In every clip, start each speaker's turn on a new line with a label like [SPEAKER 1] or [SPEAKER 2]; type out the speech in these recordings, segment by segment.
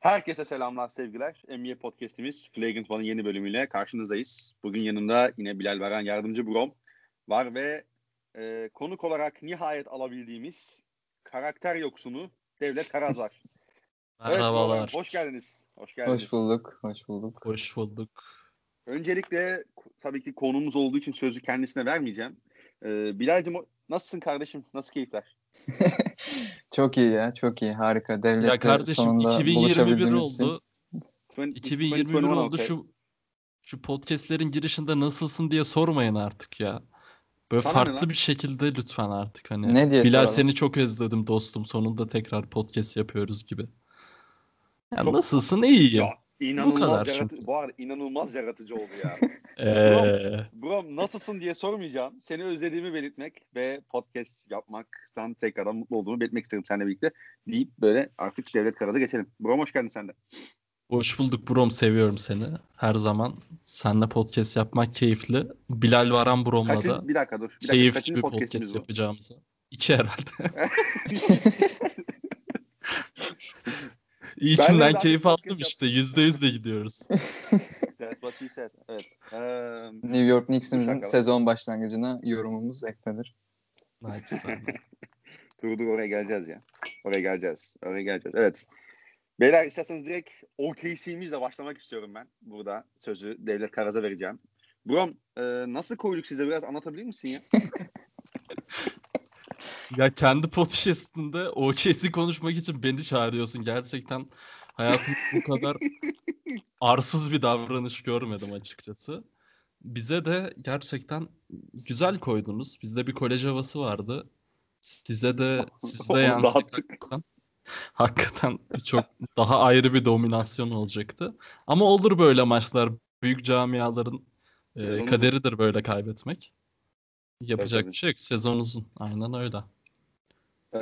[SPEAKER 1] Herkese selamlar, sevgiler. NBA Podcast'imiz Flagrant One'ın yeni bölümüyle karşınızdayız. Bugün yanımda yine Bilal Baran yardımcı Brom var ve e, konuk olarak nihayet alabildiğimiz karakter yoksunu Devlet Karaz var.
[SPEAKER 2] Merhabalar.
[SPEAKER 1] Evet, hoş geldiniz. Hoş geldiniz.
[SPEAKER 3] Hoş bulduk, hoş bulduk.
[SPEAKER 2] Hoş bulduk.
[SPEAKER 1] Öncelikle tabii ki konumuz olduğu için sözü kendisine vermeyeceğim. Ee, Bilal'cim nasılsın kardeşim? Nasıl keyifler?
[SPEAKER 3] çok iyi ya, çok iyi, harika. Devlette
[SPEAKER 2] Ya kardeşim
[SPEAKER 3] sonunda
[SPEAKER 2] 2021
[SPEAKER 3] buluşabildiğimiz için.
[SPEAKER 2] oldu. 2021 oldu. Şu şu podcast'lerin girişinde nasılsın diye sormayın artık ya. Böyle
[SPEAKER 1] Sana
[SPEAKER 2] farklı bir şekilde lütfen artık hani.
[SPEAKER 3] Ne diye
[SPEAKER 2] Bilal
[SPEAKER 3] soralım?
[SPEAKER 2] seni çok özledim dostum. Sonunda tekrar podcast yapıyoruz gibi. Ya
[SPEAKER 1] Çok-
[SPEAKER 2] nasılsın? İyiyim.
[SPEAKER 1] Ya, inanılmaz
[SPEAKER 2] kadar
[SPEAKER 1] yaratı-
[SPEAKER 2] çünkü.
[SPEAKER 1] Bu arada inanılmaz yaratıcı oldu ya.
[SPEAKER 2] Ee,
[SPEAKER 1] Brom nasılsın diye sormayacağım. Seni özlediğimi belirtmek ve podcast yapmaktan tekrardan mutlu olduğumu belirtmek isterim seninle birlikte. Deyip böyle artık Devlet Karaz'a geçelim. Brom hoş geldin sen de.
[SPEAKER 2] hoş bulduk Brom seviyorum seni. Her zaman seninle podcast yapmak keyifli. Bilal Varan Brom'la da
[SPEAKER 1] Kaçın, bir dakika dur. Bir dakika,
[SPEAKER 2] keyifli
[SPEAKER 1] kaçıncı
[SPEAKER 2] bir
[SPEAKER 1] podcast'imiz
[SPEAKER 2] podcast
[SPEAKER 1] bu?
[SPEAKER 2] yapacağımıza. İki herhalde. İçinden keyif aldım işte. Yüzde yüz de gidiyoruz.
[SPEAKER 1] That's what she said. Evet. Ee,
[SPEAKER 3] New York Knicks'imizin sezon başlangıcına yorumumuz eklenir.
[SPEAKER 2] Naçizane.
[SPEAKER 1] dur dur oraya geleceğiz ya. Oraya geleceğiz. Oraya geleceğiz. Evet. Beyler isterseniz direkt OKC'mizle başlamak istiyorum ben. Burada sözü Devlet Karaz'a vereceğim. Brom e, nasıl koyduk size biraz anlatabilir misin ya?
[SPEAKER 2] ya kendi podcast'inde OKC konuşmak için beni çağırıyorsun. Gerçekten hayatımda bu kadar arsız bir davranış görmedim açıkçası. Bize de gerçekten güzel koydunuz. Bizde bir kolej havası vardı. Size de sizde
[SPEAKER 1] dağıttık.
[SPEAKER 2] hakikaten, çok daha ayrı bir dominasyon olacaktı. Ama olur böyle maçlar. Büyük camiaların e, kaderidir böyle kaybetmek. Yapacak bir şey yok. Sezon uzun. Aynen öyle.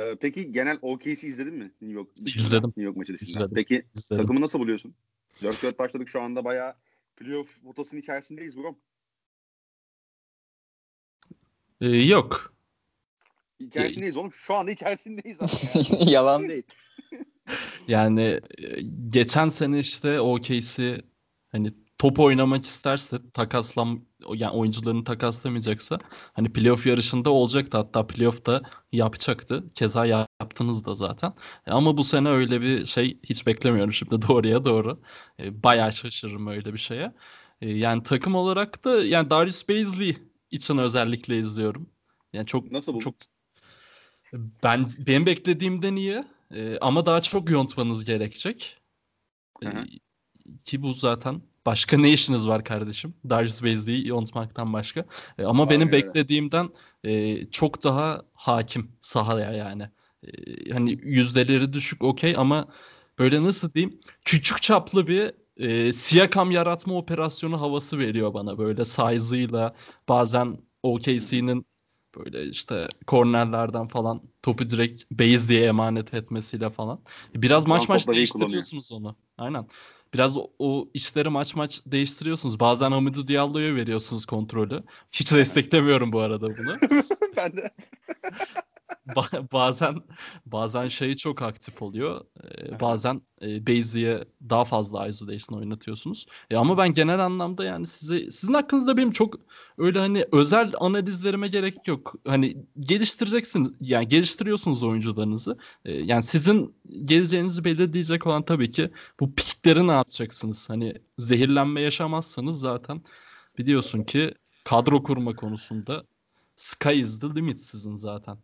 [SPEAKER 1] Ee, peki genel OKC izledin mi? New York
[SPEAKER 2] İzledim.
[SPEAKER 1] New York maçı dışında.
[SPEAKER 2] İzledim.
[SPEAKER 1] Peki
[SPEAKER 2] İzledim.
[SPEAKER 1] takımı nasıl buluyorsun? 4-4 başladık şu anda bayağı playoff potasının içerisindeyiz Brom.
[SPEAKER 2] E, yok.
[SPEAKER 1] İçerisindeyiz oğlum. Şu anda içerisindeyiz yani.
[SPEAKER 3] Yalan değil.
[SPEAKER 2] Yani e, geçen sene işte OKC hani top oynamak isterse takaslam yani oyuncularını takaslamayacaksa hani playoff yarışında olacaktı hatta playoff'ta yapacaktı. Keza yaptınız da zaten. E, Ama bu sene öyle bir şey hiç beklemiyorum şimdi doğruya doğru. E, Bayağı şaşırırım öyle bir şeye. E, Yani takım olarak da yani Darius Bazley için özellikle izliyorum. Yani çok
[SPEAKER 1] Nasıl buldun?
[SPEAKER 2] çok ben benim beklediğimden iyi ama daha çok yontmanız gerekecek.
[SPEAKER 1] Hı hı.
[SPEAKER 2] ki bu zaten başka ne işiniz var kardeşim? Darius Bazley'i yontmaktan başka. Ee, ama
[SPEAKER 1] Aynen
[SPEAKER 2] benim beklediğimden e, çok daha hakim sahaya yani. Ee, hani yüzdeleri düşük okey ama böyle nasıl diyeyim? Küçük çaplı bir e, Siakam yaratma operasyonu havası veriyor bana böyle size'ıyla bazen OKC'nin böyle işte kornerlerden falan topu direkt base diye emanet etmesiyle falan. Biraz
[SPEAKER 1] Tam
[SPEAKER 2] maç maç değiştiriyorsunuz onu. Aynen. Biraz o, işleri maç maç değiştiriyorsunuz. Bazen Hamidou Diallo'ya veriyorsunuz kontrolü. Hiç desteklemiyorum bu arada bunu.
[SPEAKER 1] ben de.
[SPEAKER 2] Ba- bazen bazen şey çok aktif oluyor. Ee, bazen e, Bazley'e daha fazla isolation oynatıyorsunuz. E, ama ben genel anlamda yani size sizin hakkınızda benim çok öyle hani özel analizlerime gerek yok. Hani geliştireceksiniz yani geliştiriyorsunuz oyuncularınızı. E, yani sizin geleceğinizi belirleyecek olan tabii ki bu pikleri ne yapacaksınız? Hani zehirlenme yaşamazsanız zaten biliyorsun ki kadro kurma konusunda sky is the limit sizin zaten.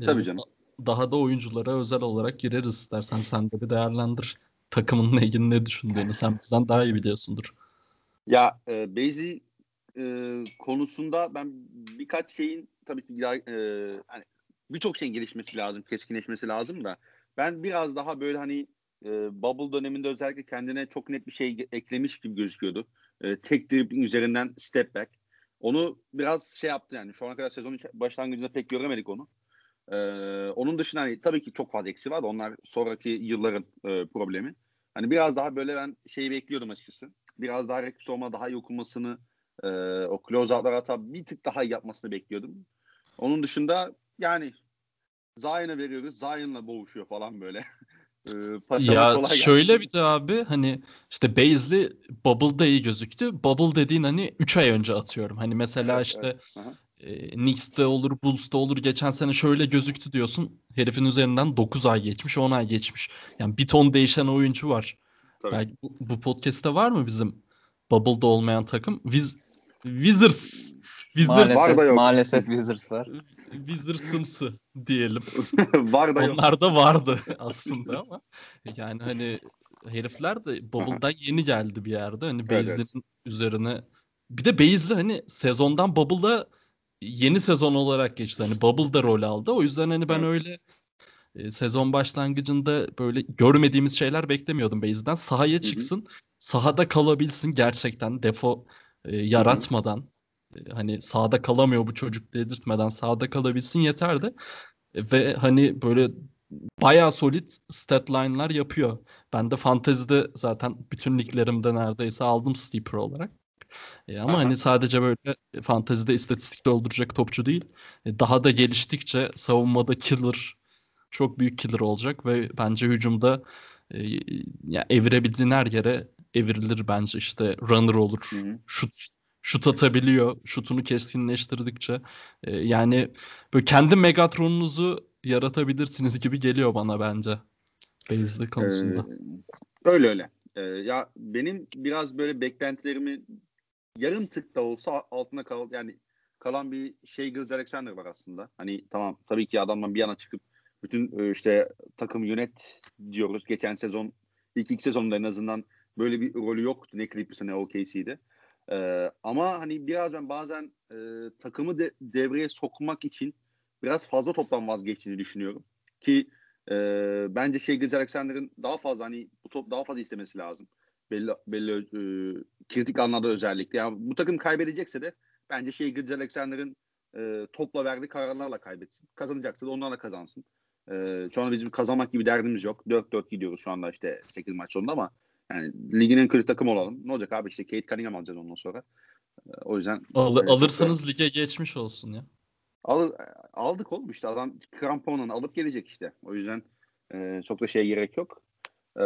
[SPEAKER 1] E, tabii canım.
[SPEAKER 2] Daha da oyunculara özel olarak gireriz istersen sen de bir değerlendir. Takımınla ilgili ne düşündüğünü sen bizden daha iyi biliyorsundur.
[SPEAKER 1] Ya e, Beyzi e, konusunda ben birkaç şeyin tabii ki e, hani birçok şeyin gelişmesi lazım, keskinleşmesi lazım da ben biraz daha böyle hani e, bubble döneminde özellikle kendine çok net bir şey eklemiş gibi gözüküyordu. E, tek dribbling üzerinden step back. Onu biraz şey yaptı yani şu ana kadar sezonun başlangıcında pek göremedik onu. E, onun dışında hani tabii ki çok fazla eksi var da onlar sonraki yılların e, problemi. Hani biraz daha böyle ben şeyi bekliyordum açıkçası. Biraz daha rakip savunma daha iyi okumasını, e, o close out'lar hatta bir tık daha iyi yapmasını bekliyordum. Onun dışında yani Zion'a veriyoruz. Zion'la boğuşuyor falan böyle. Ee, paşama
[SPEAKER 2] Ya
[SPEAKER 1] kolay
[SPEAKER 2] şöyle
[SPEAKER 1] gelsin.
[SPEAKER 2] bir de abi hani işte Baisley Bubble'da iyi gözüktü. Bubble dediğin hani 3 ay önce atıyorum. Hani mesela
[SPEAKER 1] Evet,
[SPEAKER 2] işte
[SPEAKER 1] Aha.
[SPEAKER 2] E, Knicks'te olur, Bulls'ta olur. Geçen sene şöyle gözüktü diyorsun. Herifin üzerinden 9 ay geçmiş, 10 ay geçmiş. Yani bir ton değişen oyuncu var.
[SPEAKER 1] Tabii.
[SPEAKER 2] Belki bu, bu podcast'te var mı bizim Bubble'da olmayan takım? Wiz, Wizards. Wizards.
[SPEAKER 3] Maalesef,
[SPEAKER 1] Var da yok.
[SPEAKER 3] maalesef Wizards var.
[SPEAKER 2] Wizards'ımsı diyelim.
[SPEAKER 1] Var da yok.
[SPEAKER 2] Onlar da vardı aslında ama yani hani herifler de Bubble'dan yeni geldi bir yerde. Hani
[SPEAKER 1] Evet,
[SPEAKER 2] Baisley'nin üzerine bir de Baisley hani sezondan Bubble'a yeni sezon olarak geçti. Hani Bubble'da rol aldı. O yüzden hani ben
[SPEAKER 1] Evet.
[SPEAKER 2] öyle e, sezon başlangıcında böyle görmediğimiz şeyler beklemiyordum Baisley'den. Sahaya çıksın, sahada kalabilsin gerçekten defo e, yaratmadan. E, hani sahada kalamıyor bu çocuk dedirtmeden sahada kalabilsin yeterdi. E, Ve hani böyle bayağı solid stat line'lar yapıyor. Ben de fantezide zaten bütün liglerimde neredeyse aldım sleeper olarak. E, ama
[SPEAKER 1] Aha.
[SPEAKER 2] hani sadece böyle fantezide istatistik dolduracak topçu değil. E, daha da geliştikçe savunmada killer çok büyük killer olacak ve bence hücumda e, ya evirebildiğin her yere evrilir bence işte runner olur. Şut şut atabiliyor. Şutunu keskinleştirdikçe e, yani böyle kendi Megatron'unuzu yaratabilirsiniz gibi geliyor bana bence. Baisley konusunda.
[SPEAKER 1] Ee, öyle öyle. Ee, ya benim biraz böyle beklentilerimi yarım tık da olsa altına kal yani kalan bir şey Gilles Alexander var aslında. Hani tamam tabii ki adamdan bir yana çıkıp bütün e, işte takım yönet diyoruz. Geçen sezon ilk iki sezonda en azından böyle bir rolü yoktu ne Clippers'a ne OKC'de. Ee, ama hani biraz ben bazen e, takımı de, devreye sokmak için biraz fazla toptan vazgeçtiğini düşünüyorum. Ki e, bence şey Gilles Alexander'ın daha fazla hani bu top daha fazla istemesi lazım. Belli belli e, kritik anlarda özellikle. Yani bu takım kaybedecekse de bence şey Gilles Alexander'ın e, topla verdiği kararlarla kaybetsin. Kazanacaksa da onlarla kazansın. E, şu anda bizim kazanmak gibi derdimiz yok. 4-4 gidiyoruz şu anda işte 8 maç sonunda ama yani ligin en kötü takım olalım. Ne olacak abi işte Kate Cunningham alacağız ondan sonra. E, o yüzden
[SPEAKER 2] Al-
[SPEAKER 1] e, çok da-
[SPEAKER 2] alırsanız lige geçmiş olsun ya.
[SPEAKER 1] Al, aldık oğlum işte adam kramponunu alıp gelecek işte. O yüzden e, çok da şeye gerek yok. E,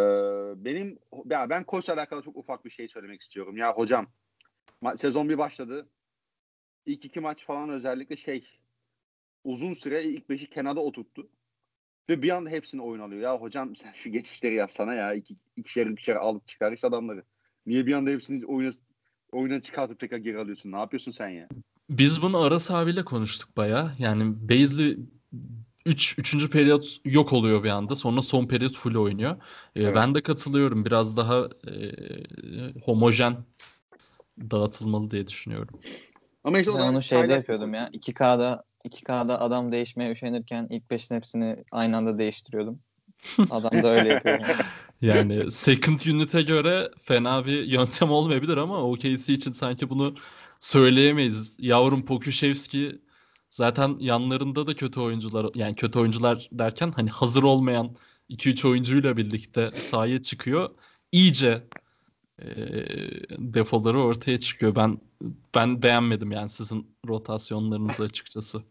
[SPEAKER 1] benim ya ben koçla alakalı çok ufak bir şey söylemek istiyorum. Ya hocam sezon bir başladı. İlk iki maç falan özellikle şey uzun süre ilk beşi kenarda oturttu. Ve bir anda hepsini oyun alıyor. Ya hocam sen şu geçişleri yapsana ya. İki, ikişer ikişer alıp çıkar adamları. Niye bir anda hepsini oyuna, oyuna çıkartıp tekrar geri alıyorsun? Ne yapıyorsun sen ya?
[SPEAKER 2] Biz bunu Aras abiyle konuştuk baya. Yani Baisley 3 üç, 3. periyot yok oluyor bir anda. Sonra son periyot full oynuyor. Ee,
[SPEAKER 1] Evet.
[SPEAKER 2] Ben de katılıyorum. Biraz daha e, homojen dağıtılmalı diye düşünüyorum.
[SPEAKER 1] Ama işte o
[SPEAKER 3] Ben onu şeyde yapıyordum ya. 2K'da 2K'da adam değişmeye üşenirken ilk 5'in hepsini aynı anda değiştiriyordum. Adam da öyle yapıyor. yani.
[SPEAKER 2] Yani second unit'e göre fena bir yöntem olmayabilir ama OKC için sanki bunu söyleyemeyiz. Yavrum Pokuševski zaten yanlarında da kötü oyuncular yani kötü oyuncular derken hani hazır olmayan 2-3 oyuncuyla birlikte sahaya çıkıyor. İyice e, defoları ortaya çıkıyor. Ben ben beğenmedim yani sizin rotasyonlarınızı açıkçası.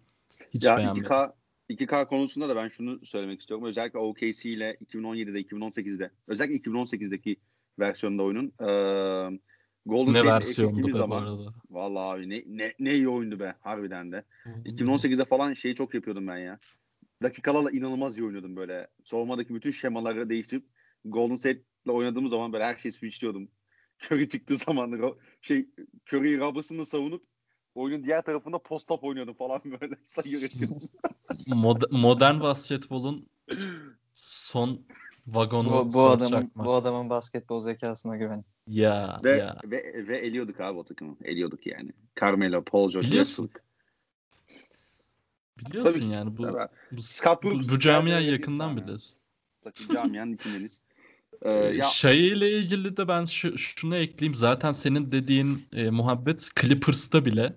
[SPEAKER 2] Hiç
[SPEAKER 1] Ya
[SPEAKER 2] beğenmedim.
[SPEAKER 1] 2K 2K konusunda da ben şunu söylemek istiyorum. Özellikle OKC ile 2017'de 2018'de özellikle 2018'deki versiyonda oyunun eee Golden
[SPEAKER 2] Ne versiyondu be bu
[SPEAKER 1] zaman
[SPEAKER 2] arada.
[SPEAKER 1] vallahi abi ne, ne, ne iyi oyundu be harbiden de. 2018'de falan şeyi çok yapıyordum ben ya. Dakikalarla inanılmaz iyi oynuyordum böyle. Savunmadaki bütün şemaları değiştirip Golden State'le oynadığım zaman böyle her şeyi switchliyordum. Curry çıktığı zaman şey Curry'i Robertson'ı savunup oyunun diğer tarafında post-up oynuyordum falan böyle sayı üretiyordum.
[SPEAKER 2] Mod- modern basketbolun son vagonu
[SPEAKER 3] bu, bu adamın
[SPEAKER 2] Akman.
[SPEAKER 3] bu adamın basketbol zekasına güven.
[SPEAKER 2] Ya
[SPEAKER 1] Ve,
[SPEAKER 2] ya.
[SPEAKER 1] ve, ve eliyorduk abi o takımı. Eliyorduk yani. Carmelo, Paul George,
[SPEAKER 2] Biliyorsun. Biliyorsun
[SPEAKER 1] Tabii
[SPEAKER 2] yani bu
[SPEAKER 1] Tabii.
[SPEAKER 2] bu,
[SPEAKER 1] Scott
[SPEAKER 2] bu,
[SPEAKER 1] Brooks
[SPEAKER 2] bu camia
[SPEAKER 1] geldi,
[SPEAKER 2] yakından
[SPEAKER 1] efsane.
[SPEAKER 2] biliyorsun.
[SPEAKER 1] Takım camianın içindeniz. Ee,
[SPEAKER 2] Ee,
[SPEAKER 1] ya
[SPEAKER 2] Shai ile ilgili de ben şu, şunu ekleyeyim. Zaten senin dediğin e, muhabbet Clippers'ta bile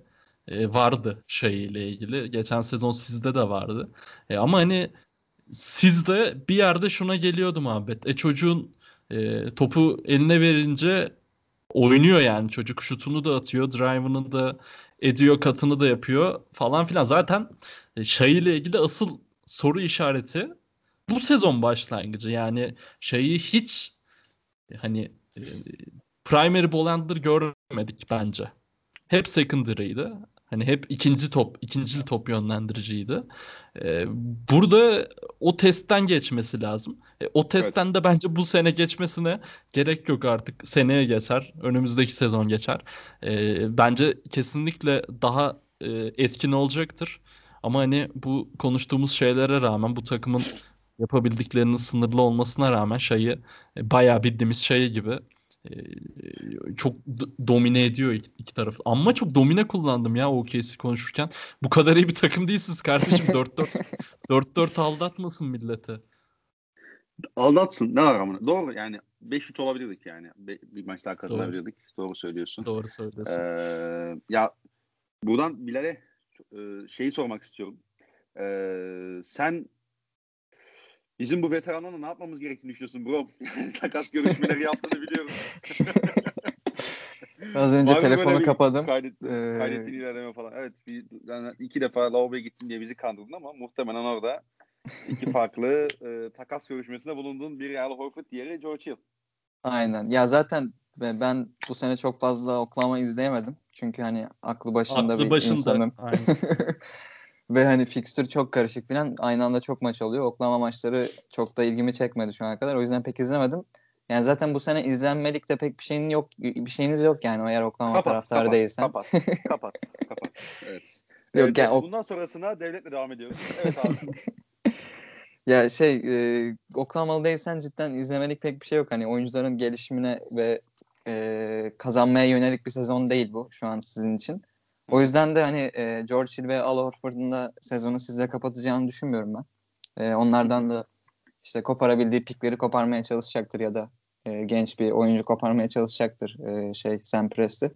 [SPEAKER 2] e, vardı Shai ile ilgili. Geçen sezon sizde de vardı. E, ama hani sizde bir yerde şuna geliyordu muhabbet. E çocuğun e, topu eline verince oynuyor yani çocuk şutunu da atıyor, drive'ını da ediyor, katını da yapıyor falan filan. Zaten e, Shai ile ilgili asıl soru işareti bu sezon başlangıcı yani şeyi hiç hani e, primary ball handler görmedik bence. Hep secondary'ydi. Hani hep ikinci top, ikinci top yönlendiriciydi. Ee, burada o testten geçmesi lazım. E, o testten evet. de bence bu sene geçmesine gerek yok artık. Seneye geçer, önümüzdeki sezon geçer. Ee, bence kesinlikle daha e, etkin olacaktır. Ama hani bu konuştuğumuz şeylere rağmen bu takımın yapabildiklerinin sınırlı olmasına rağmen şeyi e, bayağı bildiğimiz şey gibi çok domine ediyor iki, iki taraf. Ama çok domine kullandım ya OKC konuşurken. Bu kadar iyi bir takım değilsiniz kardeşim. 4-4 4-4 aldatmasın milleti.
[SPEAKER 1] Aldatsın. Ne var ama? Doğru yani 5-3 olabilirdik yani. Bir maç daha kazanabilirdik. Doğru, Doğru söylüyorsun.
[SPEAKER 2] Doğru söylüyorsun.
[SPEAKER 1] Ee, ya buradan Bilal'e e, şeyi sormak istiyorum. Ee, sen bizim bu veteranlarla ne yapmamız gerektiğini düşünüyorsun bro? Takas görüşmeleri yaptığını biliyorum.
[SPEAKER 3] Az önce telefonu kapadım. Kaydet,
[SPEAKER 1] ee... İlerleme falan. Evet bir, yani iki defa lavaboya gittin diye bizi kandırdın ama muhtemelen orada iki farklı e, takas görüşmesinde bulunduğun bir Al Horford diğeri George Hill.
[SPEAKER 3] Aynen. Ya zaten ben bu sene çok fazla Oklahoma izleyemedim. Çünkü hani aklı başında aklı bir başında. insanım. Ve hani fixture çok karışık falan. Aynı anda çok maç oluyor. Oklahoma maçları çok da ilgimi çekmedi şu ana kadar. O yüzden pek izlemedim. Yani zaten bu sene izlenmelik de pek bir şeyin yok bir şeyiniz yok yani eğer Oklahoma kapat, taraftarı
[SPEAKER 1] kapat,
[SPEAKER 3] değilsen.
[SPEAKER 1] Kapat. Kapat. kapat. Evet. Yok evet, yani bundan sonrasına devletle devam ediyoruz. Evet abi.
[SPEAKER 3] ya şey e, Oklahoma'lı değilsen cidden izlemelik pek bir şey yok. Hani oyuncuların gelişimine ve e, kazanmaya yönelik bir sezon değil bu şu an sizin için. O yüzden de hani e, George Hill ve Al Horford'un da sezonu sizle kapatacağını düşünmüyorum ben. E, onlardan da işte koparabildiği pikleri koparmaya çalışacaktır ya da e, genç bir oyuncu koparmaya çalışacaktır e, şey Sam Presti.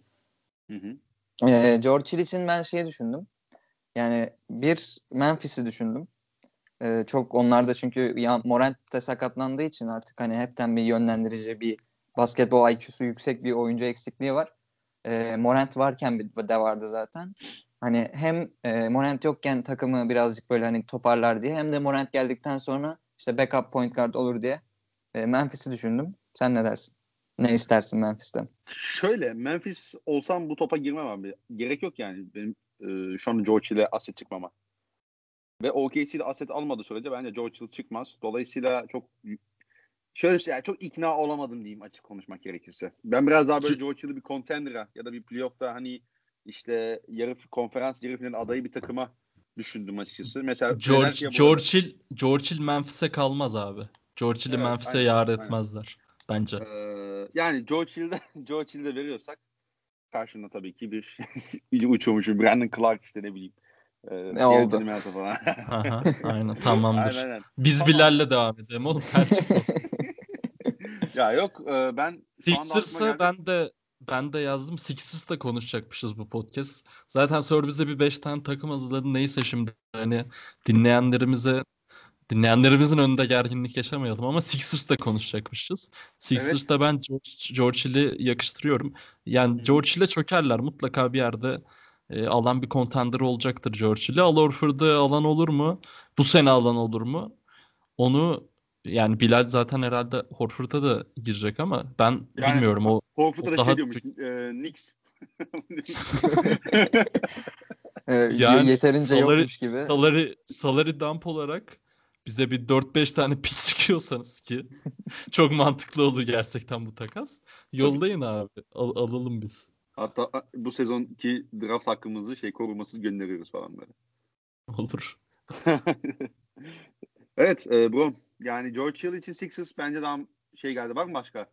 [SPEAKER 3] Hı hı. E, George Hill için ben şeyi düşündüm. Yani bir Memphis'i düşündüm. E, çok onlar da çünkü ya Morant de sakatlandığı için artık hani hepten bir yönlendirici bir basketbol IQ'su yüksek bir oyuncu eksikliği var. E, Morant varken bir de vardı zaten. Hani hem e, Morant yokken takımı birazcık böyle hani toparlar diye hem de Morant geldikten sonra işte backup point guard olur diye e, Memphis'i düşündüm. Sen ne dersin? Ne istersin Memphis'ten?
[SPEAKER 1] Şöyle Memphis olsam bu topa girmem abi. Gerek yok yani benim e, şu an George ile aset çıkmama. Ve OKC ile aset almadığı sürece bence George Hill çıkmaz. Dolayısıyla çok şöyle yani çok ikna olamadım diyeyim açık konuşmak gerekirse. Ben biraz daha böyle George Hill'i bir contender'a ya da bir playoff'ta hani işte yarı konferans yarı final adayı bir takıma düşündüm açıkçası. Mesela
[SPEAKER 2] George George Hill George Hill Memphis'e kalmaz abi. George Hill'i evet, Memphis'e yar etmezler aynen. bence.
[SPEAKER 1] Ee, yani George Hill'de George Hill'de veriyorsak karşında tabii ki bir uçuyormuşum Brandon Clark işte ne bileyim.
[SPEAKER 3] Ee, ne oldu?
[SPEAKER 2] Falan. Aha, aynen tamamdır. Aynen, aynen. Biz tamam. Bilal'le devam edelim oğlum.
[SPEAKER 1] Ya yok e, ben
[SPEAKER 2] Sixers'ı ben de ben de yazdım. Sixers'ta konuşacakmışız bu podcast. Zaten sonra bize bir 5 tane takım hazırladı. Neyse şimdi hani dinleyenlerimize dinleyenlerimizin önünde gerginlik yaşamayalım ama Sixers'ta konuşacakmışız. Sixers'ta evet. ben George, George Hill'i yakıştırıyorum. Yani George Hill'e çökerler. Mutlaka bir yerde e, alan bir contender olacaktır George Hill'i. Al Horford'u alan olur mu? Bu sene alan olur mu? Onu yani Bilal zaten herhalde Horford'a da girecek ama ben yani, bilmiyorum o
[SPEAKER 1] Horford'a da daha şey diyormuş e, Knicks.
[SPEAKER 3] e, yani yeterince salary, yokmuş gibi.
[SPEAKER 2] Salary, salary dump olarak bize bir 4-5 tane pick çıkıyorsanız ki çok mantıklı olur gerçekten bu takas. Yollayın abi. Al, alalım biz.
[SPEAKER 1] Hatta bu sezonki draft hakkımızı şey korumasız gönderiyoruz falan böyle.
[SPEAKER 2] Olur.
[SPEAKER 1] evet e, bro. Yani George Hill için Sixers bence daha şey geldi. Var mı başka?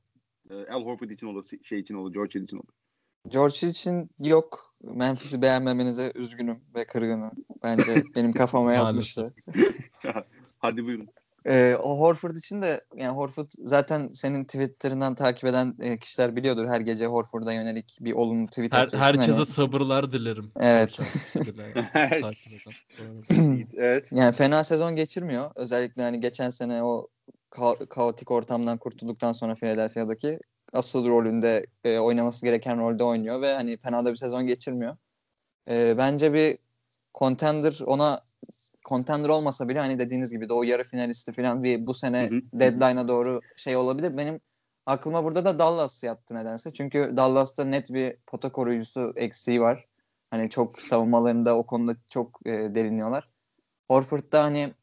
[SPEAKER 1] E, Al Horford için olur, şey için olur, George Hill için olur.
[SPEAKER 3] George Hill için yok. Memphis'i beğenmemenize üzgünüm ve kırgınım. Bence benim kafama yazmıştı.
[SPEAKER 1] Hadi buyurun.
[SPEAKER 3] Ee, o Horford için de yani Horford zaten senin Twitter'ından takip eden e, kişiler biliyordur. Her gece Horford'a yönelik bir olumlu tweet
[SPEAKER 2] Her, Herkese hani... sabırlar dilerim.
[SPEAKER 3] Evet. evet. Yani fena sezon geçirmiyor. Özellikle hani geçen sene o ka- kaotik ortamdan kurtulduktan sonra Philadelphia'daki asıl rolünde e, oynaması gereken rolde oynuyor ve hani fena da bir sezon geçirmiyor. E, bence bir contender ona contender olmasa bile hani dediğiniz gibi de o yarı finalisti falan bir bu sene deadline'a doğru şey olabilir. Benim aklıma burada da Dallas yattı nedense. Çünkü Dallas'ta net bir pota koruyucusu eksiği var. Hani çok savunmalarında o konuda çok e, derinliyorlar. Horford'da hani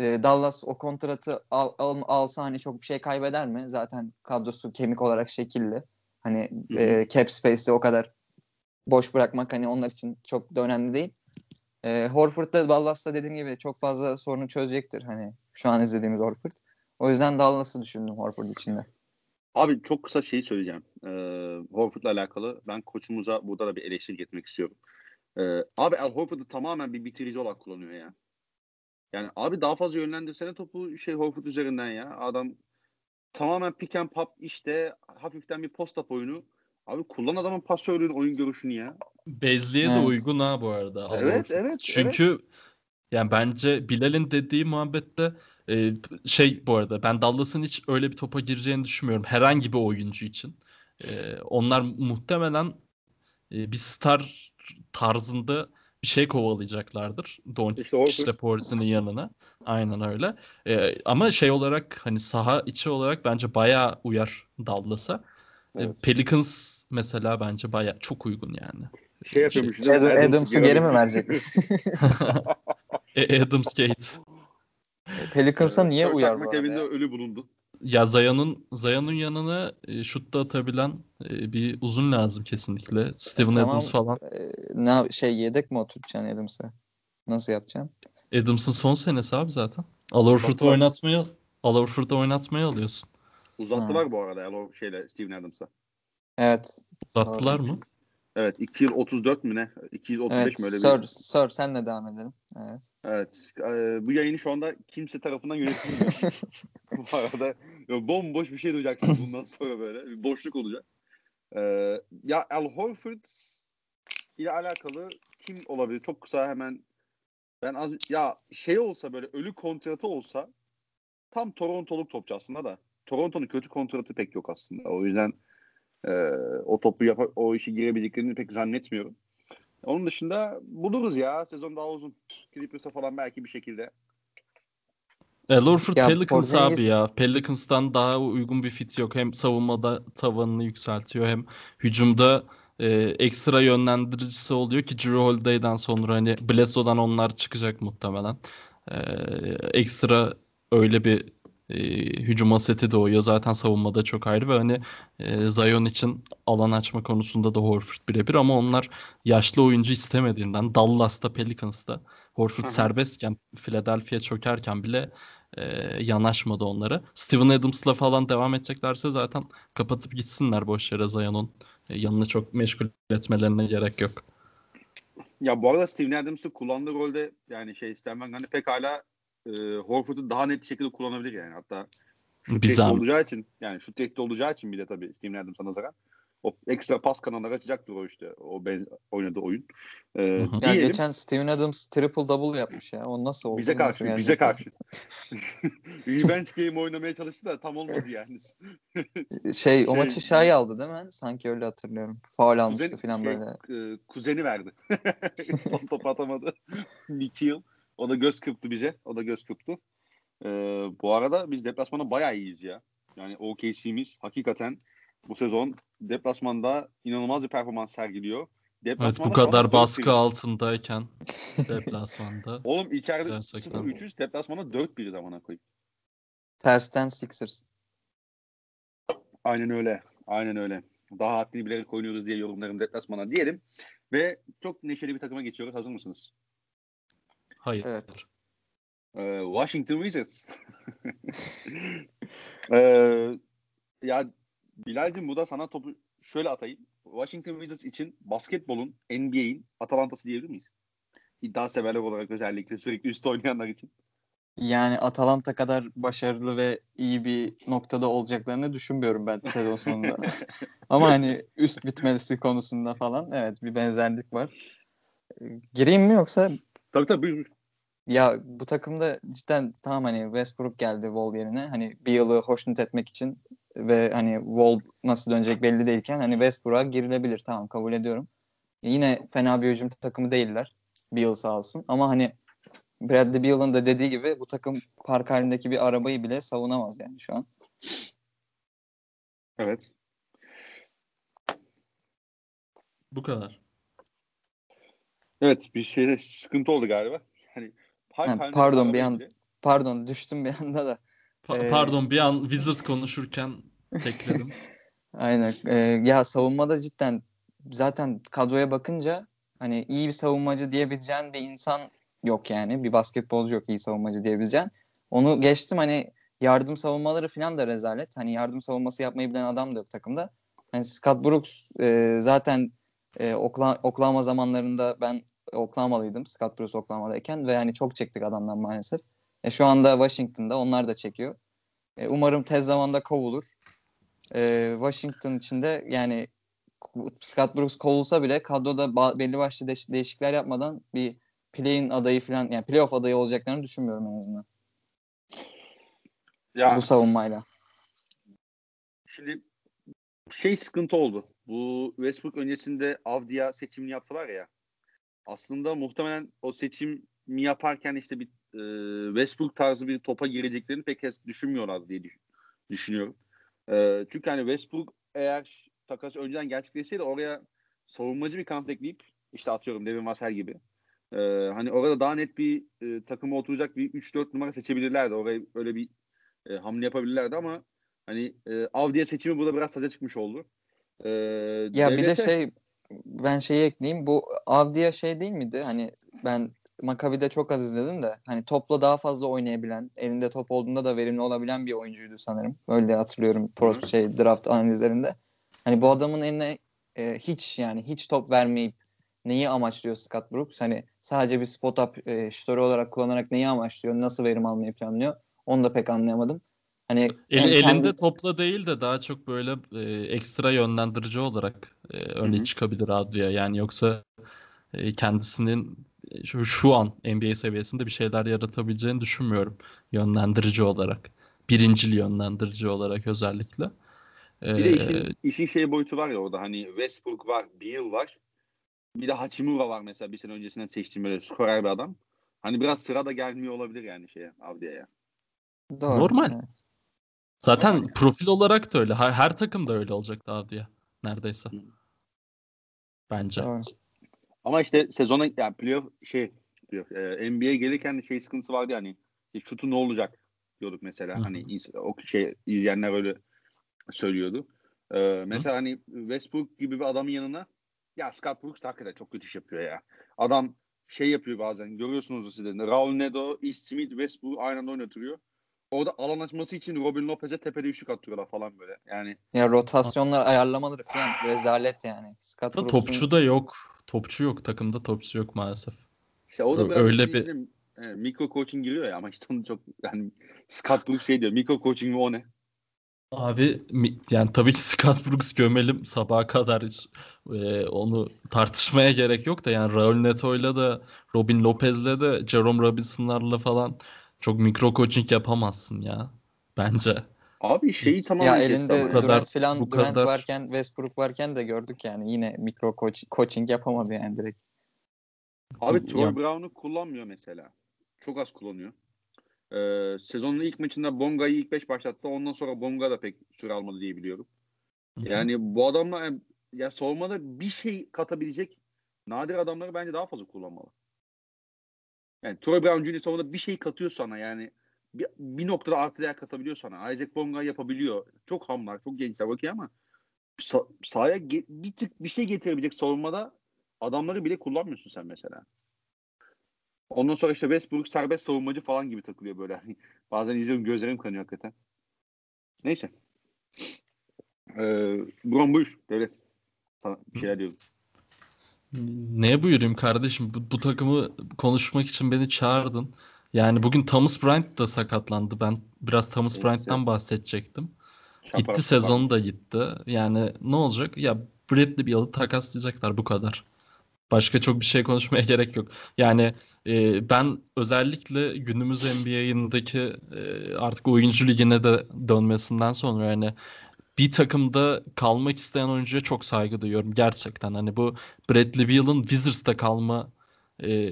[SPEAKER 3] e, Dallas o kontratı al, al- alsa hani çok bir şey kaybeder mi? Zaten kadrosu kemik olarak şekilli. Hani e, cap space'i o kadar boş bırakmak hani onlar için çok da önemli değil. E, Horford da Dallas'ta dediğim gibi çok fazla sorunu çözecektir hani şu an izlediğimiz Horford. O yüzden Dallas'ı düşündüm Horford içinde.
[SPEAKER 1] Abi çok kısa şey söyleyeceğim. Ee, Horford'la alakalı. Ben koçumuza burada da bir eleştiri getirmek istiyorum. Ee, abi Al Horford'u tamamen bir bitirici olarak kullanıyor ya. Yani abi daha fazla yönlendirsene topu şey Horford üzerinden ya. Adam tamamen pick and pop işte hafiften bir post-up oyunu. Abi kullan adamın pasörlüğün oyun görüşünü ya.
[SPEAKER 2] Bezli'ye de
[SPEAKER 3] Evet.
[SPEAKER 2] uygun ha bu arada.
[SPEAKER 1] Evet,
[SPEAKER 2] Horford.
[SPEAKER 1] evet,
[SPEAKER 2] Çünkü yani bence Bilal'in dediği muhabbette e, şey bu arada ben Dallas'ın hiç öyle bir topa gireceğini düşünmüyorum. Herhangi bir oyuncu için. E, onlar muhtemelen e, bir star tarzında bir şey kovalayacaklardır. Doncic
[SPEAKER 1] İşte
[SPEAKER 2] işte Porzi'nin yanına. Aynen öyle. E, ama şey olarak hani saha içi olarak bence bayağı uyar Dallas'a. E,
[SPEAKER 1] Evet.
[SPEAKER 2] Pelicans mesela bence bayağı çok uygun yani.
[SPEAKER 1] Şey yapıyormuş.
[SPEAKER 2] Şey-
[SPEAKER 3] Adam,
[SPEAKER 1] Adams'ı
[SPEAKER 3] geri mi verecek?
[SPEAKER 2] E, Adams Gate.
[SPEAKER 3] Pelicans'a
[SPEAKER 1] Ee,
[SPEAKER 3] niye
[SPEAKER 1] Sir
[SPEAKER 3] uyar bu arada?
[SPEAKER 1] evinde
[SPEAKER 3] ya?
[SPEAKER 1] ölü bulundu.
[SPEAKER 2] Ya Zaya'nın Zaya'nın yanına e, şut da atabilen e, bir uzun lazım kesinlikle. Steven
[SPEAKER 3] Tamam.
[SPEAKER 2] Adams falan.
[SPEAKER 3] Ee, ne şey yedek mi oturacaksın Adams'ı? Nasıl yapacaksın?
[SPEAKER 2] Adams'ın son senesi abi zaten. Al Horford'u
[SPEAKER 1] Uzattılar.
[SPEAKER 2] oynatmaya Al Horford'u oynatmaya alıyorsun.
[SPEAKER 1] Uzattılar bu arada yani o şeyle Steven Adams'a.
[SPEAKER 3] Evet.
[SPEAKER 2] Uzattılar
[SPEAKER 3] Doğru.
[SPEAKER 2] mı?
[SPEAKER 1] Evet 2 yıl 34 mü ne? 235
[SPEAKER 3] Evet.
[SPEAKER 1] mi öyle
[SPEAKER 3] Sir,
[SPEAKER 1] bir?
[SPEAKER 3] Sir senle devam edelim. Evet.
[SPEAKER 1] Evet. e, bu yayını şu anda kimse tarafından yönetilmiyor. bu arada ya bomboş bir şey duyacaksınız bundan sonra böyle. Bir boşluk olacak. E, ya Al Horford ile alakalı kim olabilir? Çok kısa hemen ben az ya şey olsa böyle ölü kontratı olsa tam Torontoluk topçu aslında da. Toronto'nun kötü kontratı pek yok aslında. O yüzden e, o topu yapa, o işi girebileceklerini pek zannetmiyorum. Onun dışında buluruz ya. Sezon daha uzun. Clippers'a falan belki bir şekilde.
[SPEAKER 2] Al Horford
[SPEAKER 3] Ya
[SPEAKER 2] Pelicans
[SPEAKER 3] Porzingis-
[SPEAKER 2] abi ya. Pelicans'tan daha uygun bir fit yok. Hem savunmada tavanını yükseltiyor hem hücumda e, ekstra yönlendiricisi oluyor ki Drew Holiday'den sonra hani Bledsoe'dan onlar çıkacak muhtemelen. E, ekstra öyle bir e, hücum aseti doğuyor. Zaten savunmada çok ayrı ve hani e, Zion için alan açma konusunda da Horford birebir ama onlar yaşlı oyuncu istemediğinden Dallas'ta Pelicans'ta Horford
[SPEAKER 1] Hı hı.
[SPEAKER 2] serbestken Philadelphia çökerken bile e, yanaşmadı onlara. Steven Adams'la falan devam edeceklerse zaten kapatıp gitsinler boş yere Zion'un e, yanını çok meşgul etmelerine gerek yok.
[SPEAKER 1] Ya bu arada Steven Adams'ı kullandığı rolde yani şey Stan Van Gundy pekala e, Horford'u daha net şekilde kullanabilir yani. Hatta şut olacağı için yani şut tehdidi olacağı için bir de tabii Steven Adams'a nazaran o ekstra pas kanalları açacaktır o işte o ben, oynadığı oyun. E,
[SPEAKER 2] hı.
[SPEAKER 3] Ya
[SPEAKER 1] diyelim
[SPEAKER 3] geçen Steven Adams triple double yapmış ya. O nasıl oldu?
[SPEAKER 1] bize
[SPEAKER 3] Nasıl
[SPEAKER 1] karşı
[SPEAKER 3] gerçekten?
[SPEAKER 1] bize karşı. Revenge game oynamaya çalıştı da tam olmadı yani.
[SPEAKER 3] Şey, o
[SPEAKER 1] Şey-
[SPEAKER 3] maçı Şay aldı değil mi? Sanki öyle hatırlıyorum. Faul almıştı
[SPEAKER 1] Kuzen-
[SPEAKER 3] falan
[SPEAKER 1] şey,
[SPEAKER 3] böyle.
[SPEAKER 1] e, kuzeni verdi. Son topu atamadı. Nick Hill. O da göz kırptı bize. O da göz kırptı. E, bu arada biz deplasmana bayağı iyiyiz ya. Yani OKC'miz hakikaten bu sezon deplasmanda inanılmaz bir performans sergiliyor.
[SPEAKER 2] Evet
[SPEAKER 1] Deplasmanda
[SPEAKER 2] bu kadar baskı
[SPEAKER 1] biriz.
[SPEAKER 2] altındayken deplasmanda.
[SPEAKER 1] Oğlum içeride
[SPEAKER 2] Gerçekten.
[SPEAKER 1] 0-300 deplasmana 4 1 zamana koyayım.
[SPEAKER 3] Tersten Sixers.
[SPEAKER 1] Aynen öyle. Aynen öyle. Daha haddini bilerek oynuyoruz diye yorumlarım deplasmana diyelim. Ve çok neşeli bir takıma geçiyoruz. Hazır mısınız?
[SPEAKER 2] Hayır.
[SPEAKER 3] Evet.
[SPEAKER 1] Ee, Washington Wizards. Ee, ya Bilal'cim bu da sana topu şöyle atayım. Washington Wizards için basketbolun NBA'in Atalanta'sı diyebilir miyiz? İddia severler olarak özellikle sürekli üstte oynayanlar için.
[SPEAKER 3] Yani Atalanta kadar başarılı ve iyi bir noktada olacaklarını düşünmüyorum ben sezon sonunda. Ama hani üst bitmesi konusunda falan evet bir benzerlik var. Gireyim mi yoksa
[SPEAKER 1] Tabii tabii. buyur,
[SPEAKER 3] ya bu takımda cidden tamam hani Westbrook geldi Wall yerine. Hani bir yılı hoşnut etmek için ve hani Wall nasıl dönecek belli değilken hani Westbrook'a girilebilir tamam kabul ediyorum. Yine fena bir hücum takımı değiller. Bir yıl sağ olsun ama hani Bradley Beal'ın da dediği gibi bu takım park halindeki bir arabayı bile savunamaz yani şu an.
[SPEAKER 1] Evet.
[SPEAKER 2] Bu kadar.
[SPEAKER 1] Evet bir şeyde sıkıntı oldu galiba. Hani
[SPEAKER 3] Ha, pardon, bir an-
[SPEAKER 1] bile-
[SPEAKER 3] Pardon düştüm bir anda da.
[SPEAKER 2] Pa-
[SPEAKER 3] Ee,
[SPEAKER 2] Pardon bir an Wizards konuşurken tekledim.
[SPEAKER 3] Aynen. Ee, ya savunmada cidden zaten kadroya bakınca hani iyi bir savunmacı diyebileceğin bir insan yok yani. Bir basketbolcu yok iyi savunmacı diyebileceğin. Onu geçtim hani yardım savunmaları falan da rezalet. Hani yardım savunması yapmayı bilen adam da yok takımda. Hani Scott Brooks e, zaten e, Okla- Oklahoma zamanlarında ben Oklahoma'lıydım Scott Brooks Oklahoma'dayken ve yani çok çektik adamdan maalesef. E, şu anda Washington'da onlar da çekiyor. E, umarım tez zamanda kovulur. E, Washington içinde yani Scott Brooks kovulsa bile kadroda belli başlı değiş- değişiklikler yapmadan bir play-in adayı falan yani playoff adayı olacaklarını düşünmüyorum en azından
[SPEAKER 1] Ya
[SPEAKER 3] bu savunmayla.
[SPEAKER 1] şimdi şey sıkıntı oldu. Bu Westbrook öncesinde Avdia seçimini yaptılar ya. Aslında muhtemelen o seçimi yaparken işte bir e, Westbrook tarzı bir topa gireceklerini pek düşünmüyorlar diye düş- düşünüyorum. E, çünkü hani Westbrook eğer takas önceden gerçekleşseydi oraya savunmacı bir kanat ekleyip işte atıyorum Devin Vassell gibi. e, hani orada daha net bir e, takıma oturacak bir 3-4 numara seçebilirlerdi. Oraya öyle bir e, hamle yapabilirlerdi ama hani e, Avdiye seçimi burada biraz taca çıkmış oldu. E,
[SPEAKER 3] Ya bir de
[SPEAKER 1] devlete-
[SPEAKER 3] şey ben şeyi ekleyeyim. Bu Avdia şey değil miydi? Hani ben Maccabi'de çok az izledim de hani topla daha fazla oynayabilen, elinde top olduğunda da verimli olabilen bir oyuncuydu sanırım. Öyle hatırlıyorum pro şey draft analizlerinde. Hani bu adamın eline e, hiç yani hiç top vermeyip neyi amaçlıyor Scott Brooks? Hani sadece bir spot up e, şutörü olarak kullanarak neyi amaçlıyor? Nasıl verim almayı planlıyor? Onu da pek anlayamadım. Hani
[SPEAKER 2] El- elinde
[SPEAKER 3] kendi-
[SPEAKER 2] topla değil de daha çok böyle e, ekstra yönlendirici olarak e, öne
[SPEAKER 1] Hı hı.
[SPEAKER 2] çıkabilir Adria. Yani yoksa e, kendisinin şu, şu an NBA seviyesinde bir şeyler yaratabileceğini düşünmüyorum yönlendirici olarak. Birincil yönlendirici olarak özellikle.
[SPEAKER 1] Bir de işin, işin şey boyutu var ya orada hani Westbrook var, Beal var. Bir de Hachimura var mesela bir sene öncesinden seçtiğim böyle skorer bir adam. Hani biraz sıra da gelmiyor olabilir yani şeye Avdia'ya.
[SPEAKER 3] Doğru.
[SPEAKER 2] Normal.
[SPEAKER 3] Evet.
[SPEAKER 2] zaten
[SPEAKER 1] yani.
[SPEAKER 2] profil olarak da öyle. Her, her takım da öyle olacaktı Adria. Neredeyse.
[SPEAKER 1] Hı.
[SPEAKER 2] Bence.
[SPEAKER 3] Doğru.
[SPEAKER 1] Ama işte sezona yani playoff şey playoff, e, NBA'ye gelirken şey sıkıntısı vardı yani. İşte şutu ne olacak diyorduk mesela.
[SPEAKER 2] Hı hı.
[SPEAKER 1] Hani o şey izleyenler öyle söylüyordu. E, mesela hani Westbrook gibi bir adamın yanına ya Scott Brooks da hakikaten çok kötü iş yapıyor ya. Adam şey yapıyor bazen görüyorsunuz siz de. Raul Neto, East Smith, Westbrook aynı anda oynatıyor. Orada alan açması için Robin Lopez'e tepede üçlük atıyorlar falan böyle. Yani
[SPEAKER 3] Ya rotasyonlar ayarlamaları falan rezalet yani. Scott
[SPEAKER 2] Da
[SPEAKER 3] Brooks'un
[SPEAKER 2] topçu da yok. Topçu yok. Takımda topçu yok maalesef.
[SPEAKER 1] işte o da biraz
[SPEAKER 2] öyle
[SPEAKER 1] öyle
[SPEAKER 2] bir-
[SPEAKER 1] evet, mikro coaching giriyor ya ama işte onu çok yani Scott Brooks şey diyor mikro coaching mi o ne?
[SPEAKER 2] Abi yani tabii ki Scott Brooks gömelim sabaha kadar hiç e, onu tartışmaya gerek yok da yani Raul Neto'yla da Robin Lopez'le de Jerome Robinson'larla falan çok mikro coaching yapamazsın ya bence.
[SPEAKER 1] Abi şeyi
[SPEAKER 3] ya
[SPEAKER 1] tamamen kesti
[SPEAKER 3] elinde
[SPEAKER 1] ya.
[SPEAKER 2] kadar-
[SPEAKER 3] Durant falan
[SPEAKER 2] bu
[SPEAKER 3] Durant
[SPEAKER 2] kadar-
[SPEAKER 3] varken Westbrook varken de gördük yani yine mikro coach, coaching yapamadı yani direkt.
[SPEAKER 1] Abi Troy
[SPEAKER 2] Ya-
[SPEAKER 1] Brown'u kullanmıyor mesela. Çok az kullanıyor. Ee, sezonun ilk maçında Bonga'yı ilk 5 başlattı. Ondan sonra Bonga da pek süre almadı diye biliyorum. Yani bu adamla ya savunmada bir şey katabilecek nadir adamları bence daha fazla kullanmalı. Yani Troy Brown Jr. savunmada bir şey katıyor sana yani. Bir, bir noktada artı değer katabiliyor sana. Isaac Bonga yapabiliyor. Çok hamlar, çok gençler okey ama sa- sahaya ge- bir tık bir şey getirebilecek savunmada adamları bile kullanmıyorsun sen mesela. Ondan sonra işte Westbrook serbest savunmacı falan gibi takılıyor böyle. Bazen izliyorum gözlerim kanıyor hakikaten. Neyse. Ee, Buran buyur. Devlet. Sana bir şeyler diyordum.
[SPEAKER 2] Neye buyurayım kardeşim? Bu, bu takımı konuşmak için beni çağırdın. Yani bugün Thomas Bryant da sakatlandı. Ben biraz Thomas
[SPEAKER 1] Evet,
[SPEAKER 2] Bryant'tan
[SPEAKER 1] evet.
[SPEAKER 2] bahsedecektim.
[SPEAKER 1] Şapar-
[SPEAKER 2] Gitti sezonu da gitti. Yani ne olacak? Ya Bradley Beal'ı takaslayacaklar bu kadar. Başka çok bir şey konuşmaya gerek yok. Yani e, ben özellikle günümüz NBA'indeki e, artık oyuncu ligine de dönmesinden sonra yani bir takımda kalmak isteyen oyuncuya çok saygı duyuyorum gerçekten. Hani bu Bradley Beal'ın Wizards'ta kalma e,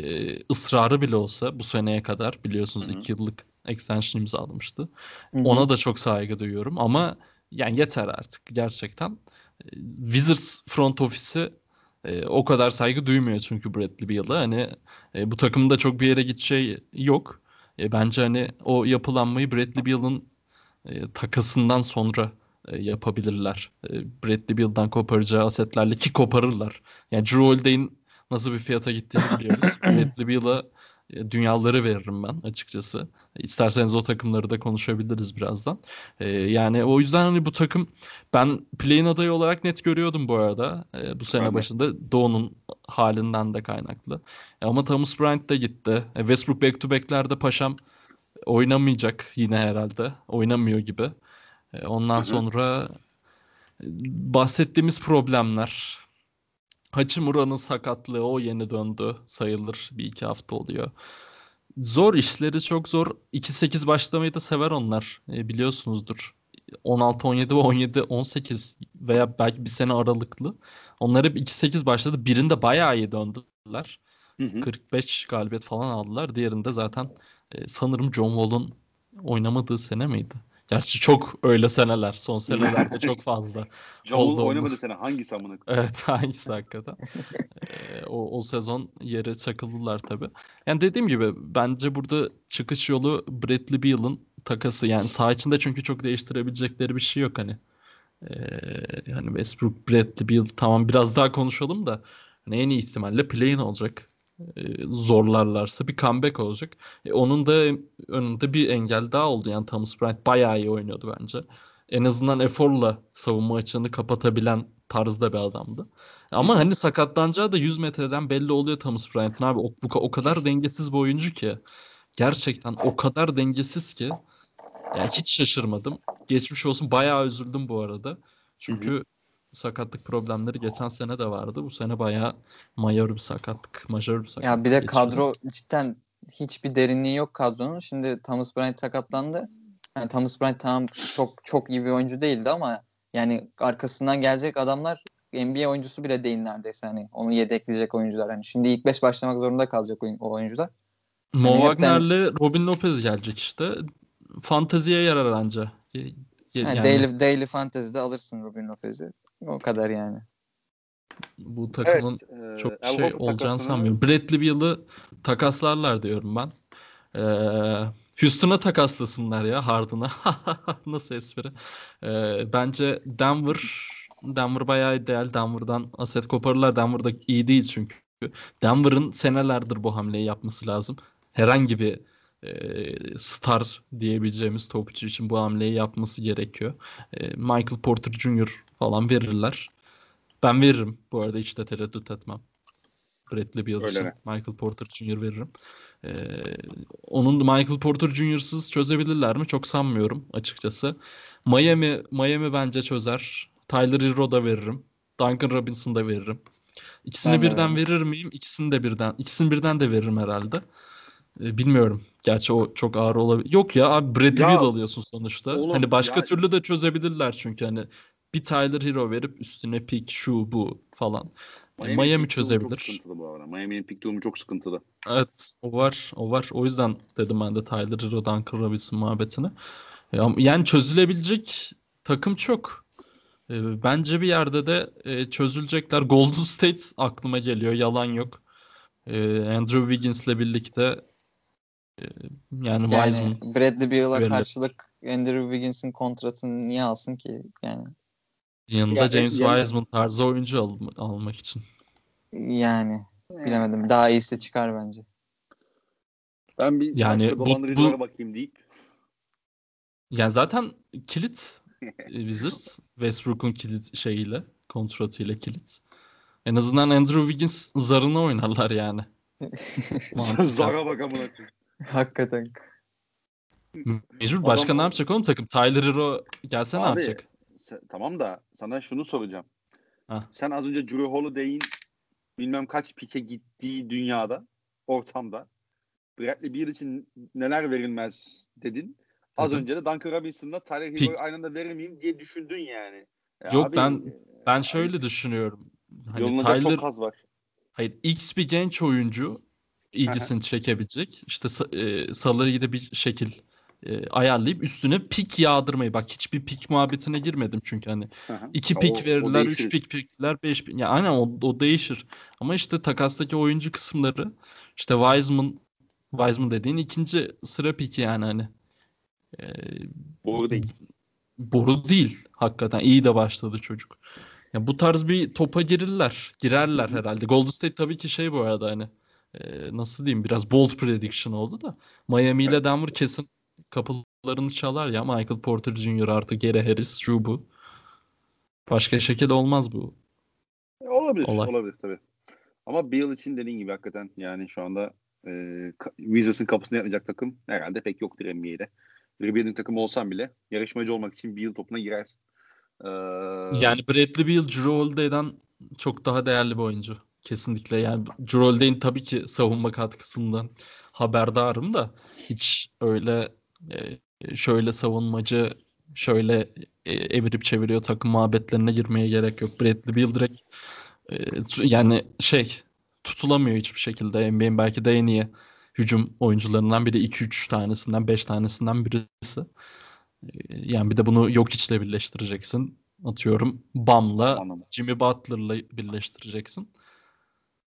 [SPEAKER 2] ısrarı bile olsa bu seneye kadar biliyorsunuz
[SPEAKER 1] Hı hı.
[SPEAKER 2] 2 yıllık extension imzalamıştı.
[SPEAKER 3] Hı hı.
[SPEAKER 2] Ona da çok saygı duyuyorum ama yani yeter artık gerçekten. E, Wizards front ofisi e, o kadar saygı duymuyor çünkü Bradley Beal'a. Hani e, bu takımda çok bir yere gideceği yok. E, bence hani o yapılanmayı Bradley Beal'ın e, takasından sonra yapabilirler. E, Bradley Beal'dan koparacağı asetlerle ki koparırlar. Yani Drew Holiday'in nasıl bir fiyata gittiğini biliyoruz. Bradley Beal'a e, dünyaları veririm ben açıkçası. İsterseniz o takımları da konuşabiliriz birazdan. E, yani o yüzden hani bu takım ben play'in adayı olarak net görüyordum bu arada. E, bu sene
[SPEAKER 1] de.
[SPEAKER 2] başında Doğu'nun halinden de kaynaklı. E, ama Thomas Bryant da gitti. E, Westbrook back to back'lerde paşam oynamayacak yine herhalde. Oynamıyor gibi. E, ondan sonra e, bahsettiğimiz problemler. Hachimura'nın sakatlığı o yeni döndü sayılır. Bir iki hafta oluyor. Zor işleri çok zor. 2-8 başlamayı da sever onlar. E, biliyorsunuzdur. 16, 17 ve 17, 18 veya belki bir sene aralıklı. Onlar hep 2-8 başladı. Birinde bayağı iyi döndüler.
[SPEAKER 1] Hı hı.
[SPEAKER 2] 45 galibiyet falan aldılar. Diğerinde zaten e, sanırım John Wall'un oynamadığı sene miydi? Gerçi çok öyle seneler. Son senelerde çok fazla.
[SPEAKER 1] John oynamadı sene. Hangisi amına?
[SPEAKER 2] Evet hangisi hakikaten. Ee, o, o sezon yere çakıldılar tabii. Yani dediğim gibi bence burada çıkış yolu Bradley Beal'ın takası. Yani saha içinde çünkü çok değiştirebilecekleri bir şey yok hani. Ee, yani Westbrook, Bradley Beal tamam biraz daha konuşalım da hani en iyi ihtimalle play-in olacak. Ee, zorlarlarsa bir comeback olacak. E, onun da önünde bir engel daha oldu. Yani Thomas Bryant bayağı iyi oynuyordu bence. En azından eforla savunma açığını kapatabilen tarzda bir adamdı. Ama hani sakatlanacağı da 100 metreden belli oluyor Thomas Bryant'ın abi. O, bu, o kadar dengesiz bir oyuncu ki. Gerçekten o kadar dengesiz ki. Yani hiç şaşırmadım. Geçmiş olsun bayağı üzüldüm bu arada. Çünkü sakatlık problemleri geçen sene de vardı. Bu sene bayağı majör bir sakatlık. Majör bir sakatlık.
[SPEAKER 3] Ya bir de
[SPEAKER 2] geçirdi.
[SPEAKER 3] kadro cidden hiçbir derinliği yok kadronun. Şimdi Thomas Bryant sakatlandı. Yani Thomas Bryant tamam çok çok iyi bir oyuncu değildi ama yani arkasından gelecek adamlar NBA oyuncusu bile değil neredeyse hani onu yedekleyecek oyuncular. Hani şimdi ilk beş başlamak zorunda kalacak oyun, o oyuncular.
[SPEAKER 2] Mo
[SPEAKER 3] Hani hepten-
[SPEAKER 2] Wagner'le Robin Lopez gelecek işte. Fanteziye yarar anca.
[SPEAKER 3] Yani
[SPEAKER 2] yani
[SPEAKER 3] daily, daily Fantasy'de alırsın Robin Lopez'i. O kadar yani.
[SPEAKER 2] bu takımın
[SPEAKER 1] Evet, e,
[SPEAKER 2] çok
[SPEAKER 1] Al
[SPEAKER 2] şey olacağını
[SPEAKER 1] takasını-
[SPEAKER 2] sanmıyorum. Bradley Beal'ı takaslarlar diyorum ben. Ee, Houston'a takaslasınlar ya Harden'a. Nasıl espri? Ee, bence Denver Denver bayağı ideal. Denver'dan aset koparırlar. Denver'da iyi değil çünkü. Denver'ın senelerdir bu hamleyi yapması lazım. Herhangi bir e, star diyebileceğimiz topçu için bu hamleyi yapması gerekiyor. E, Michael Porter Jr. falan verirler. Ben veririm. Bu arada hiç de tereddüt etmem. Bradley Beal için
[SPEAKER 1] mi?
[SPEAKER 2] Michael Porter Jr. veririm. Ee, onun Michael Porter Jr.'sız çözebilirler mi? Çok sanmıyorum açıkçası. Miami Miami bence çözer. Tyler Hero da veririm. Duncan Robinson da veririm. İkisini
[SPEAKER 3] Ben de
[SPEAKER 2] birden verir miyim? İkisini de birden. İkisini birden de veririm herhalde. Ee, bilmiyorum. Gerçi o çok ağır olabilir. Yok ya abi Bradley Beal alıyorsun sonuçta.
[SPEAKER 1] oğlum
[SPEAKER 2] hani başka
[SPEAKER 1] ya-
[SPEAKER 2] türlü de çözebilirler çünkü hani bir Tyler Hero verip üstüne pick şu bu falan. Miami,
[SPEAKER 1] Miami'nin
[SPEAKER 2] Miami
[SPEAKER 1] durumu
[SPEAKER 2] çözebilir.
[SPEAKER 1] Çok sıkıntılı bu arada. Miami'nin pick durumu çok sıkıntılı.
[SPEAKER 2] Evet o var o var. O yüzden dedim ben de Tyler Hero, Duncan Robinson muhabbetini. Ya- Yani çözülebilecek takım çok. Ee, Bence bir yerde de e, çözülecekler. Golden State aklıma geliyor. Yalan yok. Andrew Wiggins'le birlikte e, yani,
[SPEAKER 3] Yani
[SPEAKER 2] Wiseman
[SPEAKER 3] Bradley Beal'a karşılık Andrew Wiggins'in kontratını niye alsın ki? Yani
[SPEAKER 2] yanında
[SPEAKER 1] Yani-
[SPEAKER 2] James
[SPEAKER 1] yani-
[SPEAKER 2] Wiseman tarzı oyuncu al- almak için.
[SPEAKER 3] yani bilemedim. Daha iyisi çıkar bence.
[SPEAKER 1] Ben bir
[SPEAKER 2] Yani bu- bu-
[SPEAKER 1] bakayım deyip
[SPEAKER 2] Yani zaten kilit e, Wizards Westbrook'un kilit şeyiyle kontratıyla kilit. En azından Andrew Wiggins zarına oynarlar yani.
[SPEAKER 1] Zara bak amına.
[SPEAKER 3] Hakikaten.
[SPEAKER 2] Mecbur başka
[SPEAKER 1] zaman-
[SPEAKER 2] ne yapacak oğlum takım? Tyler Hero gelse ne
[SPEAKER 1] Abi,
[SPEAKER 2] yapacak?
[SPEAKER 1] Sen- tamam da sana şunu soracağım.
[SPEAKER 2] Hah.
[SPEAKER 1] Sen az önce Drew Holiday'in bilmem kaç pike gittiği dünyada, ortamda Bradley Beal için neler verilmez dedin. Az önce de Duncan Robinson'la Tyler. Hero'yu aynı anda verir miyim diye düşündün yani. E
[SPEAKER 2] Yok,
[SPEAKER 1] abi,
[SPEAKER 2] ben-
[SPEAKER 1] e,
[SPEAKER 2] Ben şöyle düşünüyorum. Hani
[SPEAKER 1] yolunacak
[SPEAKER 2] Tyler
[SPEAKER 1] çok az var.
[SPEAKER 2] hayır X bir genç oyuncu ilgisini çekebilecek. İşte e, Salary'i de bir şekil e, ayarlayıp üstüne pik yağdırmayı. Bak hiçbir pik muhabbetine girmedim çünkü hani
[SPEAKER 1] hı.
[SPEAKER 2] iki
[SPEAKER 1] O-
[SPEAKER 2] pik
[SPEAKER 1] o
[SPEAKER 2] verirler, üç
[SPEAKER 1] değişir.
[SPEAKER 2] pik pikler, beş pik. Ya aynen o, o değişir. Ama işte takastaki oyuncu kısımları işte Wiseman Wiseman dediğin ikinci sıra piki yani hani. E,
[SPEAKER 1] Doğru değil.
[SPEAKER 2] boru değil. Hakikaten iyi de başladı çocuk. Ya bu tarz bir topa girirler. Girerler herhalde. Golden State tabii ki şey bu arada hani e, nasıl diyeyim biraz bold prediction oldu da Miami ile. Denver kesin kapılarını çalar ya. Michael Porter Jr. artı Gary Harris şu bu. Başka şekilde olmaz bu.
[SPEAKER 1] Olabilir,
[SPEAKER 2] Olay.
[SPEAKER 1] olabilir tabii. Ama Beal için dediğin gibi hakikaten yani şu anda e, Wizards'ın kapısını yapmayacak takım herhalde pek yoktur NBA'de. Rebuilding takım olsan bile yarışmacı olmak için Beal topuna girer. Ee,
[SPEAKER 2] Yani Bradley Beal, Drew Holiday'den çok daha değerli bir oyuncu. Kesinlikle yani Drew Holiday'in tabii ki savunma katkısından haberdarım da hiç öyle e, şöyle savunmacı şöyle e, evirip çeviriyor takım muhabbetlerine girmeye gerek yok. Bradley Beal direkt e, yani şey tutulamıyor hiçbir şekilde. NBA'in belki de en iyi hücum oyuncularından biri 2-3 tanesinden 5 tanesinden birisi. E, Yani bir de bunu yok içle birleştireceksin. Atıyorum Bam'la
[SPEAKER 1] anladım.
[SPEAKER 2] Jimmy Butler'la birleştireceksin.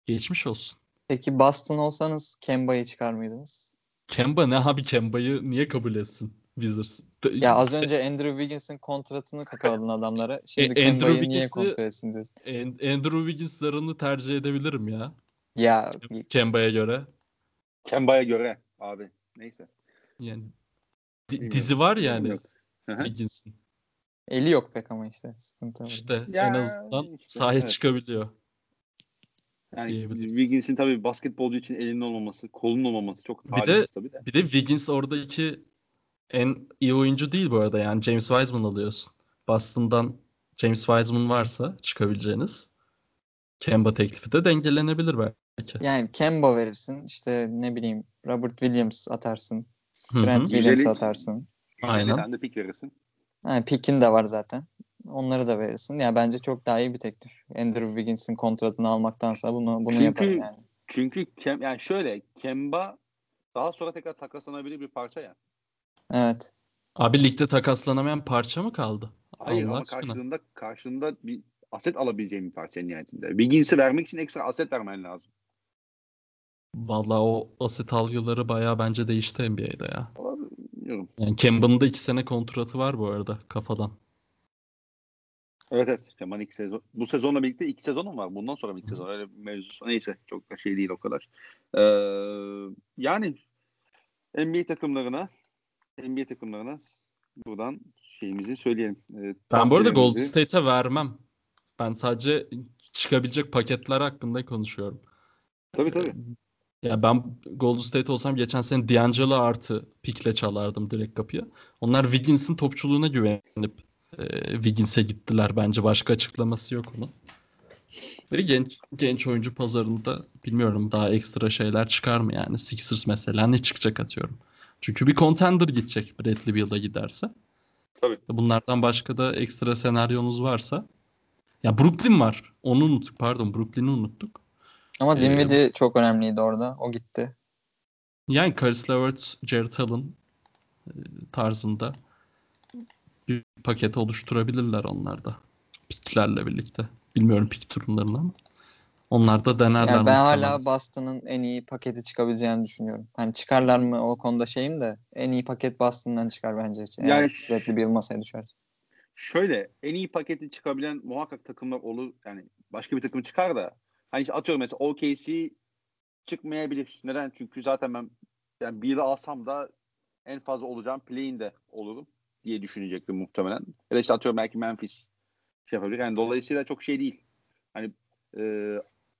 [SPEAKER 2] Geçmiş olsun.
[SPEAKER 3] Peki Boston olsanız Kemba'yı çıkar mıydınız?
[SPEAKER 2] Kemba ne abi Kemba'yı niye kabul etsin Wizards?
[SPEAKER 3] Ya az önce Andrew Wiggins'in kontratını kakaladın adamlara. Şimdi
[SPEAKER 2] E, Andrew
[SPEAKER 3] Kemba'yı niye kontrol etsin diyorsun.
[SPEAKER 2] An- Andrew Wiggins'larını tercih edebilirim ya.
[SPEAKER 3] Ya
[SPEAKER 2] Kemba'ya göre.
[SPEAKER 1] Kemba'ya göre abi. Neyse.
[SPEAKER 2] Yani di- dizi var yani. Wiggins'in.
[SPEAKER 3] eli yok pek ama işte sıkıntı var.
[SPEAKER 2] İşte
[SPEAKER 1] Ya,
[SPEAKER 2] en azından
[SPEAKER 1] işte,
[SPEAKER 2] sahaya
[SPEAKER 1] evet.
[SPEAKER 2] çıkabiliyor.
[SPEAKER 1] Yani. Wiggins'in tabii basketbolcu için elinin olmaması, kolunun olmaması çok
[SPEAKER 2] Bir de-
[SPEAKER 1] talihsiz tabii de.
[SPEAKER 2] Bir de Wiggins oradaki en iyi oyuncu değil bu arada. Yani James Wiseman alıyorsun. Boston'dan James Wiseman varsa çıkabileceğiniz Kemba teklifi de dengelenebilir belki.
[SPEAKER 3] Yani Kemba verirsin. işte ne bileyim Robert Williams atarsın.
[SPEAKER 2] Hı hı.
[SPEAKER 3] Grant Williams
[SPEAKER 1] Güzeli-
[SPEAKER 3] atarsın.
[SPEAKER 2] Aynen.
[SPEAKER 1] Sen de pik verirsin.
[SPEAKER 3] Yani Pick'in de var zaten. Onları da verirsin. Ya bence çok daha iyi bir teklif. Andrew Wiggins'in kontratını almaktansa bunu bunu
[SPEAKER 1] Çünkü-
[SPEAKER 3] yaparım yani.
[SPEAKER 1] Çünkü Kem, yani şöyle Kemba daha sonra tekrar takaslanabilir bir parça ya.
[SPEAKER 3] Evet.
[SPEAKER 2] Abi ligde takaslanamayan parça mı kaldı?
[SPEAKER 1] Hayır
[SPEAKER 2] Allah
[SPEAKER 1] ama
[SPEAKER 2] aşkına.
[SPEAKER 1] karşılığında karşılığında bir aset alabileceğin bir parça nihayetinde. Wiggins'i vermek için ekstra aset vermen lazım.
[SPEAKER 2] Vallahi o asit algıları bayağı bence değişti NBA'de ya.
[SPEAKER 1] Olabilir, Bilmiyorum.
[SPEAKER 2] Yani Kemba'nın da iki sene kontratı var bu arada kafadan.
[SPEAKER 1] Evet evet. Kemal iki sezon. Bu sezonla birlikte iki sezonum var. Bundan sonra bir iki sezon. Öyle bir mevzusu. Neyse. Çok da şey değil o kadar. Ee, yani NBA takımlarına NBA takımlarına buradan şeyimizi söyleyelim. Ee,
[SPEAKER 2] Ben bu arada Golden State'e vermem. Ben sadece çıkabilecek paketler hakkında konuşuyorum.
[SPEAKER 1] Tabii tabii.
[SPEAKER 2] Ee, Ya ben Golden State olsam geçen sene D'Angelo artı pikle çalardım direkt kapıya. Onlar Wiggins'in topçuluğuna güvenip e, Wiggins'e gittiler. Bence başka açıklaması yok onun. Ve genç genç oyuncu pazarında bilmiyorum daha ekstra şeyler çıkar mı yani Sixers mesela ne çıkacak atıyorum. Çünkü bir contender gidecek Bradley Beal'a giderse.
[SPEAKER 1] Tabii.
[SPEAKER 2] Bunlardan başka da ekstra senaryonuz varsa. Ya Brooklyn var. Onu unuttuk. Pardon Brooklyn'i unuttuk.
[SPEAKER 3] Ama
[SPEAKER 2] Ee,
[SPEAKER 3] Dinwiddie çok önemliydi orada. O gitti.
[SPEAKER 2] Yani Caris LeVert, Jared Allen e, tarzında bir paket oluşturabilirler onlar da. Piklerle birlikte. Bilmiyorum pik durumlarını ama. Onlar da denerler
[SPEAKER 3] Yani ben
[SPEAKER 2] muhtemelen.
[SPEAKER 3] hala Boston'ın en iyi paketi çıkabileceğini düşünüyorum. Hani çıkarlar mı o konuda şeyim de en iyi paket Boston'dan çıkar bence. Eğer
[SPEAKER 1] Yani
[SPEAKER 3] Bradley Beal masaya düşerse.
[SPEAKER 1] Şöyle en iyi paketi çıkabilen muhakkak takımlar olur. Yani başka bir takım çıkar da hani işte atıyorum mesela OKC çıkmayabilir. Neden? Çünkü zaten ben yani Beal'ı alsam da en fazla olacağım play'inde olurum diye düşünecektim muhtemelen. Ya da işte atıyorum belki Memphis şey yapabilir. Yani dolayısıyla çok şey değil. Hani e,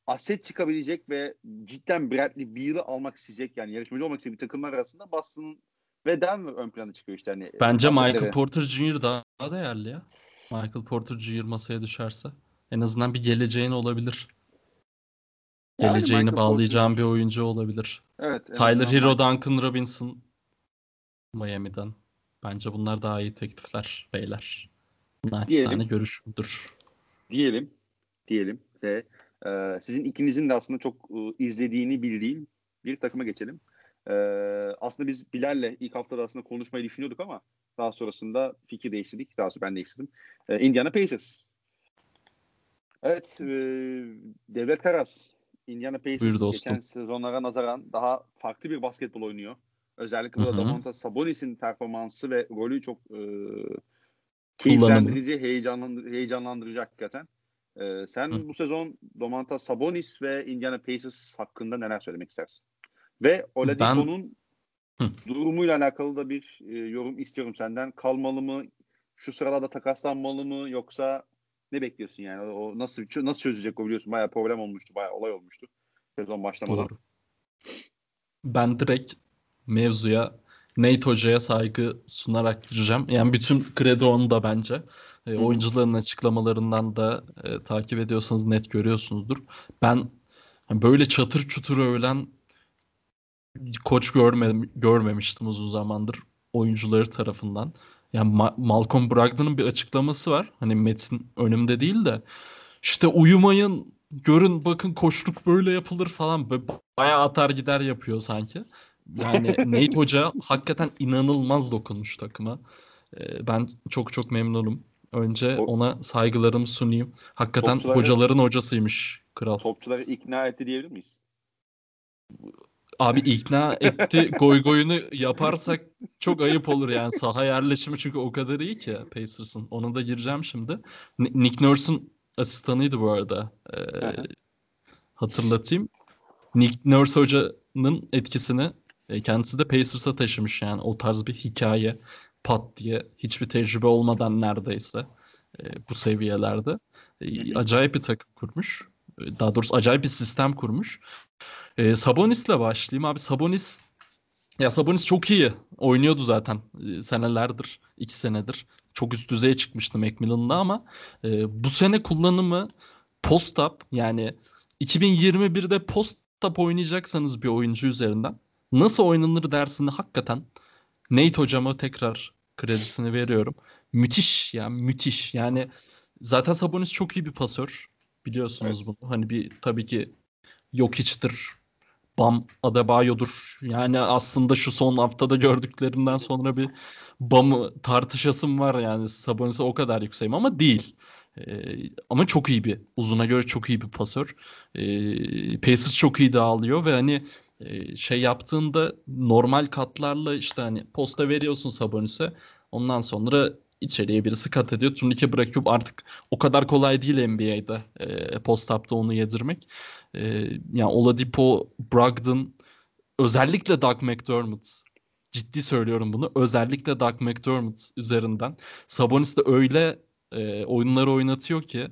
[SPEAKER 1] aset çıkabilecek ve cidden Bradley Beal'ı almak isteyecek yani yarışmacı olmak isteyecek bir takımlar arasında Boston ve Denver ön plana çıkıyor işte. Hani
[SPEAKER 2] Bence. Michael Porter Jr. daha değerli ya. Michael Porter Jr. masaya düşerse. En azından bir geleceğin olabilir.
[SPEAKER 1] Yani
[SPEAKER 2] Geleceğini
[SPEAKER 1] Michael
[SPEAKER 2] bağlayacağın
[SPEAKER 1] Porter-
[SPEAKER 2] bir oyuncu olabilir.
[SPEAKER 1] Evet.
[SPEAKER 2] Tyler Hero, Duncan Robinson Miami'den. Bence bunlar daha iyi teklifler beyler. Naçizane
[SPEAKER 1] Diyelim.
[SPEAKER 2] görüşümdür.
[SPEAKER 1] diyelim diyelim ve e, sizin ikinizin de aslında çok e, izlediğini bildiğim bir takıma geçelim. Ee, aslında biz Bilal'le ilk haftada aslında konuşmayı düşünüyorduk ama daha sonrasında fikir değiştirdik. Daha sonra ben değiştirdim. Ee, Indiana Pacers. Evet, e, Devlet Karas. Indiana Pacers geçen sezonlara nazaran daha farklı bir basketbol oynuyor. Özellikle burada Domantas Sabonis'in performansı ve rolü çok e, keyiflendirici, heyecanlandır, heyecanlandırıcı hakikaten. E, sen Hı. bu sezon Domantas Sabonis ve Indiana Pacers hakkında neler söylemek istersin? Ve Oladipo'nun ben... durumuyla alakalı da bir e, yorum istiyorum senden. Kalmalı mı? Şu sırada takaslanmalı mı? Yoksa ne bekliyorsun yani? O nasıl nasıl çözecek o biliyorsun? Bayağı problem olmuştu, bayağı olay olmuştu sezon başlamadan. Doğru.
[SPEAKER 2] Ben direkt mevzuya Nate Hoca'ya saygı sunarak gireceğim. Yani bütün kredi onu da bence. E, oyuncuların açıklamalarından da e, takip ediyorsanız net görüyorsunuzdur. Ben hani böyle çatır çutur övülen koç görme, görmemiştim uzun zamandır oyuncuları tarafından. Yani Ma- Malcolm Brogdon'un bir açıklaması var. Hani metin önümde değil de işte uyumayın görün bakın koçluk böyle yapılır falan. Böyle bayağı atar gider yapıyor sanki. Yani Nate Hoca hakikaten inanılmaz dokunmuş takıma. Ee, ben çok çok memnunum. Önce ona saygılarımı sunayım. Hakikaten topçuları, hocaların hocasıymış kral.
[SPEAKER 1] Topçuları ikna etti diyebilir miyiz?
[SPEAKER 2] Abi ikna etti goy goyunu yaparsak çok ayıp olur yani saha yerleşimi çünkü o kadar iyi ki Pacers'ın. Ona da gireceğim şimdi. Nick Nurse'un asistanıydı bu arada. Ee, hatırlatayım. Nick Nurse hocanın etkisini e, kendisi de Pacers'a taşımış yani o tarz bir hikaye pat diye hiçbir tecrübe olmadan neredeyse e, bu seviyelerde. E, acayip bir takım kurmuş. E, daha doğrusu acayip bir sistem kurmuş. E, Sabonis'le başlayayım abi. Sabonis ya Sabonis çok iyi. Oynuyordu zaten e, senelerdir. iki senedir. Çok üst düzeye çıkmıştı Macmillan'da ama e, bu sene kullanımı post-up yani 2021'de post-up oynayacaksanız bir oyuncu üzerinden nasıl oynanır dersini hakikaten Nate hocama tekrar kredisini veriyorum. Müthiş ya müthiş. Yani zaten Sabonis çok iyi bir pasör. Biliyorsunuz evet. bunu. Hani bir tabii ki yok içtir. Bam Adebayo'dur. Yani aslında şu son haftada gördüklerinden sonra bir Bam'ı tartışasım var yani Sabonis'e o kadar yükseğim ama değil. Ee, ama çok iyi bir uzuna göre çok iyi bir pasör. Ee, Pacers çok iyi dağılıyor ve hani şey yaptığında normal katlarla işte hani posta veriyorsun Sabonis'e. Ondan sonra içeriye birisi kat ediyor. Turnike bırakıp artık o kadar kolay değil NBA'de e, post-up'ta onu yedirmek. E, yani Oladipo, Brogdon özellikle Doug McDermott ciddi söylüyorum bunu. Özellikle Doug McDermott üzerinden. Sabonis de öyle e, oyunları oynatıyor ki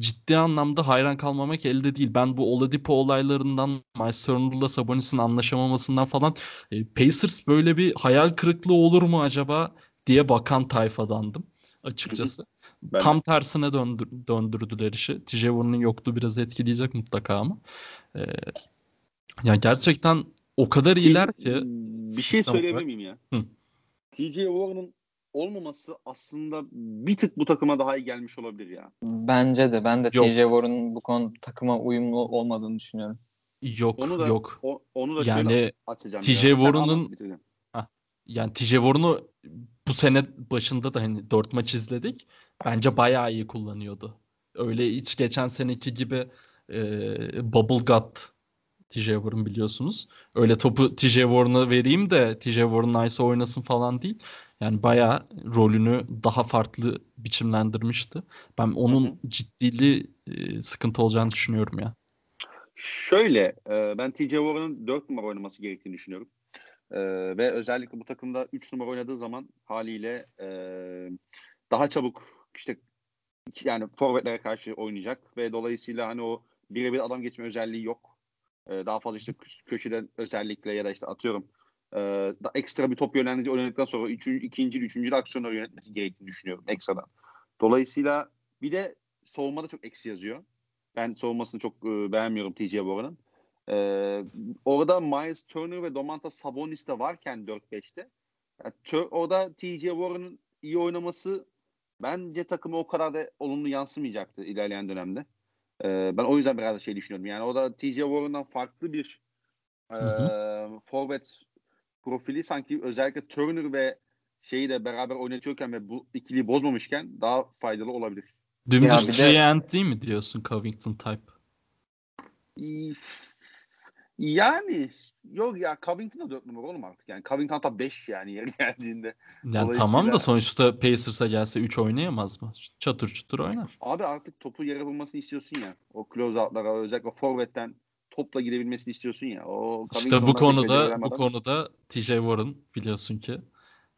[SPEAKER 2] ciddi anlamda hayran kalmamak elde değil. Ben bu Oladipo olaylarından, Miles Turner'la Sabonis'in anlaşamamasından falan e, Pacers böyle bir hayal kırıklığı olur mu acaba diye bakan tayfadandım açıkçası. Ben... Tam tersine döndür, döndürdüler işi. Warren'ın yokluğu biraz etkileyecek mutlaka ama. Ee, yani gerçekten o kadar iyiler ki.
[SPEAKER 1] Bir şey söyleyebilir miyim ya? Hı. TJ Warren'ın olmaması aslında bir tık bu takıma daha iyi gelmiş olabilir ya.
[SPEAKER 3] Bence de. Ben de. TJ Warren'ın bu konu takıma uyumlu olmadığını düşünüyorum.
[SPEAKER 2] Yok onu da, yok. O,
[SPEAKER 1] onu da
[SPEAKER 2] yani açacağım. TJ Warren'ın yani TJ Warren'u bu sene başında da hani dört maç izledik. Bence bayağı iyi kullanıyordu. Öyle hiç geçen seneki gibi e, Bubble Gut TJ Warren biliyorsunuz. Öyle topu TJ Warren'a vereyim de TJ Warren nice oynasın falan değil. Yani bayağı rolünü daha farklı biçimlendirmişti. Ben onun Hı-hı. ciddili e, sıkıntı olacağını düşünüyorum ya.
[SPEAKER 1] Şöyle, e, ben TJ Warren'ın 4 numara oynaması gerektiğini düşünüyorum. E, ve özellikle bu takımda 3 numara oynadığı zaman haliyle e, daha çabuk işte yani forvetlere karşı oynayacak ve dolayısıyla hani o birebir adam geçme özelliği yok. E, daha fazla işte köşeden özellikle ya da işte atıyorum e, da ekstra bir top yönlendirici oynadıktan sonra üçüncü, ikinci, üçüncü aksiyonları yönetmesi gerektiğini düşünüyorum ekstradan. Dolayısıyla bir de savunmada çok eksi yazıyor. Ben savunmasını çok e, beğenmiyorum TJ Warren'ın. Ee, orada Miles Turner ve Domantas Sabonis de varken 4-5'te yani orada TJ Warren'ın iyi oynaması bence takıma o kadar da olumlu yansımayacaktı ilerleyen dönemde. Ee, ben o yüzden biraz da şey düşünüyorum. Yani orada TJ Warren'dan farklı bir e, forvet profili sanki özellikle Turner ve şeyi de beraber oynatıyorken ve bu ikiliyi bozmamışken daha faydalı olabilir.
[SPEAKER 2] Dümdüz
[SPEAKER 3] bir de-
[SPEAKER 2] Giant değil mi diyorsun Covington type?
[SPEAKER 1] Yani yok ya Covington da 4 numara oğlum artık. Yani Covington hatta 5 yani yeri geldiğinde.
[SPEAKER 2] Yani tamam da sonuçta Pacers'a gelse 3 oynayamaz mı? Çatır çutur oynar.
[SPEAKER 1] Abi artık topu yere vurmasını istiyorsun ya. O close out'lara özellikle forvetten topla gidebilmesini istiyorsun ya. O
[SPEAKER 2] İşte bu konuda bu konuda TJ Warren biliyorsun ki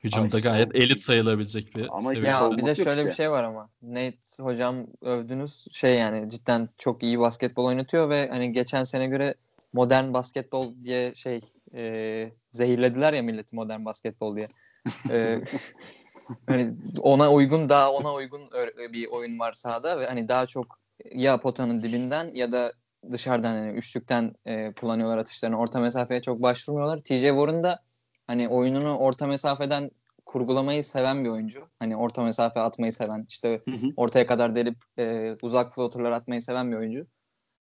[SPEAKER 2] hücumda
[SPEAKER 1] Ay,
[SPEAKER 2] gayet
[SPEAKER 1] savun-
[SPEAKER 2] elit sayılabilecek bir
[SPEAKER 1] Ama
[SPEAKER 2] seviye.
[SPEAKER 1] işte
[SPEAKER 3] Ya bir de şöyle bir
[SPEAKER 1] işte.
[SPEAKER 3] şey var ama. Nate hocam övdünüz şey yani cidden çok iyi basketbol oynatıyor ve hani geçen sene göre modern basketbol diye şey e, zehirlediler ya milleti modern basketbol diye. E, hani ona uygun daha ona uygun bir oyun var sahada ve hani daha çok ya potanın dibinden ya da dışarıdan hani üçlükten e, kullanıyorlar atışlarını. Orta mesafeye çok başvurmuyorlar. TJ Warren da hani oyununu orta mesafeden kurgulamayı seven bir oyuncu. Hani orta mesafe atmayı seven, işte
[SPEAKER 1] Hı hı.
[SPEAKER 3] ortaya kadar delip e, uzak floaterlar atmayı seven bir oyuncu.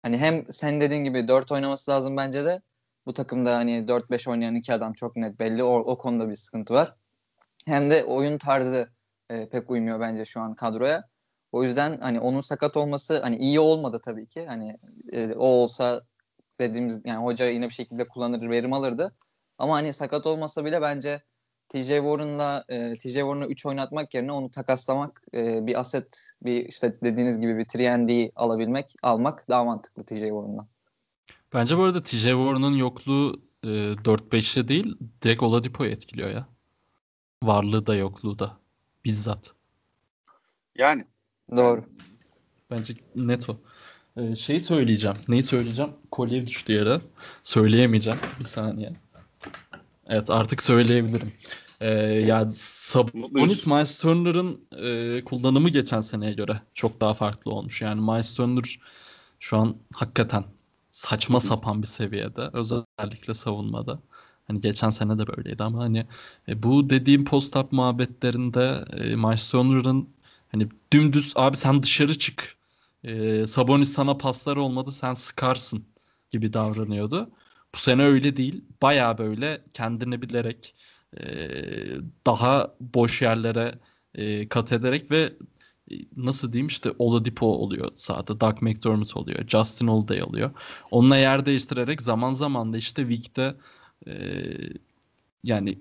[SPEAKER 3] Hani hem sen dediğin gibi 4 oynaması lazım bence de. Bu takımda hani 4-5 oynayan iki adam çok net belli. O, o konuda bir sıkıntı var. Hem de oyun tarzı e, pek uymuyor bence şu an kadroya. O yüzden hani onun sakat olması hani iyi olmadı tabii ki. Hani e, o olsa dediğimiz yani hoca yine bir şekilde kullanır, verim alırdı. Ama hani sakat olmasa bile bence TJ Warren'la e, TJ Warren'ı 3 oynatmak yerine onu takaslamak, e, bir aset, bir işte dediğiniz gibi bir 3 alabilmek, almak daha mantıklı TJ Warren'dan.
[SPEAKER 2] Bence bu arada TJ Warren'ın yokluğu e, 4-5'te değil direkt Oladipo'yu etkiliyor ya. Varlığı da yokluğu da. Bizzat.
[SPEAKER 1] Yani
[SPEAKER 3] Doğru.
[SPEAKER 2] Bence net o. Ee, şeyi söyleyeceğim. Neyi söyleyeceğim? Kolye düştü yere. Söyleyemeyeceğim. Bir saniye. Evet artık söyleyebilirim. Ee, ya Sabonis. Miles Turner'ın e, kullanımı geçen seneye göre çok daha farklı olmuş. Yani Miles Turner şu an hakikaten saçma sapan bir seviyede. Özellikle savunmada. Hani geçen sene de böyleydi ama hani e, bu dediğim post-up muhabbetlerinde e, Miles Turner'ın hani dümdüz abi sen dışarı çık. E, Sabonis sana paslar olmadı sen sıkarsın gibi davranıyordu. Bu sene öyle değil. Baya böyle kendini bilerek e, daha boş yerlere e, kat ederek ve e, nasıl diyeyim işte Oladipo oluyor sahada. Doug McDermott oluyor. Justin Holiday oluyor. Onunla yer değiştirerek zaman zaman da işte Week'te e, yani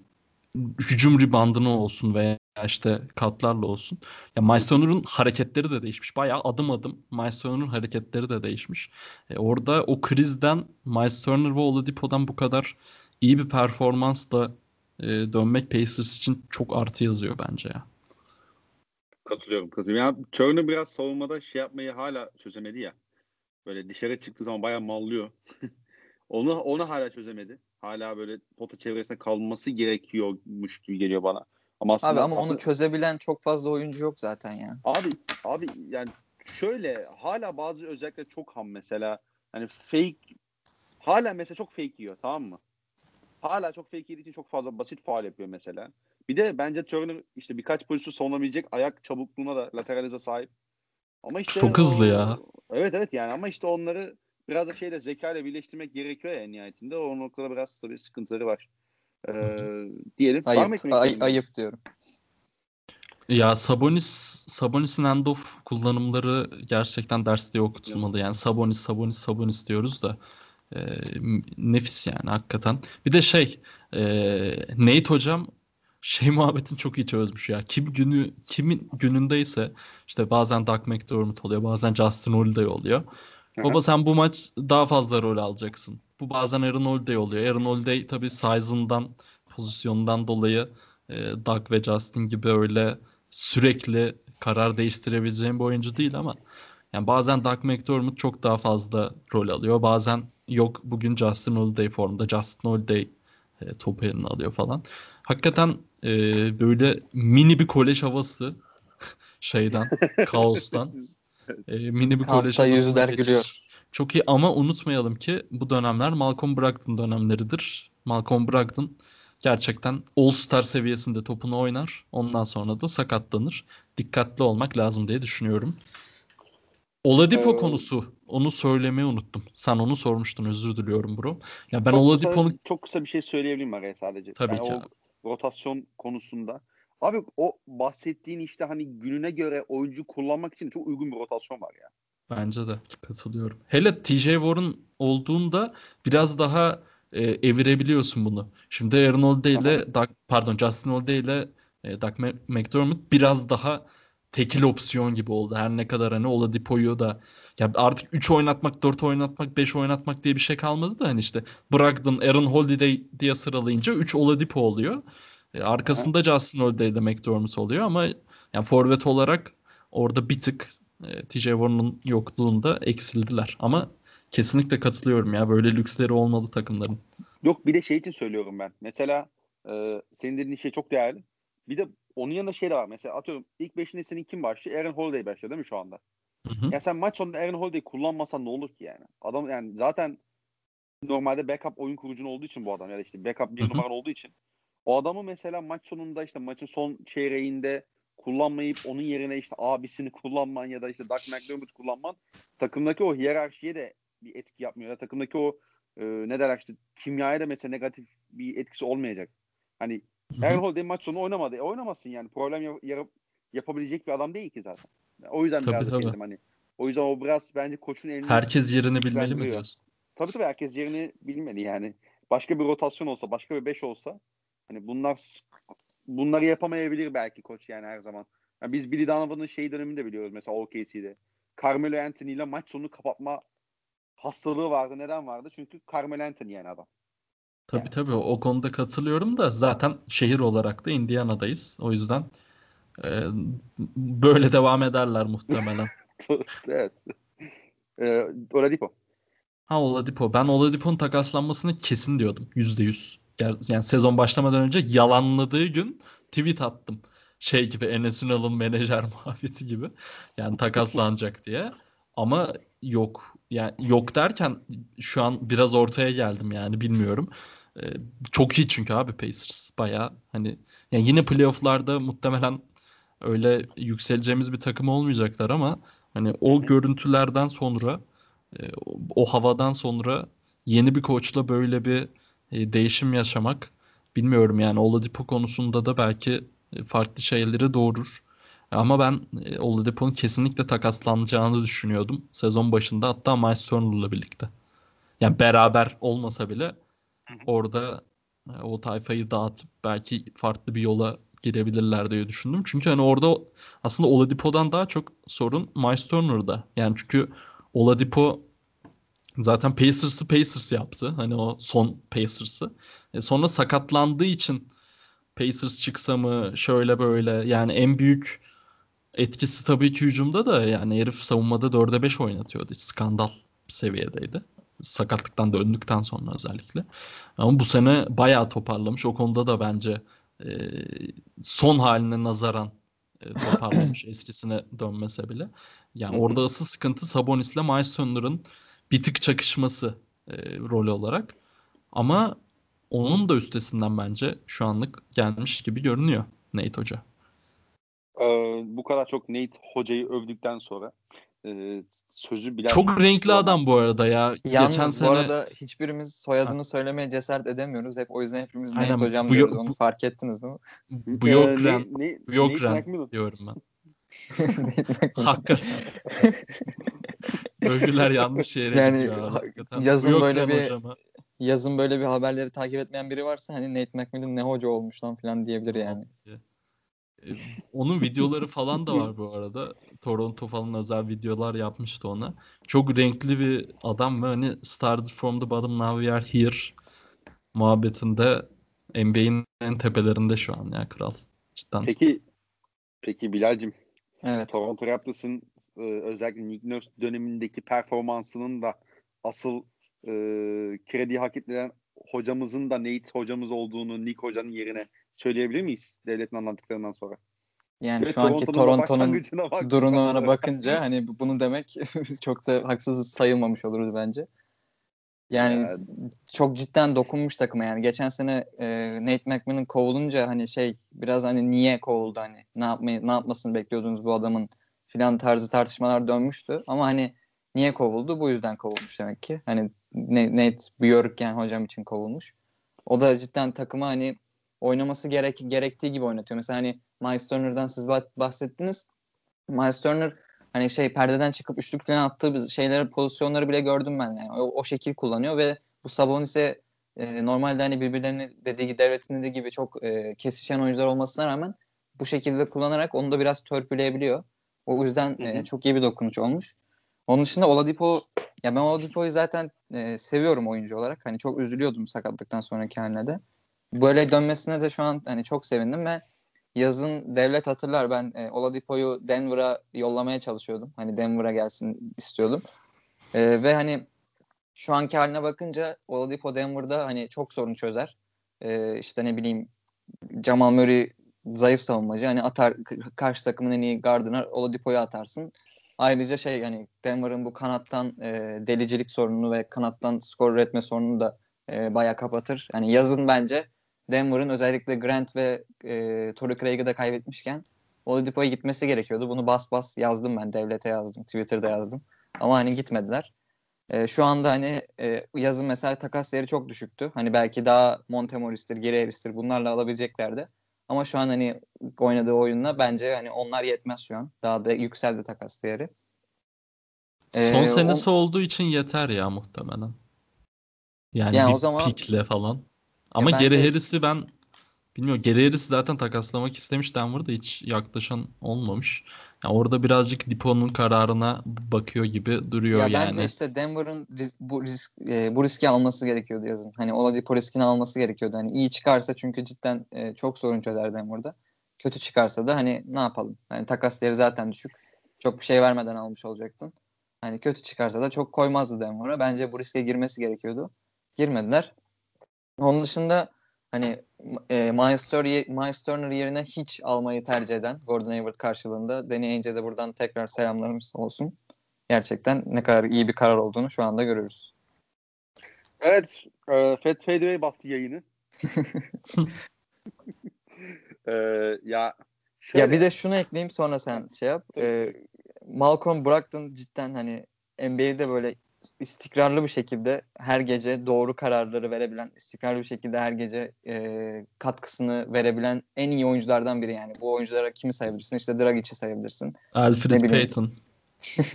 [SPEAKER 2] hücum ribandını olsun veya işte katlarla olsun. Ya Miles hareketleri de değişmiş. Bayağı adım adım Miles hareketleri de değişmiş. E, orada o krizden Miles Turner ve Oladipo'dan bu kadar iyi bir performansla e, dönmek Pacers için çok artı yazıyor bence ya.
[SPEAKER 1] katılıyorum katılıyorum. Yani Turner biraz savunmada şey yapmayı hala çözemedi ya. Böyle dışarı çıktığı zaman bayağı mallıyor. onu onu hala çözemedi. Hala böyle pota çevresinde kalması gerekiyormuş gibi geliyor bana. Ama aslında
[SPEAKER 3] Abi ama onu
[SPEAKER 1] aslında-
[SPEAKER 3] çözebilen çok fazla oyuncu yok zaten ya.
[SPEAKER 1] Abi abi yani şöyle hala bazı özellikle çok ham mesela hani fake hala mesela çok fake yiyor tamam mı? Hala çok fake yediği için çok fazla basit faal yapıyor mesela. Bir de bence Turner işte birkaç pozisyon savunabilecek ayak çabukluğuna da lateralize sahip. Ama işte
[SPEAKER 2] Çok hızlı
[SPEAKER 1] o-
[SPEAKER 2] ya.
[SPEAKER 1] Evet evet yani ama işte onları biraz da şeyle zekayla birleştirmek gerekiyor ya en nihayetinde. O noktada biraz tabii sıkıntıları var. Ee, diyelim.
[SPEAKER 3] Ayıp, ay- ayıp diyorum.
[SPEAKER 2] Ya Sabonis Sabonis'in handoff kullanımları gerçekten derste okutulmalı. Yani Sabonis Sabonis Sabonis diyoruz da e, nefis yani hakikaten. Bir de şey e, Nate hocam şey muhabbetin çok iyi çözmüş ya. Kim günü kimin günündeyse işte bazen Doug McDermott oluyor, bazen Justin Holiday oluyor. Baba sen bu maç daha fazla rol alacaksın. Bu bazen Aaron Holiday oluyor. Aaron Holiday tabii size'ından, pozisyonundan dolayı e, Doug ve Justin gibi öyle sürekli karar değiştirebileceğim bir oyuncu değil ama yani bazen Doug McDermott çok daha fazla rol alıyor. Bazen yok bugün Justin Holiday formda. Justin Holiday e, topu eline alıyor falan. Hakikaten e, böyle mini bir kolej havası şeyden, kaostan. E, mini bir kolej
[SPEAKER 3] Kampta
[SPEAKER 2] havasına
[SPEAKER 3] yüzler gülüyor.
[SPEAKER 2] Çok iyi ama unutmayalım ki bu dönemler Malcolm Brogdon dönemleridir. Malcolm Brogdon gerçekten All-Star seviyesinde topunu oynar. Ondan sonra da sakatlanır. Dikkatli olmak lazım diye düşünüyorum. Oladipo
[SPEAKER 1] Ee,
[SPEAKER 2] konusu. Onu söylemeyi unuttum. Sen onu sormuştun. Özür diliyorum bro. Ya ben
[SPEAKER 1] çok
[SPEAKER 2] Oladipo'nun
[SPEAKER 1] kısa, çok kısa bir şey söyleyebilirim araya sadece.
[SPEAKER 2] Tabii
[SPEAKER 1] Yani
[SPEAKER 2] ki
[SPEAKER 1] o
[SPEAKER 2] abi.
[SPEAKER 1] rotasyon konusunda. Abi o bahsettiğin işte hani gününe göre oyuncu kullanmak için çok uygun bir rotasyon var ya.
[SPEAKER 2] Bence de katılıyorum. Hele TJ Warren olduğunda biraz daha e, evirebiliyorsun bunu. Şimdi Aaron Holiday ile Doug, pardon Justin Holiday ile e, Doug McDermott biraz daha tekil opsiyon gibi oldu. Her ne kadar hani Oladipo'yu da ya artık 3 oynatmak, 4 oynatmak, 5 oynatmak diye bir şey kalmadı da hani işte Brogdon, Aaron Holiday diye sıralayınca 3 Oladipo oluyor. E, arkasında Justin Holiday ile McDermott oluyor ama yani forvet olarak orada bir tık e, TJ Warren'ın yokluğunda eksildiler. Ama kesinlikle katılıyorum ya. Böyle lüksleri olmalı takımların.
[SPEAKER 1] Yok bir de şey için söylüyorum ben. Mesela e, senin dediğin şey çok değerli. Bir de onun yanında şey de var. Mesela atıyorum ilk beşinde senin kim başlıyor? Aaron Holiday başlıyor değil mi şu anda?
[SPEAKER 2] Hı hı.
[SPEAKER 1] Ya sen maç sonunda Aaron Holiday'i kullanmasan ne olur ki yani? Adam yani zaten normalde backup oyun kurucun olduğu için bu adam ya da işte backup bir numaran olduğu için o adamı mesela maç sonunda işte maçın son çeyreğinde kullanmayıp onun yerine işte abisini kullanman ya da işte Doug McDermott kullanman takımdaki o hiyerarşiye de bir etki yapmıyor. Ya da takımdaki o e, ne derler işte kimyaya da mesela negatif bir etkisi olmayacak. Hani. Aaron Holiday maç sonu oynamadı. E, oynamasın yani. Problem yap- yarap- yapabilecek bir adam değil ki zaten. O yüzden
[SPEAKER 2] Tabii,
[SPEAKER 1] biraz
[SPEAKER 2] tabii.
[SPEAKER 1] hani. O yüzden o biraz bence koçun elini
[SPEAKER 2] Herkes yerini bilmeli mi diyorsun?
[SPEAKER 1] Tabii tabii herkes yerini bilmeli yani. Başka bir rotasyon olsa, başka bir beş olsa hani bunlar bunları yapamayabilir belki koç yani her zaman. Yani biz Billy Donovan'ın şey dönemini de biliyoruz mesela OKC'de. Carmelo Anthony ile maç sonunu kapatma hastalığı vardı. Neden vardı? Çünkü Carmelo Anthony yani adam.
[SPEAKER 2] Tabii
[SPEAKER 1] Yani.
[SPEAKER 2] tabii o konuda katılıyorum da zaten şehir olarak da Indiana'dayız. O yüzden e, böyle devam ederler muhtemelen.
[SPEAKER 1] evet. Ee, Oladipo.
[SPEAKER 2] Ha Oladipo. Ben Oladipo'nun takaslanmasını kesin diyordum. Yüzde yüz. Yani sezon başlamadan önce yalanladığı gün tweet attım. Şey gibi Enes Ünal'ın menajer muhabbeti gibi. Yani takaslanacak diye. Ama yok. Yani yok derken şu an biraz ortaya geldim yani bilmiyorum. Ee, çok iyi çünkü abi Pacers. Baya hani yani yine playoff'larda muhtemelen öyle yükseleceğimiz bir takım olmayacaklar ama hani o görüntülerden sonra e, o havadan sonra yeni bir koçla böyle bir e, değişim yaşamak bilmiyorum yani Oladipo konusunda da belki e, farklı şeyleri doğurur. Ama ben e, Oladipo'nun kesinlikle takaslanacağını düşünüyordum sezon başında hatta Miles Turner'la birlikte. Yani beraber olmasa bile orada e, o tayfayı dağıtıp belki farklı bir yola girebilirler diye düşündüm. Çünkü hani orada aslında Oladipo'dan daha çok sorun Miles Turner'da. Yani çünkü Oladipo zaten Pacers'ı Pacers yaptı. Hani o son Pacers'ı. E sonra sakatlandığı için Pacers çıksa mı şöyle böyle yani en büyük etkisi tabii ki hücumda da yani herif savunmada 4'e 5 oynatıyordu. Skandal seviyedeydi. Sakatlıktan döndükten sonra özellikle. Ama bu sene bayağı toparlamış. O konuda da bence e, son haline nazaran e, toparlamış eskisine dönmese bile. Yani orada asıl sıkıntı Sabonis'le Miles Turner'ın bir tık çakışması e, rolü olarak. Ama onun da üstesinden bence şu anlık gelmiş gibi görünüyor Nate Hoca.
[SPEAKER 1] Ee, bu kadar çok Nate hocayı övdükten sonra e, sözü Bilal
[SPEAKER 2] Çok renkli
[SPEAKER 1] Sonra-
[SPEAKER 2] adam bu arada ya.
[SPEAKER 3] Yalnız
[SPEAKER 2] Geçen
[SPEAKER 3] bu
[SPEAKER 2] sene
[SPEAKER 3] arada hiçbirimiz soyadını söylemeye cesaret edemiyoruz. Hep o yüzden hepimiz
[SPEAKER 2] Aynen,
[SPEAKER 3] Nate hocam
[SPEAKER 2] bu yo-
[SPEAKER 3] diyoruz. Onu
[SPEAKER 2] bu-
[SPEAKER 3] fark ettiniz değil mi?
[SPEAKER 2] bu
[SPEAKER 1] Ee,
[SPEAKER 2] yok
[SPEAKER 1] ne-
[SPEAKER 2] ren,
[SPEAKER 1] ne-
[SPEAKER 2] bu yok ren diyorum ben. Hakikaten. Övgüler yanlış yere
[SPEAKER 3] Yani
[SPEAKER 2] gidiyor hakikaten.
[SPEAKER 3] yazın
[SPEAKER 2] yok
[SPEAKER 3] böyle bir-
[SPEAKER 2] hocama.
[SPEAKER 3] Yazın böyle bir haberleri takip etmeyen biri varsa hani Nate McMillan ne hoca olmuş lan falan diyebilir yani.
[SPEAKER 2] E, Onun videoları falan da var bu arada. Toronto falan özel videolar yapmıştı ona. Çok renkli bir adam ve hani started from the bottom now we are here muhabbetinde NBA'in en tepelerinde şu an ya kral. Cidden.
[SPEAKER 1] Peki peki Bilal'cim
[SPEAKER 3] Evet.
[SPEAKER 1] Toronto Raptors'ın e, özellikle Nick Nurse dönemindeki performansının da asıl e, kredi hak edilen hocamızın da Nate hocamız olduğunu Nick hocanın yerine söyleyebilir miyiz devletin anlattıklarından sonra?
[SPEAKER 3] Yani
[SPEAKER 1] Ve
[SPEAKER 3] şu anki
[SPEAKER 1] Toronto'nun
[SPEAKER 3] durumuna bakınca hani bu- bunu demek çok da haksız sayılmamış oluruz bence. Yani
[SPEAKER 1] Ya,
[SPEAKER 3] çok cidden dokunmuş takıma yani. Geçen sene e, Nate McMillan kovulunca hani şey biraz hani niye kovuldu hani ne yapmayı ne yapmasını bekliyordunuz bu adamın filan tarzı tartışmalar dönmüştü. Ama hani niye kovuldu? Bu yüzden kovulmuş demek ki. Hani net Björken hocam için kovulmuş. O da cidden takımı hani oynaması gerek gerektiği gibi oynatıyor. Mesela hani Miles Turner'dan siz bahsettiniz. Miles Turner hani şey perdeden çıkıp üçlük falan attığı şeyleri pozisyonları bile gördüm ben yani. O, o şekil kullanıyor ve bu Sabonis'e e, normalde hani birbirlerini dediği devletin dediği gibi çok e, kesişen oyuncular olmasına rağmen bu şekilde kullanarak onu da biraz törpüleyebiliyor. O yüzden e, çok iyi bir dokunuş olmuş. Onun dışında Oladipo ya ben Oladipo'yu zaten e, seviyorum oyuncu olarak. Hani çok üzülüyordum sakatlıktan sonraki haline de. Böyle dönmesine de şu an hani çok sevindim ve yazın devlet hatırlar ben e, Oladipo'yu Denver'a yollamaya çalışıyordum. Hani Denver'a gelsin istiyordum. E, ve hani şu anki haline bakınca Oladipo Denver'da hani çok sorun çözer. E, işte ne bileyim Jamal Murray zayıf savunmacı. Hani atar karşı takımın en iyi gardına Oladipo'yu atarsın. Ayrıca şey yani Denver'ın bu kanattan e, delicilik sorununu ve kanattan skor üretme sorununu da e, bayağı kapatır. Yani yazın bence Denver'ın özellikle Grant ve e, Torrey Craig'i de kaybetmişken Oladipo'ya gitmesi gerekiyordu. Bunu bas bas yazdım ben. Devlete yazdım. Twitter'da yazdım. Ama hani gitmediler. E, şu anda hani e, yazın mesela takas değeri çok düşüktü. Hani belki daha Montemoris'tir, Geri Harris'tir bunlarla alabileceklerdi. Ama şu an hani oynadığı oyunla bence hani onlar yetmez şu an. Daha da yükseldi takas değeri.
[SPEAKER 2] Son ee, senesi o... olduğu için yeter ya muhtemelen. Yani, yani bir o zaman pikle falan. Ama ya Geri bence... Harris'i ben bilmiyorum. Geri Harris'i zaten takaslamak istemiş Denver'da hiç yaklaşan olmamış. Yani orada birazcık Dipo'nun kararına bakıyor gibi duruyor ya yani.
[SPEAKER 3] Bence işte Denver'ın bu risk e, bu riski alması gerekiyordu yazın. Hani Oladipo riskini alması gerekiyordu. Hani iyi çıkarsa çünkü cidden e, çok sorun çözer Denver'da. Kötü çıkarsa da hani ne yapalım? Hani takas değeri zaten düşük. Çok bir şey vermeden almış olacaktın. Hani kötü çıkarsa da çok koymazdı Denver'a. Bence bu riske girmesi gerekiyordu. Girmediler. Onun dışında hani e, Miles, Turner, Miles Turner yerine hiç almayı tercih eden Gordon Hayward karşılığında Danny Ainge'e de buradan tekrar selamlarımız olsun. Gerçekten ne kadar iyi bir karar olduğunu şu anda görüyoruz.
[SPEAKER 1] Evet. E, Fed Fadeaway baktı yayını. e, ya
[SPEAKER 3] şöyle... Ya bir de şunu ekleyeyim sonra sen şey yap. E, Malcolm Brogdon cidden hani NBA'de böyle istikrarlı bir şekilde her gece doğru kararları verebilen, istikrarlı bir şekilde her gece e, katkısını verebilen en iyi oyunculardan biri yani. Bu oyunculara kimi sayabilirsin? İşte Dragic'i sayabilirsin.
[SPEAKER 2] Alfred Payton.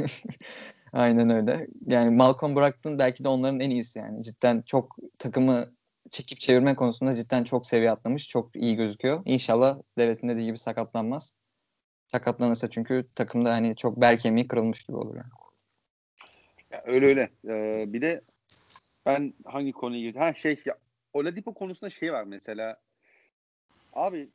[SPEAKER 3] Aynen öyle. Yani Malcolm Brogdon belki de onların en iyisi yani. Cidden çok takımı çekip çevirme konusunda cidden çok seviye atlamış. Çok iyi gözüküyor. İnşallah devletin dediği gibi sakatlanmaz. Sakatlanırsa çünkü takımda hani çok bel kemiği kırılmış gibi olur yani.
[SPEAKER 1] Ya öyle öyle. Ee, bir de ben hangi konuya girdim? Ha şey ya Oladipo konusunda şey var mesela. Abi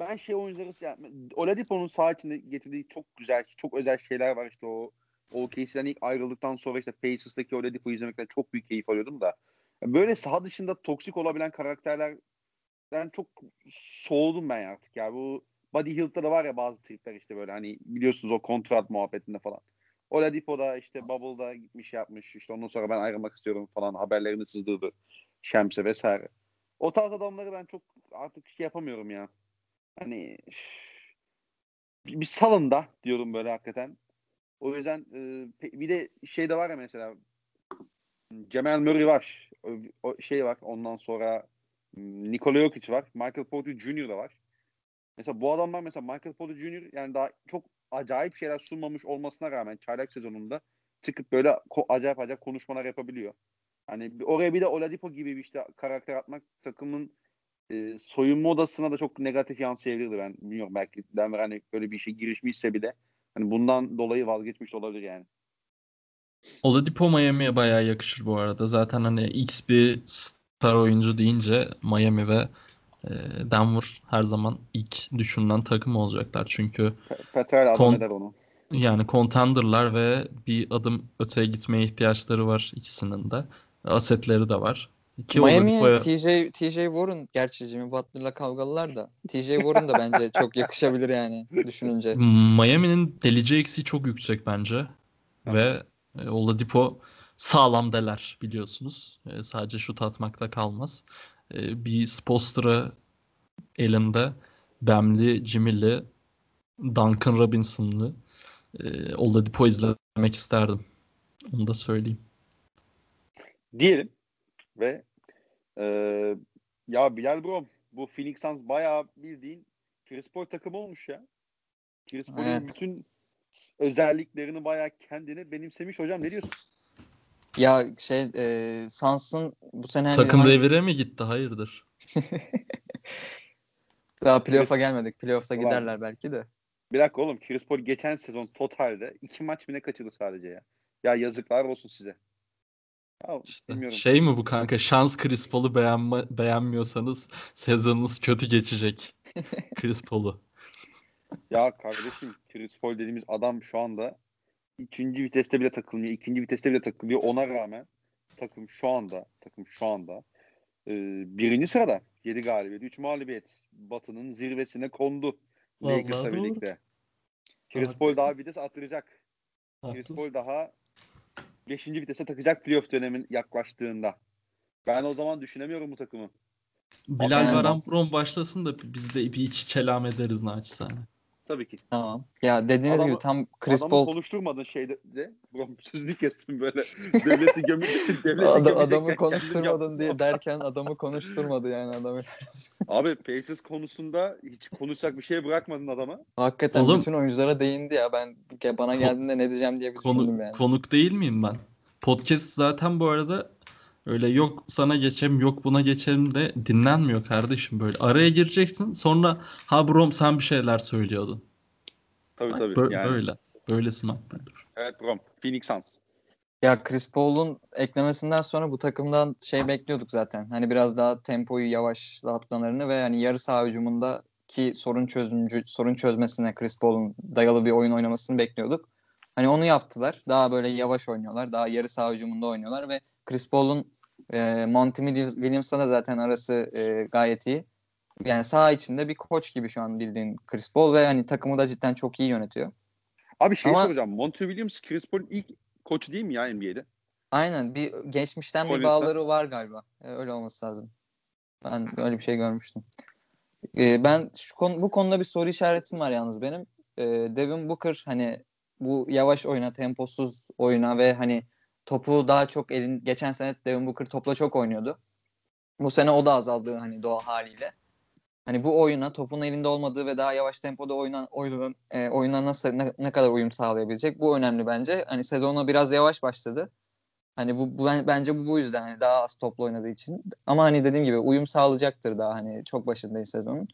[SPEAKER 1] ben şey oyuncuları yani, Oladipo'nun sağ içinde getirdiği çok güzel, çok özel şeyler var işte o OKC'den ilk ayrıldıktan sonra işte Pacers'daki Oladipo'yu izlemekten çok büyük keyif alıyordum da. Böyle saha dışında toksik olabilen karakterlerden çok soğudum ben artık ya. Bu Buddy Hield'da da var ya bazı tripler işte böyle hani biliyorsunuz o kontrat muhabbetinde falan. Oladipo da işte Bubble'da gitmiş yapmış. İşte ondan sonra ben ayrılmak istiyorum falan haberlerini sızdırdı. Şems'e vesaire. O tarz adamları ben çok artık şey yapamıyorum ya. Hani bir, bir salın da diyorum böyle hakikaten. O yüzden e, bir de şey de var ya mesela Cemal Murray var. O, o şey var. Ondan sonra Nikola Jokic var. Michael Porter Jr. da var. Mesela bu adamlar mesela Michael Porter Jr. yani daha çok acayip şeyler sunmamış olmasına rağmen çaylak sezonunda çıkıp böyle ko- acayip acayip konuşmalar yapabiliyor. Hani oraya bir de Oladipo gibi bir işte karakter atmak takımın e, soyunma odasına da çok negatif yansıyabilirdi ben bilmiyorum belki Denver hani böyle bir işe girişmişse bile hani bundan dolayı vazgeçmiş olabilir yani.
[SPEAKER 2] Oladipo Miami'ye bayağı yakışır bu arada. Zaten hani X bir star oyuncu deyince Miami ve Denver her zaman ilk düşünülen takım olacaklar. Çünkü
[SPEAKER 1] Petrel adam eder onu.
[SPEAKER 2] Yani contenderlar ve bir adım öteye gitmeye ihtiyaçları var ikisinin de. Asetleri de var.
[SPEAKER 3] Ki Miami'ye Oladipo'ya... TJ, TJ Warren gerçi Jimmy Butler'la kavgalılar da TJ Warren da bence çok yakışabilir yani düşününce.
[SPEAKER 2] Miami'nin delici eksiği çok yüksek bence. Ve e, Oladipo sağlam deler biliyorsunuz. E, sadece şut atmakta kalmaz. E, bir Spostra elinde Bamli, Jimmy'li, Duncan Robinson'lı e, Oladipo izlemek isterdim. Onu da söyleyeyim.
[SPEAKER 1] Diyelim ve e, ya Bilal Brom bu Phoenix Suns bayağı bildiğin Chris Paul takımı olmuş ya. Chris Paul'un
[SPEAKER 3] Evet.
[SPEAKER 1] bütün özelliklerini bayağı kendine benimsemiş hocam ne diyorsun?
[SPEAKER 3] Ya şey e, Suns'ın bu sene hani
[SPEAKER 2] Takım
[SPEAKER 3] hangi-
[SPEAKER 2] devire mi gitti? Hayırdır?
[SPEAKER 3] daha playoff'a gelmedik. Playoff'ta
[SPEAKER 1] Ulan.
[SPEAKER 3] giderler belki de.
[SPEAKER 1] Bir dakika oğlum Chris Paul geçen sezon totalde iki maç mı ne kaçırdı sadece ya. Ya yazıklar olsun size. Ya
[SPEAKER 2] İşte
[SPEAKER 1] bilmiyorum.
[SPEAKER 2] şey mi bu kanka? Şans Chris Paul'u beğenme, beğenmiyorsanız sezonunuz kötü geçecek. Chris Paul'u.
[SPEAKER 1] Ya kardeşim Chris Paul dediğimiz adam şu anda üçüncü viteste bile takılmıyor. ikinci viteste bile takılıyor. Ona rağmen takım şu anda takım şu anda e, birinci sırada. 7 galibiyet, 3 mağlubiyet. Batı'nın zirvesine kondu. Lakers'la birlikte. Chris. Paul daha vites attıracak. Chris Paul daha 5. vitese takacak playoff dönemin yaklaştığında. Ben o zaman düşünemiyorum bu takımı.
[SPEAKER 2] Bilal Baran Brom başlasın da biz de bir iç kelam ederiz naçizane.
[SPEAKER 1] Tabii ki.
[SPEAKER 3] Tamam. Ya dediğiniz
[SPEAKER 1] Adamı-
[SPEAKER 3] gibi tam Chris
[SPEAKER 1] Adamı
[SPEAKER 3] Paul
[SPEAKER 1] konuşturmadın şeyde de. Sözünü kestim böyle. Devleti gömecek. Devleti
[SPEAKER 3] Adam- adamı konuşturmadın diye derken adamı konuşturmadı yani adamı.
[SPEAKER 1] Abi Pacers konusunda hiç konuşacak bir şey bırakmadın adama.
[SPEAKER 3] Hakikaten
[SPEAKER 2] Oğlum-
[SPEAKER 3] bütün oyunculara değindi ya. Ben bana geldiğinde ne diyeceğim diye bir
[SPEAKER 2] Konu,
[SPEAKER 3] düşündüm yani.
[SPEAKER 2] Konuk değil miyim ben? Podcast zaten bu arada öyle yok sana geçelim yok buna geçelim de dinlenmiyor kardeşim böyle. Araya gireceksin sonra ha Brom sen bir şeyler söylüyordun.
[SPEAKER 1] Tabii tabii.
[SPEAKER 2] Bö-
[SPEAKER 1] yani.
[SPEAKER 2] Böyle. Böylesi makbuldür.
[SPEAKER 1] Evet Brom. Phoenix Suns.
[SPEAKER 3] Ya Chris Paul'un eklemesinden sonra bu takımdan şey bekliyorduk zaten. Hani biraz daha tempoyu yavaşlatmalarını ve hani yarı saha hücumundaki sorun çözümcü sorun çözmesine Chris Paul'un dayalı bir oyun oynamasını bekliyorduk. Hani onu yaptılar. Daha böyle yavaş oynuyorlar. Daha yarı saha hücumunda oynuyorlar ve Chris Paul'un e, Monty Williams'la da zaten arası e, gayet iyi. Yani saha içinde bir koç gibi şu an bildiğin Chris Paul ve hani takımı da cidden çok iyi yönetiyor.
[SPEAKER 1] Abi şey
[SPEAKER 3] Ama-
[SPEAKER 1] soracağım. Monty Williams Chris Paul'un ilk koçu değil mi ya NBA'de?
[SPEAKER 3] Aynen bir geçmişten bir
[SPEAKER 1] Collins'ten.
[SPEAKER 3] bağları var galiba. Ee, öyle olması lazım. Ben öyle bir şey görmüştüm. Ee, ben şu konu, bu konuda bir soru işaretim var yalnız benim. Ee, Devin Booker hani bu yavaş oyuna, temposuz oyuna ve hani topu daha çok elin geçen sene Devin Booker topla çok oynuyordu. Bu sene o da azaldı hani doğal haliyle. Hani bu oyuna topun elinde olmadığı ve daha yavaş tempoda oynan oyunun e, oyuna nasıl ne, ne kadar uyum sağlayabilecek bu önemli bence. Hani sezona biraz yavaş başladı. Hani bu, bu ben- bence bu bu yüzden hani daha az toplu oynadığı için. Ama hani dediğim gibi uyum sağlayacaktır daha hani çok başındayız sezonun.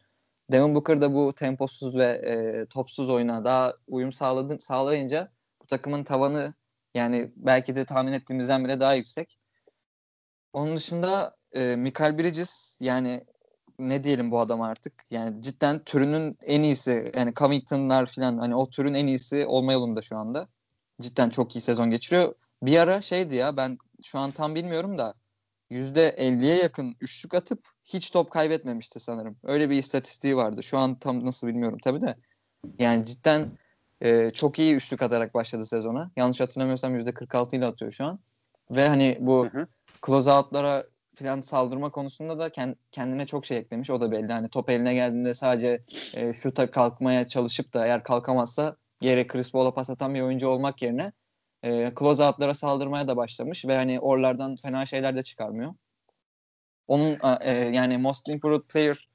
[SPEAKER 3] Devin Booker da bu temposuz ve e, topsuz oyuna daha uyum sağladı, sağlayınca bu takımın tavanı yani belki de tahmin ettiğimizden bile daha yüksek. Onun dışında e, Michael Bridges yani ne diyelim bu adama artık. Yani cidden türünün en iyisi yani Covington'lar falan hani o türün en iyisi olma yolunda şu anda. Cidden çok iyi sezon geçiriyor. Bir ara şeydi ya ben şu an tam bilmiyorum da %50'ye yakın üçlük atıp hiç top kaybetmemişti sanırım. Öyle bir istatistiği vardı. Şu an tam nasıl bilmiyorum tabii de. Yani cidden e, çok iyi üçlük atarak başladı sezona. Yanlış hatırlamıyorsam %46 ile atıyor şu an. Ve hani bu
[SPEAKER 1] Hı hı.
[SPEAKER 3] closeout'lara falan saldırma konusunda da kend- kendine çok şey eklemiş. O da belli. Hani top eline geldiğinde sadece e, şuta kalkmaya çalışıp da eğer kalkamazsa yere Chris Paul'a pas atan bir oyuncu olmak yerine e, closeout'lara saldırmaya da başlamış ve hani oralardan fena şeyler de çıkarmıyor. Onun e, yani most improved player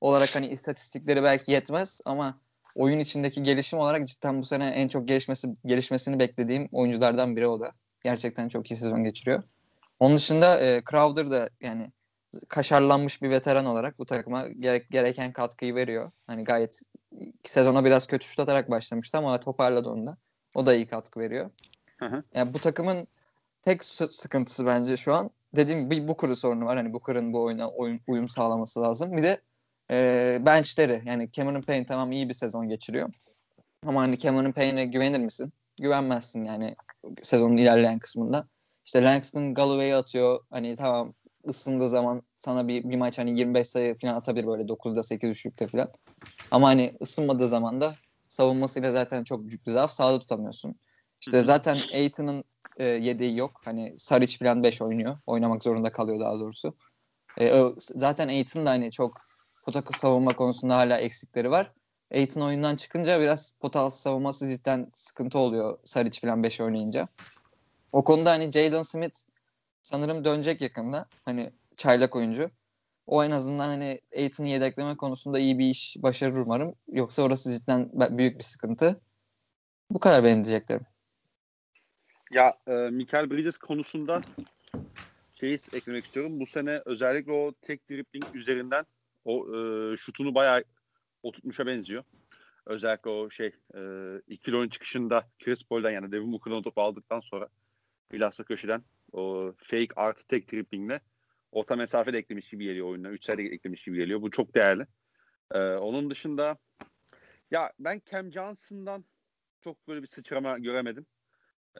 [SPEAKER 3] olarak hani istatistikleri belki yetmez ama oyun içindeki gelişim olarak cidden bu sene en çok gelişmesi gelişmesini beklediğim oyunculardan biri o da. Gerçekten çok iyi sezon geçiriyor. Onun dışında e, Crowder da yani kaşarlanmış bir veteran olarak bu takıma gerek, gereken katkıyı veriyor. Hani gayet sezona biraz kötü şut atarak başlamıştı ama toparladı onu da. O da iyi katkı veriyor.
[SPEAKER 1] Hı hı.
[SPEAKER 3] Yani bu takımın tek sı- sıkıntısı bence şu an dediğim gibi Booker'ın sorunu var. Hani Booker'ın bu oyuna oyun, uyum sağlaması lazım. Bir de e, benchleri yani Cameron Payne tamam iyi bir sezon geçiriyor. Ama hani Cameron Payne'e güvenir misin? Güvenmezsin yani sezonun ilerleyen kısmında. İşte Langston Galloway'i atıyor. Hani tamam ısındığı zaman sana bir, bir maç hani 25 sayı falan atabilir böyle 9'da 8 üçlükte falan. Ama hani ısınmadığı zaman da savunmasıyla zaten çok büyük bir zaaf. Sağda tutamıyorsun. İşte zaten Aiton'un e, yedeği yok. Hani Saric falan 5 oynuyor. Oynamak zorunda kalıyor daha doğrusu. E, o- zaten Aiton da hani çok pota savunma konusunda hala eksikleri var. Aiton oyundan çıkınca biraz potal savunması cidden sıkıntı oluyor Saric falan 5 oynayınca. O konuda hani Jalen Smith sanırım dönecek yakında. Hani çaylak oyuncu. O en azından hani Aiton'u yedekleme konusunda iyi bir iş başarır umarım. Yoksa orası cidden büyük bir sıkıntı. Bu kadar benim diyeceklerim.
[SPEAKER 1] Ya e, Michael Bridges konusunda şeyi eklemek istiyorum. Bu sene özellikle o tek dribbling üzerinden o e, şutunu bayağı oturtmuşa benziyor. Özellikle o şey e, ikili oyun çıkışında Chris Paul'dan yani Devin Booker'ın topu aldıktan sonra bilhassa köşeden o fake artı tek driblingle orta mesafe de eklemiş gibi geliyor oyuna. Üç sayı eklemiş gibi geliyor. Bu çok değerli. Ee, onun dışında ya ben Cam Johnson'dan çok böyle bir sıçrama göremedim.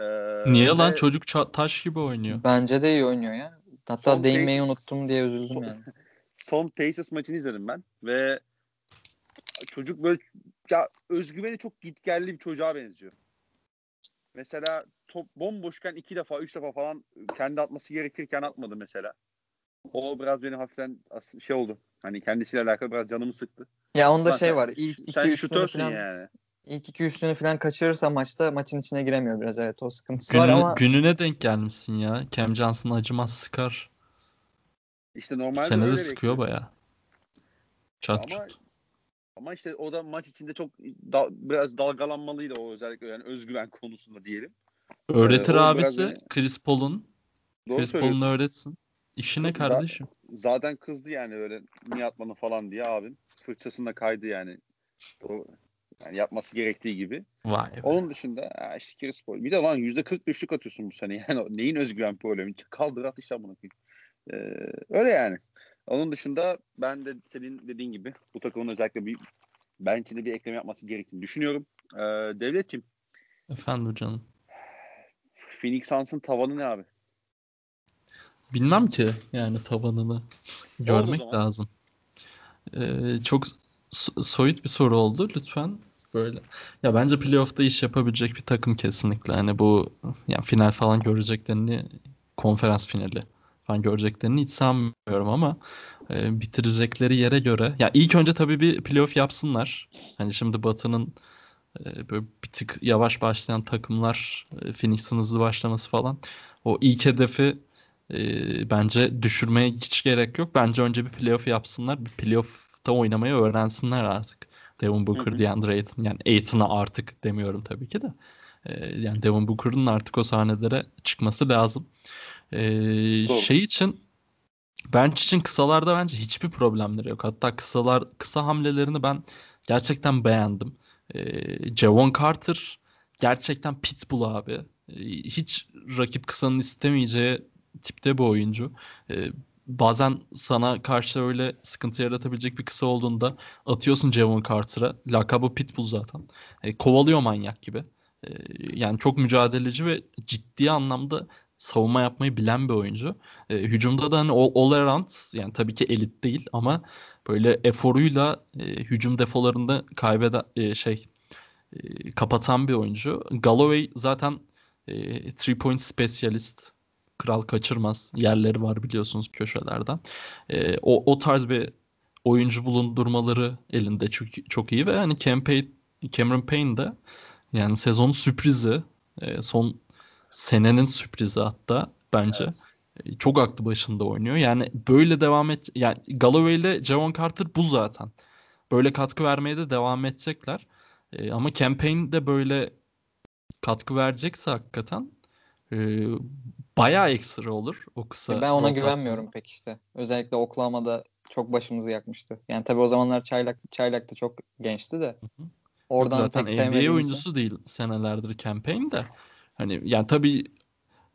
[SPEAKER 2] Ee, Niye ve... lan çocuk taş gibi oynuyor?
[SPEAKER 3] Bence de iyi oynuyor ya. Hatta son değinmeyi Pacers, unuttum diye üzüldüm son, yani.
[SPEAKER 1] Son Pacers maçını izledim ben ve çocuk böyle ya özgüveni çok gitgelli bir çocuğa benziyor. Mesela top bomboşken iki defa, üç defa falan kendi atması gerekirken atmadı mesela. O biraz beni hafiften şey oldu. Hani kendisiyle alakalı biraz canımı sıktı.
[SPEAKER 3] Ya onda Lan şey sen, var. İlk iki
[SPEAKER 1] sen şutörsün falan, yani.
[SPEAKER 3] İlk iki üçlünü falan kaçırırsa maçta maçın içine giremiyor biraz. Evet o sıkıntısı
[SPEAKER 2] Günü,
[SPEAKER 3] var ama.
[SPEAKER 2] Gününe denk gelmişsin ya. Cam Johnson acımaz sıkar.
[SPEAKER 1] İşte normalde
[SPEAKER 2] Sene de sıkıyor baya.
[SPEAKER 1] Çat ama, ama işte o da maç içinde çok da, biraz dalgalanmalıydı o özellikle yani özgüven konusunda diyelim.
[SPEAKER 2] Öğretir ee, abisi yani... Chris Paul'un. Chris Paul'un öğretsin. İşine kardeşim.
[SPEAKER 1] Zaten kızdı yani öyle niye falan diye abim. Fırçasında kaydı yani. O yani yapması gerektiği gibi.
[SPEAKER 2] Vay be.
[SPEAKER 1] Onun dışında işte Chris Paul. Bir de lan %40 düşük atıyorsun bu sene. Yani neyin özgüven problemi? Kaldır at işte bunu. Ee, öyle yani. Onun dışında ben de senin dediğin gibi bu takımın özellikle bir bench'ine bir ekleme yapması gerektiğini düşünüyorum. Ee, Devletçim.
[SPEAKER 2] Efendim canım.
[SPEAKER 1] Phoenix Suns'ın tavanı ne abi?
[SPEAKER 2] Bilmem ki yani tavanını görmek lazım. Ee, çok soyut bir soru oldu lütfen böyle. Ya bence playoff'ta iş yapabilecek bir takım kesinlikle. Hani bu yani final falan göreceklerini konferans finali falan göreceklerini hiç sanmıyorum ama e, bitirecekleri yere göre ya ilk önce tabii bir playoff yapsınlar. Hani şimdi Batı'nın e, böyle bir tık yavaş başlayan takımlar e, Phoenix'in hızlı başlaması falan o ilk hedefi e, bence düşürmeye hiç gerek yok. Bence önce bir playoff yapsınlar. Bir playoff'ta oynamayı öğrensinler artık. Devin Booker, DeAndre Ayton. Yani Ayton'a artık demiyorum tabii ki de. E, yani Devin Booker'ın artık o sahnelere çıkması lazım. E, şey için bench için kısalarda bence hiçbir problemleri yok. Hatta kısalar kısa hamlelerini ben gerçekten beğendim. E, Javon Carter gerçekten pitbull abi. E, hiç rakip kısanın istemeyeceği tipte bir oyuncu. E, bazen sana karşı öyle sıkıntı yaratabilecek bir kısa olduğunda atıyorsun Javon Carter'a. Lakabı Pitbull zaten. E, kovalıyor manyak gibi. E, yani çok mücadeleci ve ciddi anlamda savunma yapmayı bilen bir oyuncu. E, hücumda da hani all, around yani tabii ki elit değil ama böyle eforuyla e, hücum defolarında kaybeden e, şey e, kapatan bir oyuncu. Galloway zaten e, three point specialist kral kaçırmaz yerleri var biliyorsunuz köşelerden. E, o, o tarz bir oyuncu bulundurmaları elinde çok, çok iyi ve hani Campaign, Cameron Payne de yani sezonun sürprizi e, son senenin sürprizi hatta bence. Evet. E, çok aklı başında oynuyor. Yani böyle devam et yani Galloway ile Javon Carter bu zaten. Böyle katkı vermeye de devam edecekler. E, ama campaign de böyle katkı verecekse hakikaten e, bayağı ekstra olur o kısa.
[SPEAKER 3] Ben ona güvenmiyorum pek işte. Özellikle Oklahoma'da çok başımızı yakmıştı. Yani tabii o zamanlar Çaylak Çaylak da çok gençti de. Hı hı.
[SPEAKER 2] Oradan Yok zaten pek NBA oyuncusu değil senelerdir campaign de. Hani yani tabii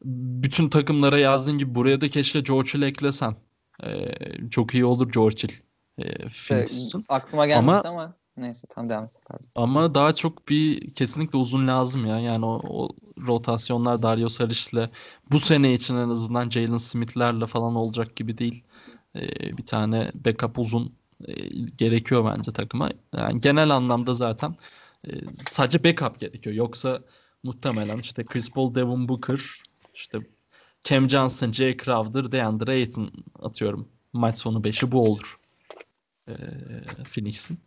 [SPEAKER 2] bütün takımlara yazdığın gibi buraya da keşke George Hill eklesen. Ee, çok iyi olur George Hill. Ee,
[SPEAKER 3] aklıma gelmişti ama, ama neyse tam devam et. Pardon.
[SPEAKER 2] Ama daha çok bir kesinlikle uzun lazım ya. Yani o, o rotasyonlar Dario Saric'le bu sene için en azından Jalen Smith'lerle falan olacak gibi değil. Ee, bir tane backup uzun e, gerekiyor bence takıma. Yani genel anlamda zaten e, sadece backup gerekiyor. Yoksa muhtemelen işte Chris Paul, Devin Booker, işte Cam Johnson, Jay Crowder, DeAndre Ayton atıyorum. Maç sonu 5'i bu olur. Ee, Phoenix'in.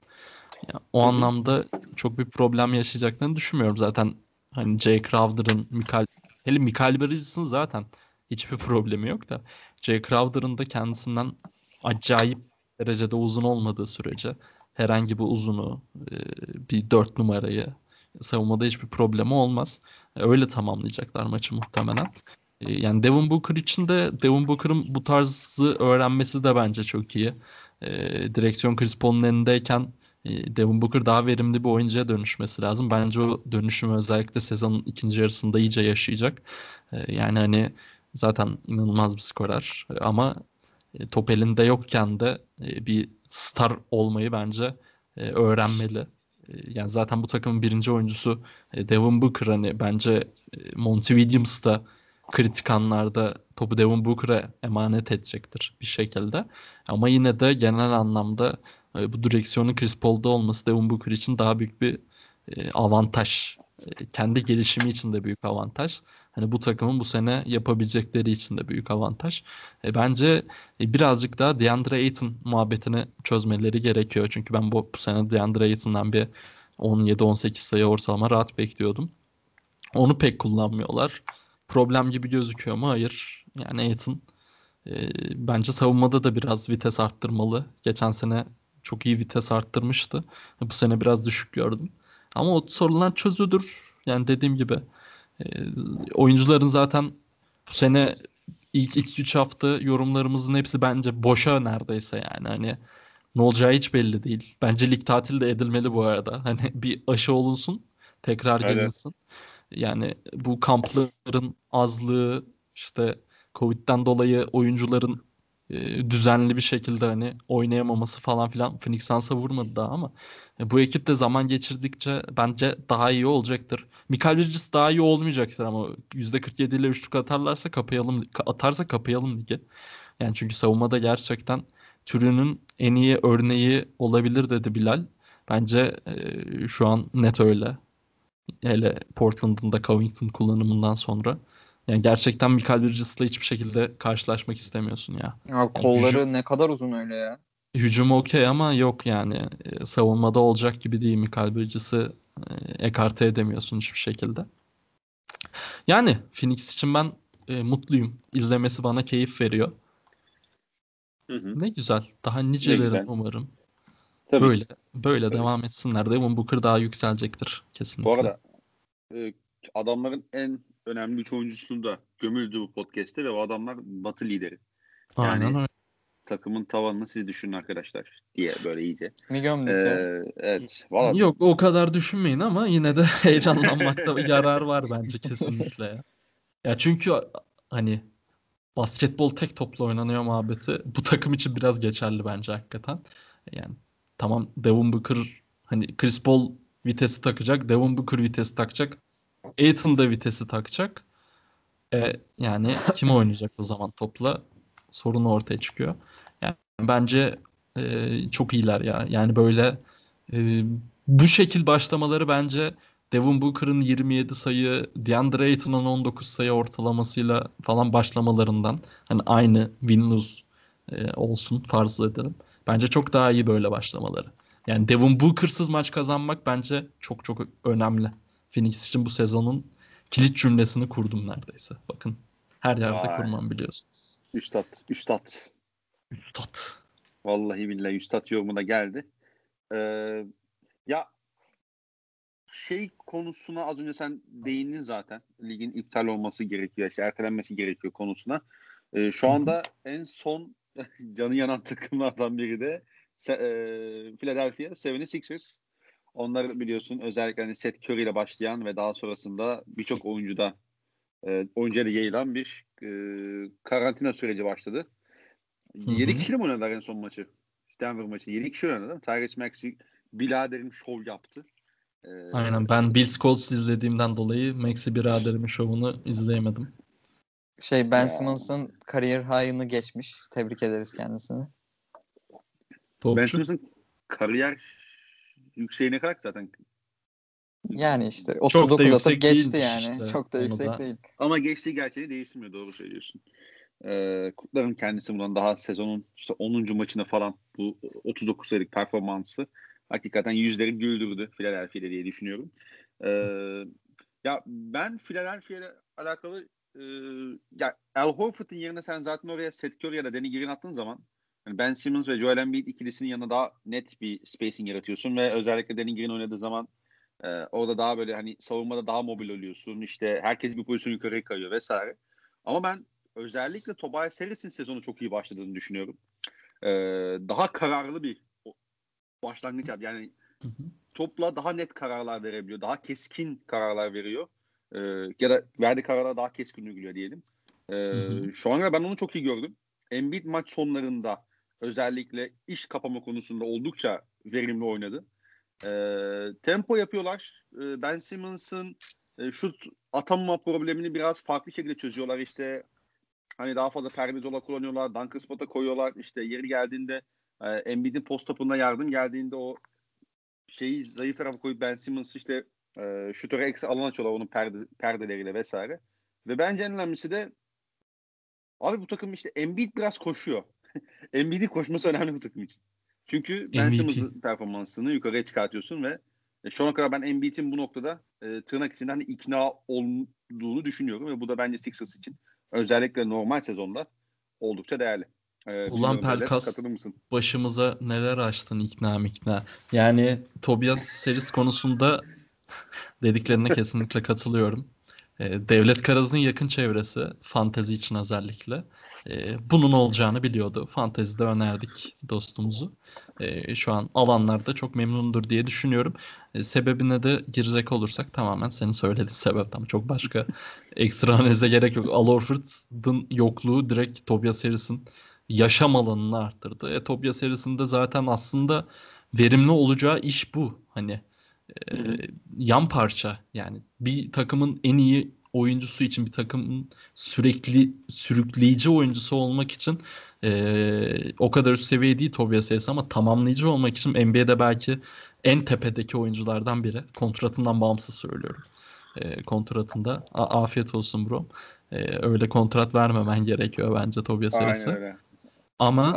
[SPEAKER 2] Ya, o anlamda çok bir problem yaşayacaklarını düşünmüyorum. Zaten hani Jay Crowder'ın, Mikael, hele Mikael Bridges'in zaten hiçbir problemi yok da Jay Crowder'ın da kendisinden acayip derecede uzun olmadığı sürece herhangi bir uzunu, e, bir dört numarayı savunmada hiçbir problemi olmaz. Öyle tamamlayacaklar maçı muhtemelen. E, yani Devin Booker için de Devin Booker'ın bu tarzı öğrenmesi de bence çok iyi. E, direksiyon Chris Paul'un elindeyken Devin Booker daha verimli bir oyuncuya dönüşmesi lazım. Bence o dönüşümü özellikle sezonun ikinci yarısında iyice yaşayacak. Yani hani zaten inanılmaz bir skorer ama top elinde yokken de bir star olmayı bence öğrenmeli. Yani zaten bu takımın birinci oyuncusu Devin Booker hani bence Monty Williams da kritik anlarda topu Devin Booker'a emanet edecektir bir şekilde. Ama yine de genel anlamda bu direksiyonun Chris Paul'da olması Devin Booker için daha büyük bir avantaj. Kendi gelişimi için de büyük avantaj. Hani bu takımın bu sene yapabilecekleri için de büyük avantaj. E, bence e, birazcık daha DeAndre Ayton muhabbetini çözmeleri gerekiyor. Çünkü ben bu, bu sene DeAndre Ayton'dan bir 17-18 sayı ortalama rahat bekliyordum. Onu pek kullanmıyorlar. Problem gibi gözüküyor mu? Hayır. Yani Ayton e, bence savunmada da biraz vites arttırmalı. Geçen sene çok iyi vites arttırmıştı. Bu sene biraz düşük gördüm. Ama o sorular çözülür. Yani dediğim gibi e, oyuncuların zaten bu sene ilk 2-3 hafta yorumlarımızın hepsi bence boşa neredeyse yani. Hani ne olacağı hiç belli değil. Bence lig tatili de edilmeli bu arada. Hani bir aşı olunsun, tekrar evet. gelinsin. Yani bu kampların azlığı işte Covid'den dolayı oyuncuların e, düzenli bir şekilde hani oynayamaması falan filan Phoenix Suns'a vurmadı daha ama e, bu ekip de zaman geçirdikçe bence daha iyi olacaktır. Mikael Bridges daha iyi olmayacaktır ama %47 ile üçlük atarlarsa kapayalım atarsa kapayalım ligi. Yani çünkü savunmada gerçekten türünün en iyi örneği olabilir dedi Bilal. Bence e, şu an net öyle. Hele Portland'ın da Covington kullanımından sonra. Yani gerçekten Mikael Bridges'la hiçbir şekilde karşılaşmak istemiyorsun ya.
[SPEAKER 3] Ya kolları hücum, ne kadar uzun öyle ya.
[SPEAKER 2] Hücum okey ama yok yani. E, savunmada olacak gibi değil Mikael Bridges'ı e, ekarte edemiyorsun hiçbir şekilde. Yani Phoenix için ben e, mutluyum. İzlemesi bana keyif veriyor. Hı hı. Ne güzel. Daha nicelerin umarım. Tabii. Böyle böyle Tabii. devam etsinler. Devin Booker daha yükselecektir kesinlikle.
[SPEAKER 1] Bu arada e, adamların en önemli üç oyuncusunu da gömüldü bu podcast'te ve o adamlar batı lideri. Yani Aynen öyle. takımın tavanını siz düşünün arkadaşlar diye böyle iyice.
[SPEAKER 3] Mi gömdük ee,
[SPEAKER 1] Evet.
[SPEAKER 2] Vallahi... Yok o kadar düşünmeyin ama yine de heyecanlanmakta yarar var bence kesinlikle ya. Ya çünkü hani basketbol tek topla oynanıyor muhabbeti bu takım için biraz geçerli bence hakikaten. Yani tamam Devin Booker hani Chris Paul vitesi takacak, Devin Booker vitesi takacak. Aiton da vitesi takacak. E, yani kim oynayacak o zaman topla? Sorun ortaya çıkıyor. Yani bence e, çok iyiler ya. Yani böyle e, bu şekil başlamaları bence Devin Booker'ın 27 sayı, DeAndre Ayton'un 19 sayı ortalamasıyla falan başlamalarından hani aynı win-lose e, olsun farz edelim. Bence çok daha iyi böyle başlamaları. Yani Devin Booker'sız maç kazanmak bence çok çok önemli. Phoenix için bu sezonun kilit cümlesini kurdum neredeyse. Bakın her yerde Vay. kurmam biliyorsunuz.
[SPEAKER 1] Üstad, üstad.
[SPEAKER 2] Üstad.
[SPEAKER 1] Vallahi billahi üstad yorumu da geldi. Ee, ya şey konusuna az önce sen değindin zaten. Ligin iptal olması gerekiyor, işte ertelenmesi gerekiyor konusuna. Ee, şu anda en son canı yanan takımlardan biri de e, Philadelphia 76ers. Onlar biliyorsun özellikle hani Seth Curry ile başlayan ve daha sonrasında birçok oyuncuda e, oyuncuya yayılan bir e, karantina süreci başladı. Hı-hı. 7 kişiyle mi oynadılar en son maçı? Denver maçı. 7 kişi oynadı değil mi? Tyrese Maxey biraderim şov yaptı.
[SPEAKER 2] Ee, Aynen ben Bill Scholes izlediğimden dolayı Maxi biraderimin şovunu izleyemedim.
[SPEAKER 3] Şey Ben Simmons'ın kariyer high'ını geçmiş. Tebrik ederiz kendisini.
[SPEAKER 1] Topçu. Ben Simmons'ın kariyer yükseğine kadar zaten.
[SPEAKER 3] Yani işte 39 atıp geçti yani. Işte. Çok da yüksek da... değil.
[SPEAKER 1] Ama geçtiği gerçeği değiştirmiyor doğru söylüyorsun. Ee, Kutlar'ın kendisi bundan daha sezonun işte 10. maçına falan bu 39 sayılık performansı hakikaten yüzleri güldürdü Philadelphia'da diye düşünüyorum. Ee, ya ben Philadelphia ile alakalı e, ya Al Horford'un yerine sen zaten oraya Seth Curry ya da Danny Green attığın zaman yani Ben Simmons ve Joel Embiid ikilisinin yanında daha net bir spacing yaratıyorsun ve özellikle Danny Green oynadığı zaman e, orada daha böyle hani savunmada daha mobil oluyorsun. İşte herkes bir pozisyon yukarıya kayıyor vesaire. Ama ben özellikle Tobias Harris'in sezonu çok iyi başladığını düşünüyorum. E, daha kararlı bir başlangıç yaptı. Yani topla daha net kararlar verebiliyor. Daha keskin kararlar veriyor. E, ya da verdiği kararlar daha keskin uyguluyor diyelim. E, Şu ana ben onu çok iyi gördüm. Embiid maç sonlarında özellikle iş kapama konusunda oldukça verimli oynadı. E, tempo yapıyorlar. E, ben Simmons'ın e, şut atamama problemini biraz farklı şekilde çözüyorlar. İşte hani daha fazla perde dola kullanıyorlar. Dunker spot'a koyuyorlar. İşte yeri geldiğinde e, Embiid'in post topuna yardım geldiğinde o şeyi zayıf tarafa koyup Ben Simmons işte e, şutöre eksi alan açıyorlar onun perde, perdeleriyle vesaire. Ve bence en önemlisi de abi bu takım işte Embiid biraz koşuyor. Embiid'in koşması önemli bu takım için. Çünkü Ben Simmons'ın performansını yukarıya çıkartıyorsun ve e, şu ana kadar ben Embiid'in bu noktada e, tırnak içinde hani ikna olduğunu düşünüyorum ve bu da bence Sixers için özellikle normal sezonda oldukça değerli.
[SPEAKER 2] Ee, Ulan Pelkas başımıza neler açtın ikna mikna. Yani Tobias Seris konusunda dediklerine kesinlikle katılıyorum. Ee, Devlet Karaz'ın yakın çevresi fantezi için özellikle e, bunun olacağını biliyordu. Fantezide önerdik dostumuzu. E, şu an alanlarda çok memnundur diye düşünüyorum. E, sebebine de girecek olursak tamamen senin söylediğin sebep ama çok başka ekstra analize gerek yok. Al Horford'un yokluğu direkt Tobias Harris'in yaşam alanını arttırdı. Etopya serisinde zaten aslında verimli olacağı iş bu. Hani e, yan parça yani bir takımın en iyi oyuncusu için bir takımın sürekli sürükleyici oyuncusu olmak için e, o kadar üst seviye değil Tobias Harris ama tamamlayıcı olmak için NBA'de belki en tepedeki oyunculardan biri. Kontratından bağımsız söylüyorum. E, kontratında. A- afiyet olsun bro. E, öyle kontrat vermemen gerekiyor bence Tobias Harris'e. Ama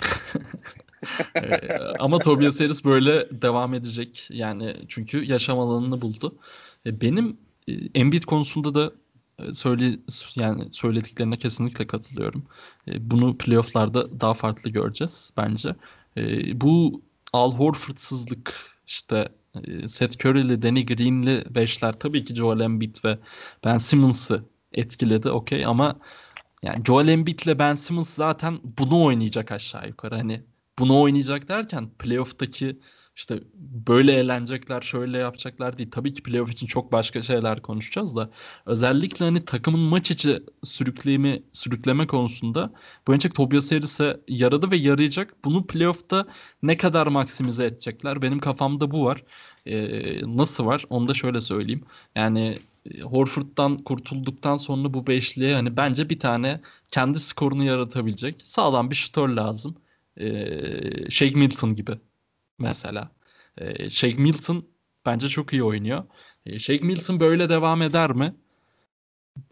[SPEAKER 2] ee, ama Tobias Harris böyle devam edecek. Yani çünkü yaşam alanını buldu. E, benim e, Embiid konusunda da e, söyle yani söylediklerine kesinlikle katılıyorum. Bunu playoff'larda daha farklı göreceğiz bence. Bu Al Horford'sızlık işte Seth Curry'li, Danny Green'li beşler tabii ki Joel Embiid ve Ben Simmons'ı etkiledi okey ama yani Joel Embiid ile Ben Simmons zaten bunu oynayacak aşağı yukarı. Hani bunu oynayacak derken playoff'taki işte böyle eğlenecekler, şöyle yapacaklar değil. Tabii ki playoff için çok başka şeyler konuşacağız da özellikle hani takımın maç içi sürükleme, sürükleme konusunda bu önceki Tobias Harris'e yaradı ve yarayacak. Bunu playoff'ta ne kadar maksimize edecekler? Benim kafamda bu var. Ee, nasıl var? Onu da şöyle söyleyeyim. Yani Horford'dan kurtulduktan sonra bu beşliğe hani bence bir tane kendi skorunu yaratabilecek sağlam bir şutör lazım. Ee, Shake Milton gibi mesela. Ee, Shake Milton bence çok iyi oynuyor. Ee, Shake Milton böyle devam eder mi?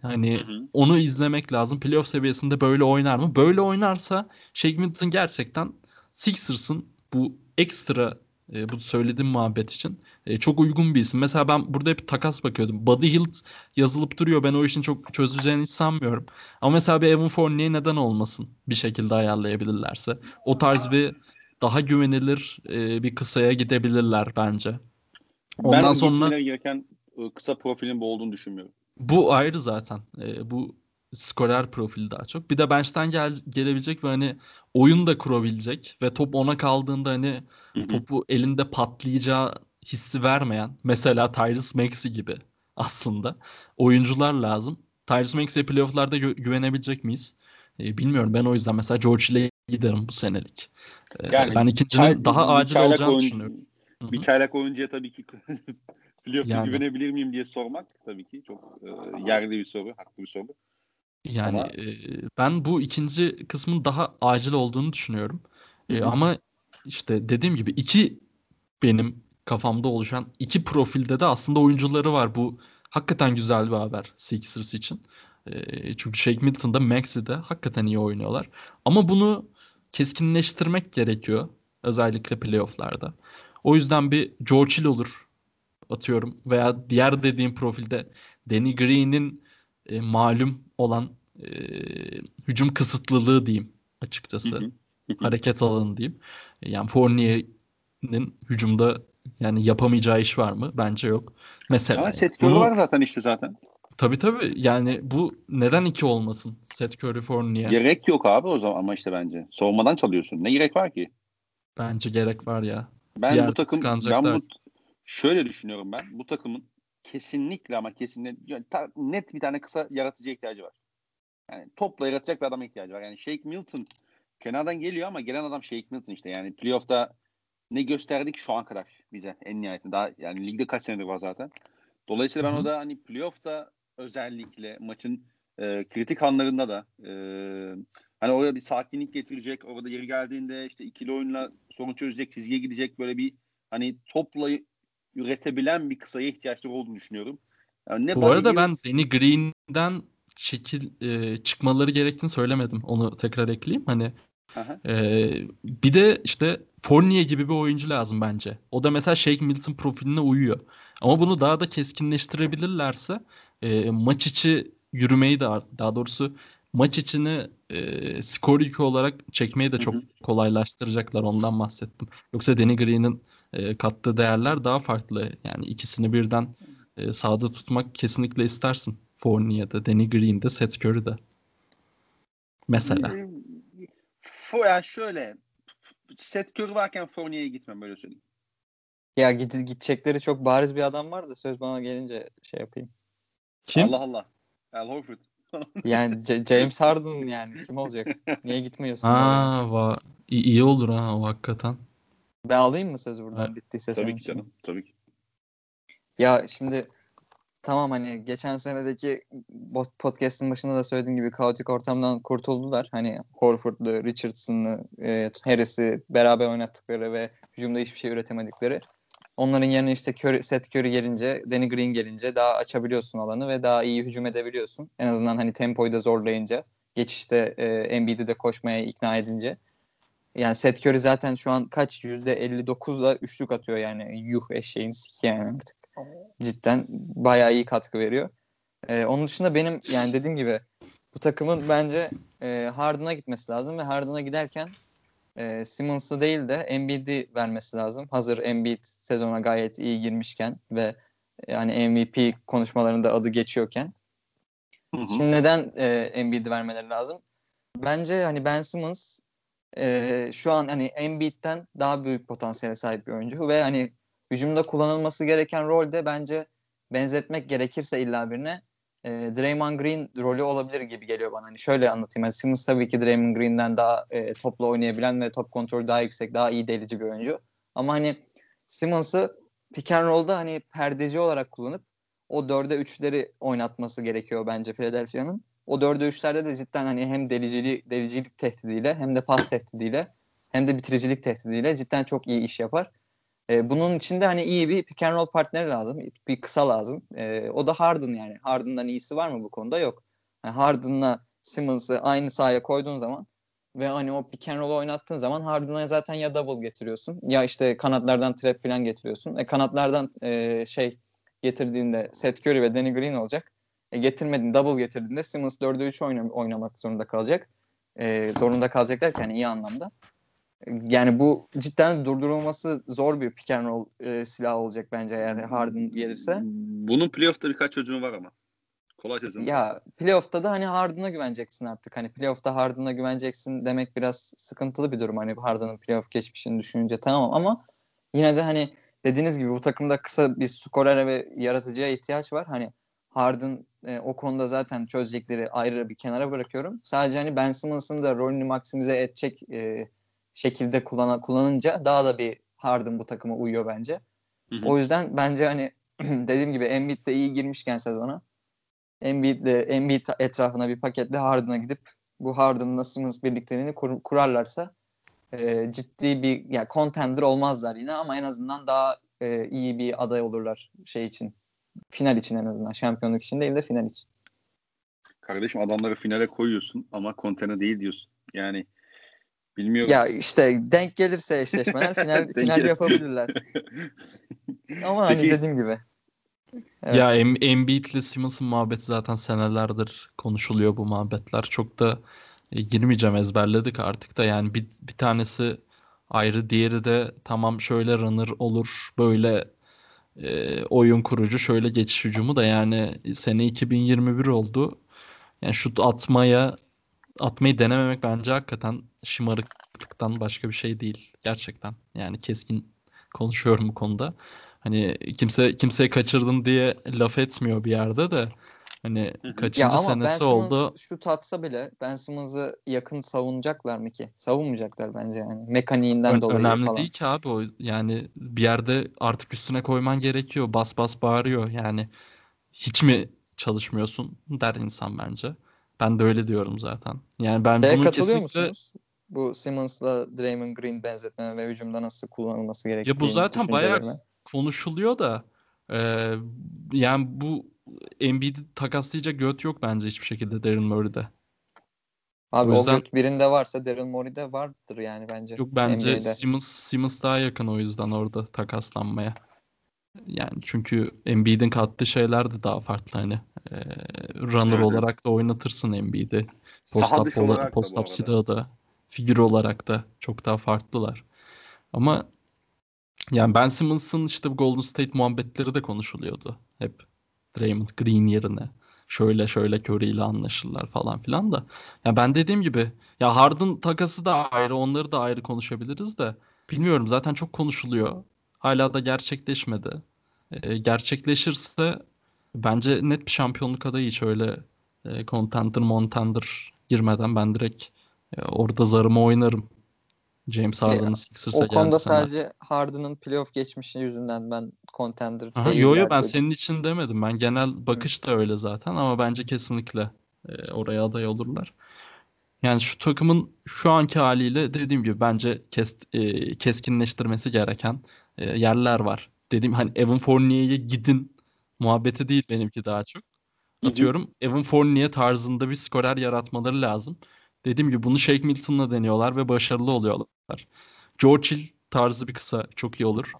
[SPEAKER 2] Hani hı hı. onu izlemek lazım. Playoff seviyesinde böyle oynar mı? Böyle oynarsa Shake Milton gerçekten Sixers'ın bu ekstra e, bu söylediğim muhabbet için. E, çok uygun bir isim. Mesela ben burada hep takas bakıyordum. Buddy Hield yazılıp duruyor. Ben o işin çok çözüleceğini hiç sanmıyorum. Ama mesela bir Evan Fournier neden olmasın? Bir şekilde ayarlayabilirlerse. O tarz bir daha güvenilir e, bir kısaya gidebilirler bence.
[SPEAKER 1] Ondan ben sonra gereken e, kısa profilin bu olduğunu düşünmüyorum.
[SPEAKER 2] Bu ayrı zaten. E, bu skorer profili daha çok. Bir de bench'ten gel gelebilecek ve hani oyun da kurabilecek ve top ona kaldığında hani Hı-hı. topu elinde patlayacağı hissi vermeyen mesela Tyrese Maxey gibi aslında oyuncular lazım. Tyrese Maxey'e playoff'larda gü- güvenebilecek miyiz? Ee, bilmiyorum. Ben o yüzden mesela George ile giderim bu senelik. Ee, yani ben ikincinin çay, daha acil olacağını oyuncu, düşünüyorum.
[SPEAKER 1] Hı-hı. Bir çaylak oyuncuya tabii ki playoff'ta yani. güvenebilir miyim diye sormak tabii ki çok e, yerli bir soru, haklı bir soru.
[SPEAKER 2] Yani ama... e, ben bu ikinci kısmın daha acil olduğunu düşünüyorum. E, ama işte dediğim gibi iki benim kafamda oluşan iki profilde de aslında oyuncuları var. Bu hakikaten güzel bir haber Sixers için. E, çünkü Shake Milton'da Maxi de hakikaten iyi oynuyorlar. Ama bunu keskinleştirmek gerekiyor. Özellikle playofflarda. O yüzden bir George Hill olur atıyorum. Veya diğer dediğim profilde Danny Green'in e, malum olan e, hücum kısıtlılığı diyeyim açıkçası. Hareket alanı diyeyim. Yani Fournier'in hücumda yani yapamayacağı iş var mı? Bence yok. Mesela
[SPEAKER 1] Ama set bunu, var zaten işte zaten.
[SPEAKER 2] Tabii tabii. Yani bu neden iki olmasın? Seth Curry Fournier.
[SPEAKER 1] Gerek yok abi o zaman ama işte bence. Soğumadan çalıyorsun. Ne gerek var ki?
[SPEAKER 2] Bence gerek var ya.
[SPEAKER 1] Ben bu takım ben bu şöyle düşünüyorum ben. Bu takımın kesinlikle ama kesinlikle net bir tane kısa yaratıcı ihtiyacı var. Yani topla yaratacak bir adama ihtiyacı var. Yani Shake Milton kenardan geliyor ama gelen adam Shake Milton işte. Yani playoff'ta ne gösterdik şu an kadar bize en nihayetinde. Daha yani ligde kaç senedir var zaten. Dolayısıyla ben o da hani playoff'ta özellikle maçın e, kritik anlarında da e, hani oraya bir sakinlik getirecek. Orada yeri geldiğinde işte ikili oyunla sorun çözecek, çizgiye gidecek böyle bir hani topla üretebilen bir kısaya ihtiyaçları olduğunu düşünüyorum.
[SPEAKER 2] Yani ne Bu arada Hills... ben Danny Green'den şekil e, çıkmaları gerektiğini söylemedim. Onu tekrar ekleyeyim. Hani e, bir de işte Fournier gibi bir oyuncu lazım bence. O da mesela Shake Milton profiline uyuyor. Ama bunu daha da keskinleştirebilirlerse e, maç içi yürümeyi de daha doğrusu maç içini e, skor yükü olarak çekmeyi de çok hı hı. kolaylaştıracaklar. Ondan bahsettim. Yoksa Danny Green'in e, kattığı değerler daha farklı. Yani ikisini birden e, sahada tutmak kesinlikle istersin. Fournier'de, Danny Green'de, Seth Curry'de. Mesela.
[SPEAKER 1] Yani şöyle Seth Curry varken Fournier'e gitmem böyle söyleyeyim.
[SPEAKER 3] Ya gid gidecekleri çok bariz bir adam var da söz bana gelince şey yapayım.
[SPEAKER 1] Kim? Allah Allah. Al Horford.
[SPEAKER 3] yani J- James Harden yani kim olacak? Niye gitmiyorsun?
[SPEAKER 2] Aa, va- iyi, iyi olur ha o hakikaten.
[SPEAKER 3] Ben alayım mı söz buradan ha, bittiyse
[SPEAKER 1] Tabii ki canım. Tabii ki.
[SPEAKER 3] Ya şimdi tamam hani geçen senedeki podcast'ın başında da söylediğim gibi kaotik ortamdan kurtuldular. Hani Horford'lu, Richardson'lı, e, Harris'i beraber oynattıkları ve hücumda hiçbir şey üretemedikleri. Onların yerine işte Curry, Seth Curry gelince, Danny Green gelince daha açabiliyorsun alanı ve daha iyi hücum edebiliyorsun. En azından hani tempoyu da zorlayınca, geçişte e, Embiid'i de koşmaya ikna edince. Yani Seth Curry zaten şu an kaç %59'la üçlük atıyor yani yuh eşeğin siki yani artık. Cidden bayağı iyi katkı veriyor. Ee, onun dışında benim yani dediğim gibi bu takımın bence e, Harden'a gitmesi lazım ve Harden'a giderken e, Simmons'ı değil de Embiid'i vermesi lazım. Hazır Embiid sezona gayet iyi girmişken ve yani MVP konuşmalarında adı geçiyorken. Hı hı. Şimdi neden e, Embiid'i vermeleri lazım? Bence hani Ben Simmons e, şu an hani Embiid'den daha büyük potansiyele sahip bir oyuncu ve hani hücumda kullanılması gereken rolde bence benzetmek gerekirse illa birine e, Draymond Green rolü olabilir gibi geliyor bana. Hani şöyle anlatayım. Yani Simmons tabii ki Draymond Green'den daha e, topla oynayabilen ve top kontrolü daha yüksek, daha iyi delici bir oyuncu. Ama hani Simmons'ı pick and roll'da hani perdeci olarak kullanıp o 4'e 3'leri oynatması gerekiyor bence Philadelphia'nın. O 4'e 3'lerde de cidden hani hem delicili, delicilik tehdidiyle hem de pas tehdidiyle hem de bitiricilik tehdidiyle cidden çok iyi iş yapar. E, bunun için de hani iyi bir pick and roll partneri lazım. Bir kısa lazım. E, o da Harden yani. Harden'dan iyisi var mı bu konuda? Yok. Yani Harden'la Simmons'ı aynı sahaya koyduğun zaman ve hani o pick and roll oynattığın zaman Harden'a zaten ya double getiriyorsun ya işte kanatlardan trap falan getiriyorsun. E, kanatlardan e, şey getirdiğinde Seth Curry ve Danny Green olacak. E, getirmedin double getirdiğinde Simmons 4'e 3 oynam oynamak zorunda kalacak. E, zorunda kalacak derken iyi anlamda. Yani bu cidden durdurulması zor bir pick and roll e, silahı olacak bence eğer Harden gelirse.
[SPEAKER 1] Bunun playoff'ta birkaç çocuğu var ama. Kolay çözüm.
[SPEAKER 3] Ya playoff'ta da hani Harden'a güveneceksin artık. Hani playoff'ta Harden'a güveneceksin demek biraz sıkıntılı bir durum. Hani Harden'ın playoff geçmişini düşününce tamam ama yine de hani dediğiniz gibi bu takımda kısa bir skorere ve yaratıcıya ihtiyaç var. Hani Harden e, o konuda zaten çözecekleri ayrı bir kenara bırakıyorum. Sadece hani Ben Simmons'ın da rolünü maksimize edecek e, şekilde kullan kullanınca daha da bir Harden bu takıma uyuyor bence. Hı hı. O yüzden bence hani dediğim gibi Embiid de iyi girmişken sezona Embiid de Embiid etrafına bir paketle Harden'a gidip bu Harden'la Simmons birlikteliğini kur, kurarlarsa e, ciddi bir ya yani contender olmazlar yine ama en azından daha e, iyi bir aday olurlar şey için. Final için en azından. Şampiyonluk için değil de final için.
[SPEAKER 1] Kardeşim adamları finale koyuyorsun ama kontene değil diyorsun. Yani Bilmiyorum.
[SPEAKER 3] Ya işte denk gelirse eşleşmeler final, final yapabilirler. Ama hani
[SPEAKER 1] Peki-
[SPEAKER 3] dediğim gibi. Evet.
[SPEAKER 2] Ya Em- Embiid'le Simmons'ın muhabbeti zaten senelerdir konuşuluyor bu muhabbetler. Çok da e, girmeyeceğim ezberledik artık da yani bir, bir tanesi ayrı diğeri de tamam şöyle runner olur böyle e, oyun kurucu şöyle geçiş hücumu da yani sene 2021 oldu. Yani şut atmaya atmayı denememek bence hakikaten şımarıklıktan başka bir şey değil gerçekten. Yani keskin konuşuyorum bu konuda. Hani kimse kimseye kaçırdın diye laf etmiyor bir yerde de hani
[SPEAKER 1] hı.
[SPEAKER 3] Ya
[SPEAKER 2] kaçıncı
[SPEAKER 3] ama Ben
[SPEAKER 2] senesi
[SPEAKER 3] Simmons
[SPEAKER 2] oldu.
[SPEAKER 3] şut atsa bile Ben Simmons'ı yakın savunacaklar mı ki? Savunmayacaklar bence yani. Mekaniğinden
[SPEAKER 2] Ö-
[SPEAKER 3] dolayı
[SPEAKER 2] önemli
[SPEAKER 3] falan.
[SPEAKER 2] değil ki abi o yani bir yerde artık üstüne koyman gerekiyor. Bas bas bağırıyor yani. Hiç mi çalışmıyorsun der insan bence. Ben de öyle diyorum zaten. Yani ben
[SPEAKER 3] Şeye
[SPEAKER 2] bunun
[SPEAKER 3] katılıyor
[SPEAKER 2] kesinlikle
[SPEAKER 3] musunuz? Bu Simmons'la Draymond Green benzetme ve hücumda nasıl kullanılması gerektiği
[SPEAKER 2] ya bu zaten bayağı konuşuluyor da e, yani bu Embiid'i takaslayacak göt yok bence hiçbir şekilde Daryl Morey'de.
[SPEAKER 3] Abi
[SPEAKER 2] O
[SPEAKER 3] o,
[SPEAKER 2] yüzden-
[SPEAKER 3] göt birinde varsa Daryl Morey'de vardır yani bence.
[SPEAKER 2] Yok bence
[SPEAKER 3] NBA'de.
[SPEAKER 2] Simmons Simmons daha yakın o yüzden orada takaslanmaya. Yani çünkü Embiid'in kattığı şeyler de daha farklı hani. Ee, runner
[SPEAKER 1] Evet,
[SPEAKER 2] olarak da oynatırsın Embiid'i. Post-up,
[SPEAKER 1] olarak arada.
[SPEAKER 2] silahı da figür olarak da çok daha farklılar. Ama yani Ben Simmons'ın işte bu Golden State muhabbetleri de konuşuluyordu. Hep Draymond Green yerine. Şöyle şöyle Curry ile anlaşırlar falan filan da. Ya ben dediğim gibi ya Harden takası da ayrı onları da ayrı konuşabiliriz de. Bilmiyorum zaten çok konuşuluyor. Hala da gerçekleşmedi. Ee, gerçekleşirse bence net bir şampiyonluk adayı hiç öyle e, contender montender girmeden ben direkt e, orada zarımı oynarım. James Harden'ın Sixers'a
[SPEAKER 3] O konuda
[SPEAKER 2] sene.
[SPEAKER 3] sadece Harden'ın playoff geçmişi yüzünden ben contender
[SPEAKER 2] Aha,
[SPEAKER 3] değiller
[SPEAKER 2] yo yo ben
[SPEAKER 3] dedim.
[SPEAKER 2] senin için demedim. Ben genel bakış da öyle zaten ama bence kesinlikle e, oraya aday olurlar. Yani şu takımın şu anki haliyle dediğim gibi bence kes, e, keskinleştirmesi gereken e, yerler var. Dediğim hani Evan Fournier'e gidin muhabbeti değil benimki daha çok.
[SPEAKER 1] Hı hı.
[SPEAKER 2] Atıyorum Evan Fournier tarzında bir skorer yaratmaları lazım. Dediğim gibi bunu Shake Milton'la deniyorlar ve başarılı oluyorlar. George Hill tarzı bir kısa çok iyi olur.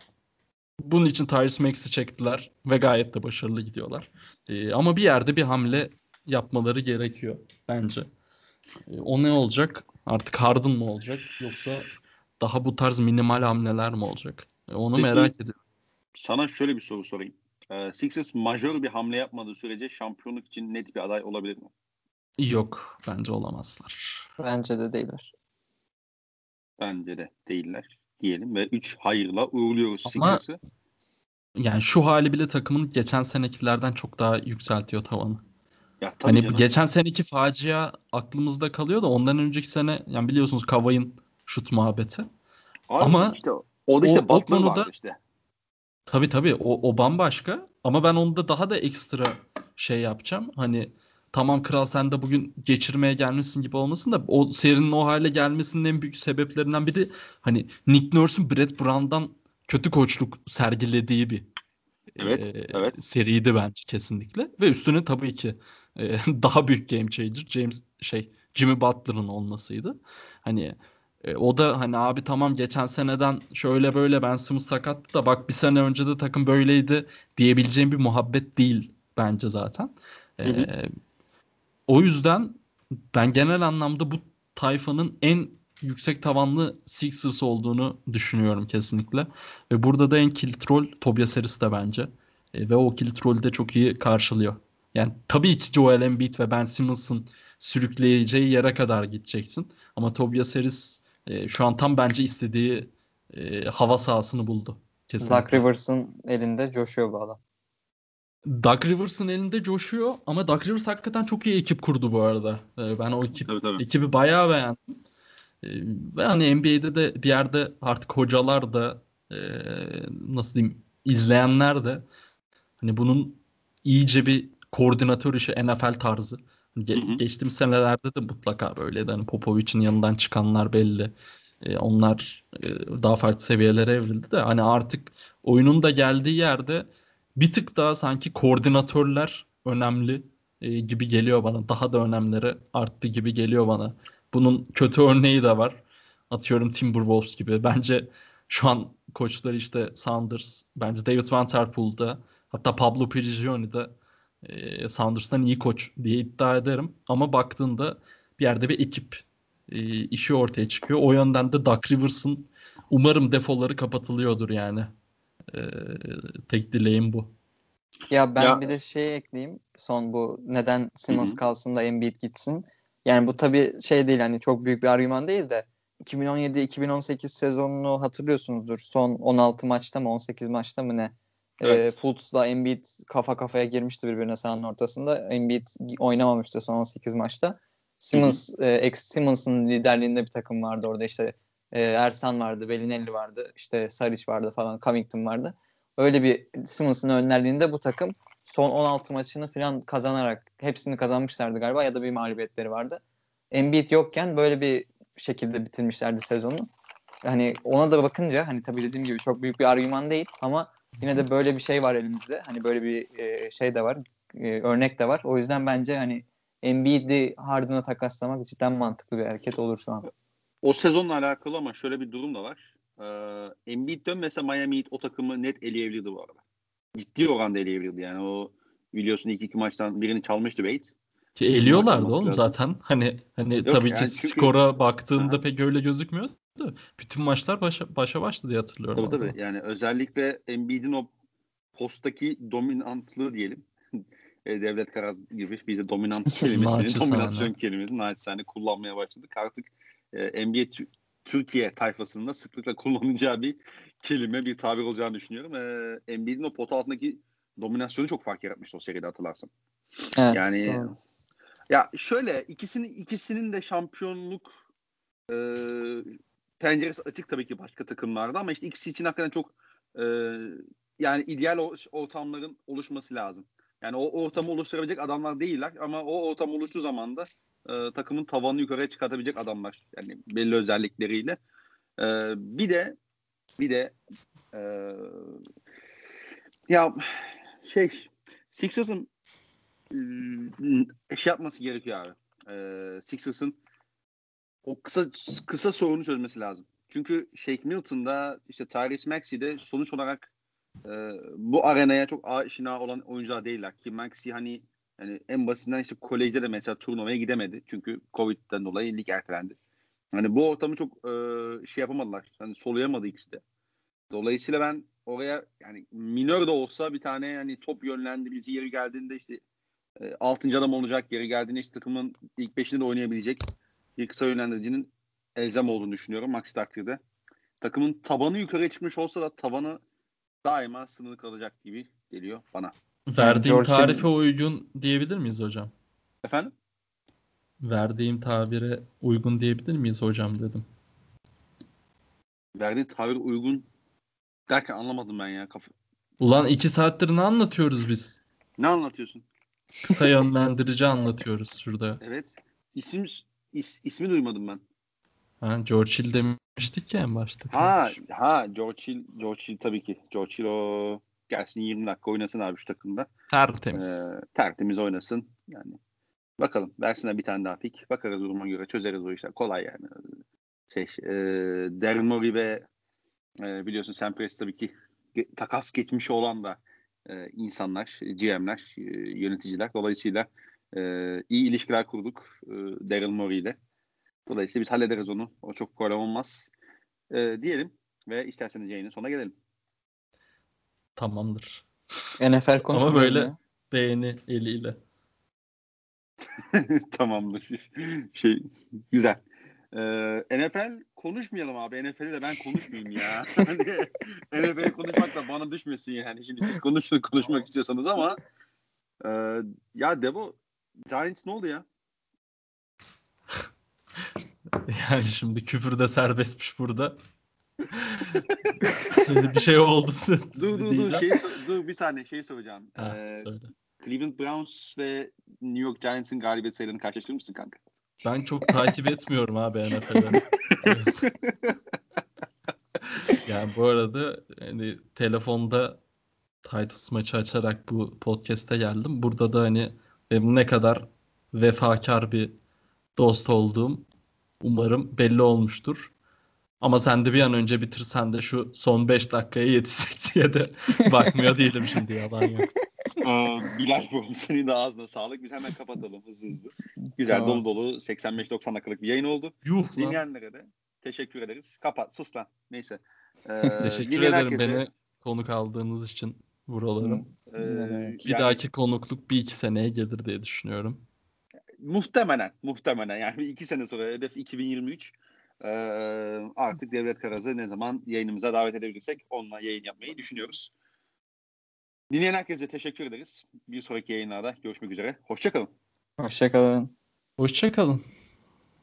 [SPEAKER 2] Bunun için Tyrese Maxey çektiler ve gayet de başarılı gidiyorlar. Ee, ama bir yerde bir hamle yapmaları gerekiyor bence. Ee, o ne olacak? Artık Harden mı olacak yoksa daha bu tarz minimal hamleler mi olacak? Onu
[SPEAKER 1] Peki-
[SPEAKER 2] merak ediyorum.
[SPEAKER 1] Sana şöyle bir soru sorayım. Ee, Sixers majör bir hamle yapmadığı sürece şampiyonluk için net bir aday olabilir mi?
[SPEAKER 2] Yok bence olamazlar.
[SPEAKER 3] Bence de değiller.
[SPEAKER 1] Bence de değiller diyelim ve 3 hayırla uğurluyoruz Sixers'ı.
[SPEAKER 2] Yani şu hali bile takımın geçen senekilerden çok daha yükseltiyor tavanı.
[SPEAKER 1] Ya tabii
[SPEAKER 2] Hani
[SPEAKER 1] canım.
[SPEAKER 2] geçen seneki facia aklımızda kalıyor da ondan önceki sene yani biliyorsunuz Kavay'ın şut muhabbeti.
[SPEAKER 1] Abi
[SPEAKER 2] ama
[SPEAKER 1] işte o da işte
[SPEAKER 2] o- o
[SPEAKER 1] Butler
[SPEAKER 2] konuda-
[SPEAKER 1] vardı işte.
[SPEAKER 2] Tabii tabii o, o bambaşka ama ben onda daha da ekstra şey yapacağım. Hani tamam kral sen de bugün geçirmeye gelmişsin gibi olmasın da o serinin o hale gelmesinin en büyük sebeplerinden biri hani Nick Nurse'un Brett Brown'dan kötü koçluk sergilediği bir
[SPEAKER 1] Evet,
[SPEAKER 2] e,
[SPEAKER 1] evet.
[SPEAKER 2] seriydi bence kesinlikle ve üstüne tabii ki e, daha büyük game changer James şey Jimmy Butler'ın olmasıydı. Hani e, o da hani abi tamam geçen seneden şöyle böyle Ben Simmons sakattı da bak bir sene önce de takım böyleydi diyebileceğim bir muhabbet değil bence zaten.
[SPEAKER 1] Hı hı.
[SPEAKER 2] E, o yüzden ben genel anlamda bu tayfanın en yüksek tavanlı Sixers olduğunu düşünüyorum kesinlikle. Ve burada da en kilit rol Tobias Harris de bence. E, ve o kilit rolü de çok iyi karşılıyor. Yani tabii ki Joel Embiid ve Ben Simmons'ın sürükleyeceği yere kadar gideceksin. Ama Tobias Harris e, şu an tam bence istediği e, hava sahasını buldu. Kesinlikle.
[SPEAKER 3] Doug Rivers'ın elinde coşuyor bu adam.
[SPEAKER 2] Doug Rivers'ın elinde coşuyor ama Doug Rivers hakikaten çok iyi ekip kurdu bu arada. E, ben o ekip
[SPEAKER 1] Tabii tabii.
[SPEAKER 2] Ekibi bayağı beğendim. Ve hani NBA'de de bir yerde artık hocalar da e, nasıl diyeyim izleyenler de hani bunun iyice bir koordinatör işi NFL tarzı. Ge-
[SPEAKER 1] Hı hı.
[SPEAKER 2] Geçtiğimiz senelerde de mutlaka böyleydi. Hani Popovic'in yanından çıkanlar belli. E, onlar e, daha farklı seviyelere evrildi de hani artık oyunun da geldiği yerde bir tık daha sanki koordinatörler önemli e, gibi geliyor bana. Daha da önemleri arttı gibi geliyor bana. Bunun kötü örneği de var. atıyorum Timberwolves gibi. Bence şu an koçları işte Saunders, bence David Van Der Poel'da hatta Pablo Prigioni'de e, Saunders'tan iyi koç diye iddia ederim. Ama baktığında bir yerde bir ekip e, işi ortaya çıkıyor. O yönden de Duck Rivers'ın umarım defoları kapatılıyordur yani. E, tek dileğim bu.
[SPEAKER 3] Ya ben
[SPEAKER 1] Ya-
[SPEAKER 3] bir de şey ekleyeyim. Son bu neden Simmons
[SPEAKER 1] Hı hı.
[SPEAKER 3] kalsın da Embiid gitsin. Yani bu tabii şey değil hani çok büyük bir argüman değil de 2017-2018 sezonunu hatırlıyorsunuzdur. Son 16 maçta mı 18 maçta mı ne?
[SPEAKER 1] Evet.
[SPEAKER 3] Ee, Fultz'la Embiid kafa kafaya girmişti birbirine sahanın ortasında. Embiid oynamamıştı son 18 maçta. Simmons, e, ex Simmons'ın liderliğinde bir takım vardı orada işte e, Ersan vardı, Bellinelli vardı, işte Saric vardı falan, Covington vardı. Öyle bir Simmons'ın önderliğinde bu takım son 16 maçını falan kazanarak hepsini kazanmışlardı galiba ya da bir mağlubiyetleri vardı. Embiid yokken böyle bir şekilde bitirmişlerdi sezonu. Hani ona da bakınca hani tabii dediğim gibi çok büyük bir argüman değil ama yine de böyle bir şey var elimizde. Hani böyle bir e, şey de var. e, örnek de var. O yüzden bence hani Embiid'i Harden'a takaslamak cidden mantıklı bir hareket olur şu an.
[SPEAKER 1] O sezonla alakalı ama şöyle bir durum da var. Ee, Embiid dönmese Miami Heat o takımı net eleyebilirdi bu arada. Ciddi oranda eleyebilirdi yani. O biliyorsun ilk iki maçtan birini çalmıştı Wade.
[SPEAKER 2] Ki eliyorlardı
[SPEAKER 1] olması
[SPEAKER 2] oğlum
[SPEAKER 1] lazım.
[SPEAKER 2] zaten. Hani hani tabii
[SPEAKER 1] yani
[SPEAKER 2] ki
[SPEAKER 1] çünkü-
[SPEAKER 2] skora baktığında
[SPEAKER 1] Aha.
[SPEAKER 2] pek öyle gözükmüyor da bütün maçlar başa başa başladı diye hatırlıyorum.
[SPEAKER 1] Tabii tabii. Yani özellikle Embiid'in o posttaki dominantlığı diyelim. E, Devlet Karaz gibi biz de dominant kelimesini, dominasyon kelimesini naçizane kullanmaya başladık. Artık e, NBA Tü- Türkiye tayfasında sıklıkla kullanacağı bir kelime, bir tabir olacağını düşünüyorum. E, Embiid'in o pota altındaki dominasyonu çok fark yaratmıştı o seride hatırlarsın.
[SPEAKER 3] Evet.
[SPEAKER 1] Yani
[SPEAKER 3] doğru.
[SPEAKER 1] ya şöyle ikisinin ikisinin de şampiyonluk e, penceresi açık tabii ki başka takımlarda ama işte ikisi için hakikaten çok e, yani ideal ortamların oluşması lazım. Yani o ortamı oluşturabilecek adamlar değiller ama o ortam oluştuğu zaman da e, takımın tavanını yukarıya çıkartabilecek adamlar. Yani belli özellikleriyle. E, bir de bir de e, ya şey Sixers'ın ıı, şey yapması gerekiyor abi. Ee, Sixers'ın o kısa kısa sorunu çözmesi lazım. Çünkü Shake Milton'da işte Tyrese Maxey'de sonuç olarak e, bu arenaya çok aşina olan oyuncular değiller. Ki Maxey hani yani en basitinden işte kolejde de mesela turnuvaya gidemedi. Çünkü Covid'den dolayı lig ertelendi. Hani bu ortamı çok e, şey yapamadılar. Hani soluyamadı ikisi de. Dolayısıyla ben oraya yani minör de olsa bir tane yani top yönlendirici yeri geldiğinde işte e, 6. adam olacak yeri geldiğinde işte takımın ilk beşinde de oynayabilecek bir kısa yönlendiricinin elzem olduğunu düşünüyorum aksi takdirde. Takımın tabanı yukarıya çıkmış olsa da tavanı daima sınırlı kalacak gibi geliyor bana.
[SPEAKER 2] Verdiğim
[SPEAKER 3] George
[SPEAKER 2] tarife uygun diyebilir miyiz hocam?
[SPEAKER 1] Efendim?
[SPEAKER 2] Verdiğim tabire uygun diyebilir miyiz hocam dedim.
[SPEAKER 1] Verdiği tabir uygun derken anlamadım ben ya. Kafa...
[SPEAKER 2] Ulan iki saattir ne anlatıyoruz biz?
[SPEAKER 1] Ne anlatıyorsun?
[SPEAKER 2] Kısa yönlendirici anlatıyoruz şurada.
[SPEAKER 1] Evet. İsim is, ismi duymadım ben.
[SPEAKER 2] Ha, George Hill demiştik ya en başta.
[SPEAKER 1] Ha ha George Hill, George Hill tabii ki. George Hill o gelsin 20 dakika oynasın abi şu takımda.
[SPEAKER 2] Tertemiz.
[SPEAKER 1] Ee, tertemiz oynasın. Yani bakalım versinler bir tane daha pik. Bakarız duruma göre çözeriz o işler. Kolay yani. Şey, e, Daryl Morey ve e, biliyorsun Sam Prest tabii ki takas geçmişi olan da e, insanlar, GM'ler, e, yöneticiler. Dolayısıyla e, iyi ilişkiler kurduk e, Daryl Morey ile. Dolayısıyla biz hallederiz onu. O çok problem olmaz. E, diyelim ve isterseniz yayının sonuna gelelim.
[SPEAKER 2] Tamamdır.
[SPEAKER 3] NFL konuşmuyoruz
[SPEAKER 2] böyle-
[SPEAKER 3] ya.
[SPEAKER 2] Beğeni eliyle.
[SPEAKER 1] Tamamdır. Şey güzel. Ee, NFL konuşmayalım abi. NFL'i de ben konuşmayayım ya. Hani NFL konuşmak da bana düşmesin yani. Şimdi siz konuşun konuşmak istiyorsanız ama e, ya Devo Giants ne oldu ya?
[SPEAKER 2] Yani şimdi küfür de serbestmiş burada. bir şey oldu.
[SPEAKER 1] Dur dur dur şey dur bir saniye şey soracağım.
[SPEAKER 2] Ha,
[SPEAKER 1] Ee,
[SPEAKER 2] söyle.
[SPEAKER 1] Cleveland Browns ve New York Giants'ın galibiyet sayılarını karşılaştırır mısın kanka?
[SPEAKER 2] Ben çok takip etmiyorum abi NFL'i. yani bu arada hani telefonda Titans maçı açarak bu podcast'e geldim. Burada da hani benim ne kadar vefakar bir dost olduğum umarım belli olmuştur. Ama sen de bir an önce bitirsen de şu son 5 dakikaya yetişsek diye de bakmıyor değilim şimdi yalan yok.
[SPEAKER 1] Ee, Bilal Bro senin de ağzına sağlık. Biz hemen kapatalım hızlı hızlı. Güzel
[SPEAKER 3] Tamam.
[SPEAKER 1] dolu dolu 85-90 dakikalık bir yayın oldu.
[SPEAKER 2] Yuh.
[SPEAKER 1] Dinleyenlere de teşekkür ederiz. Kapat sus lan. Neyse. Ee,
[SPEAKER 2] Teşekkür ederim
[SPEAKER 1] herkese,
[SPEAKER 2] beni konuk aldığınız için buralarım.
[SPEAKER 1] e,
[SPEAKER 2] Bir
[SPEAKER 1] yani
[SPEAKER 2] dahaki konukluk bir iki seneye gelir diye düşünüyorum.
[SPEAKER 1] Muhtemelen, muhtemelen yani iki sene sonra hedef 2023. Ee, artık Devlet Karaz'ı ne zaman yayınımıza davet edebilirsek onunla yayın yapmayı düşünüyoruz. Dinleyen herkese teşekkür ederiz. Bir sonraki yayınlarda görüşmek üzere. Hoşçakalın.
[SPEAKER 3] Hoşçakalın.
[SPEAKER 2] Hoşçakalın.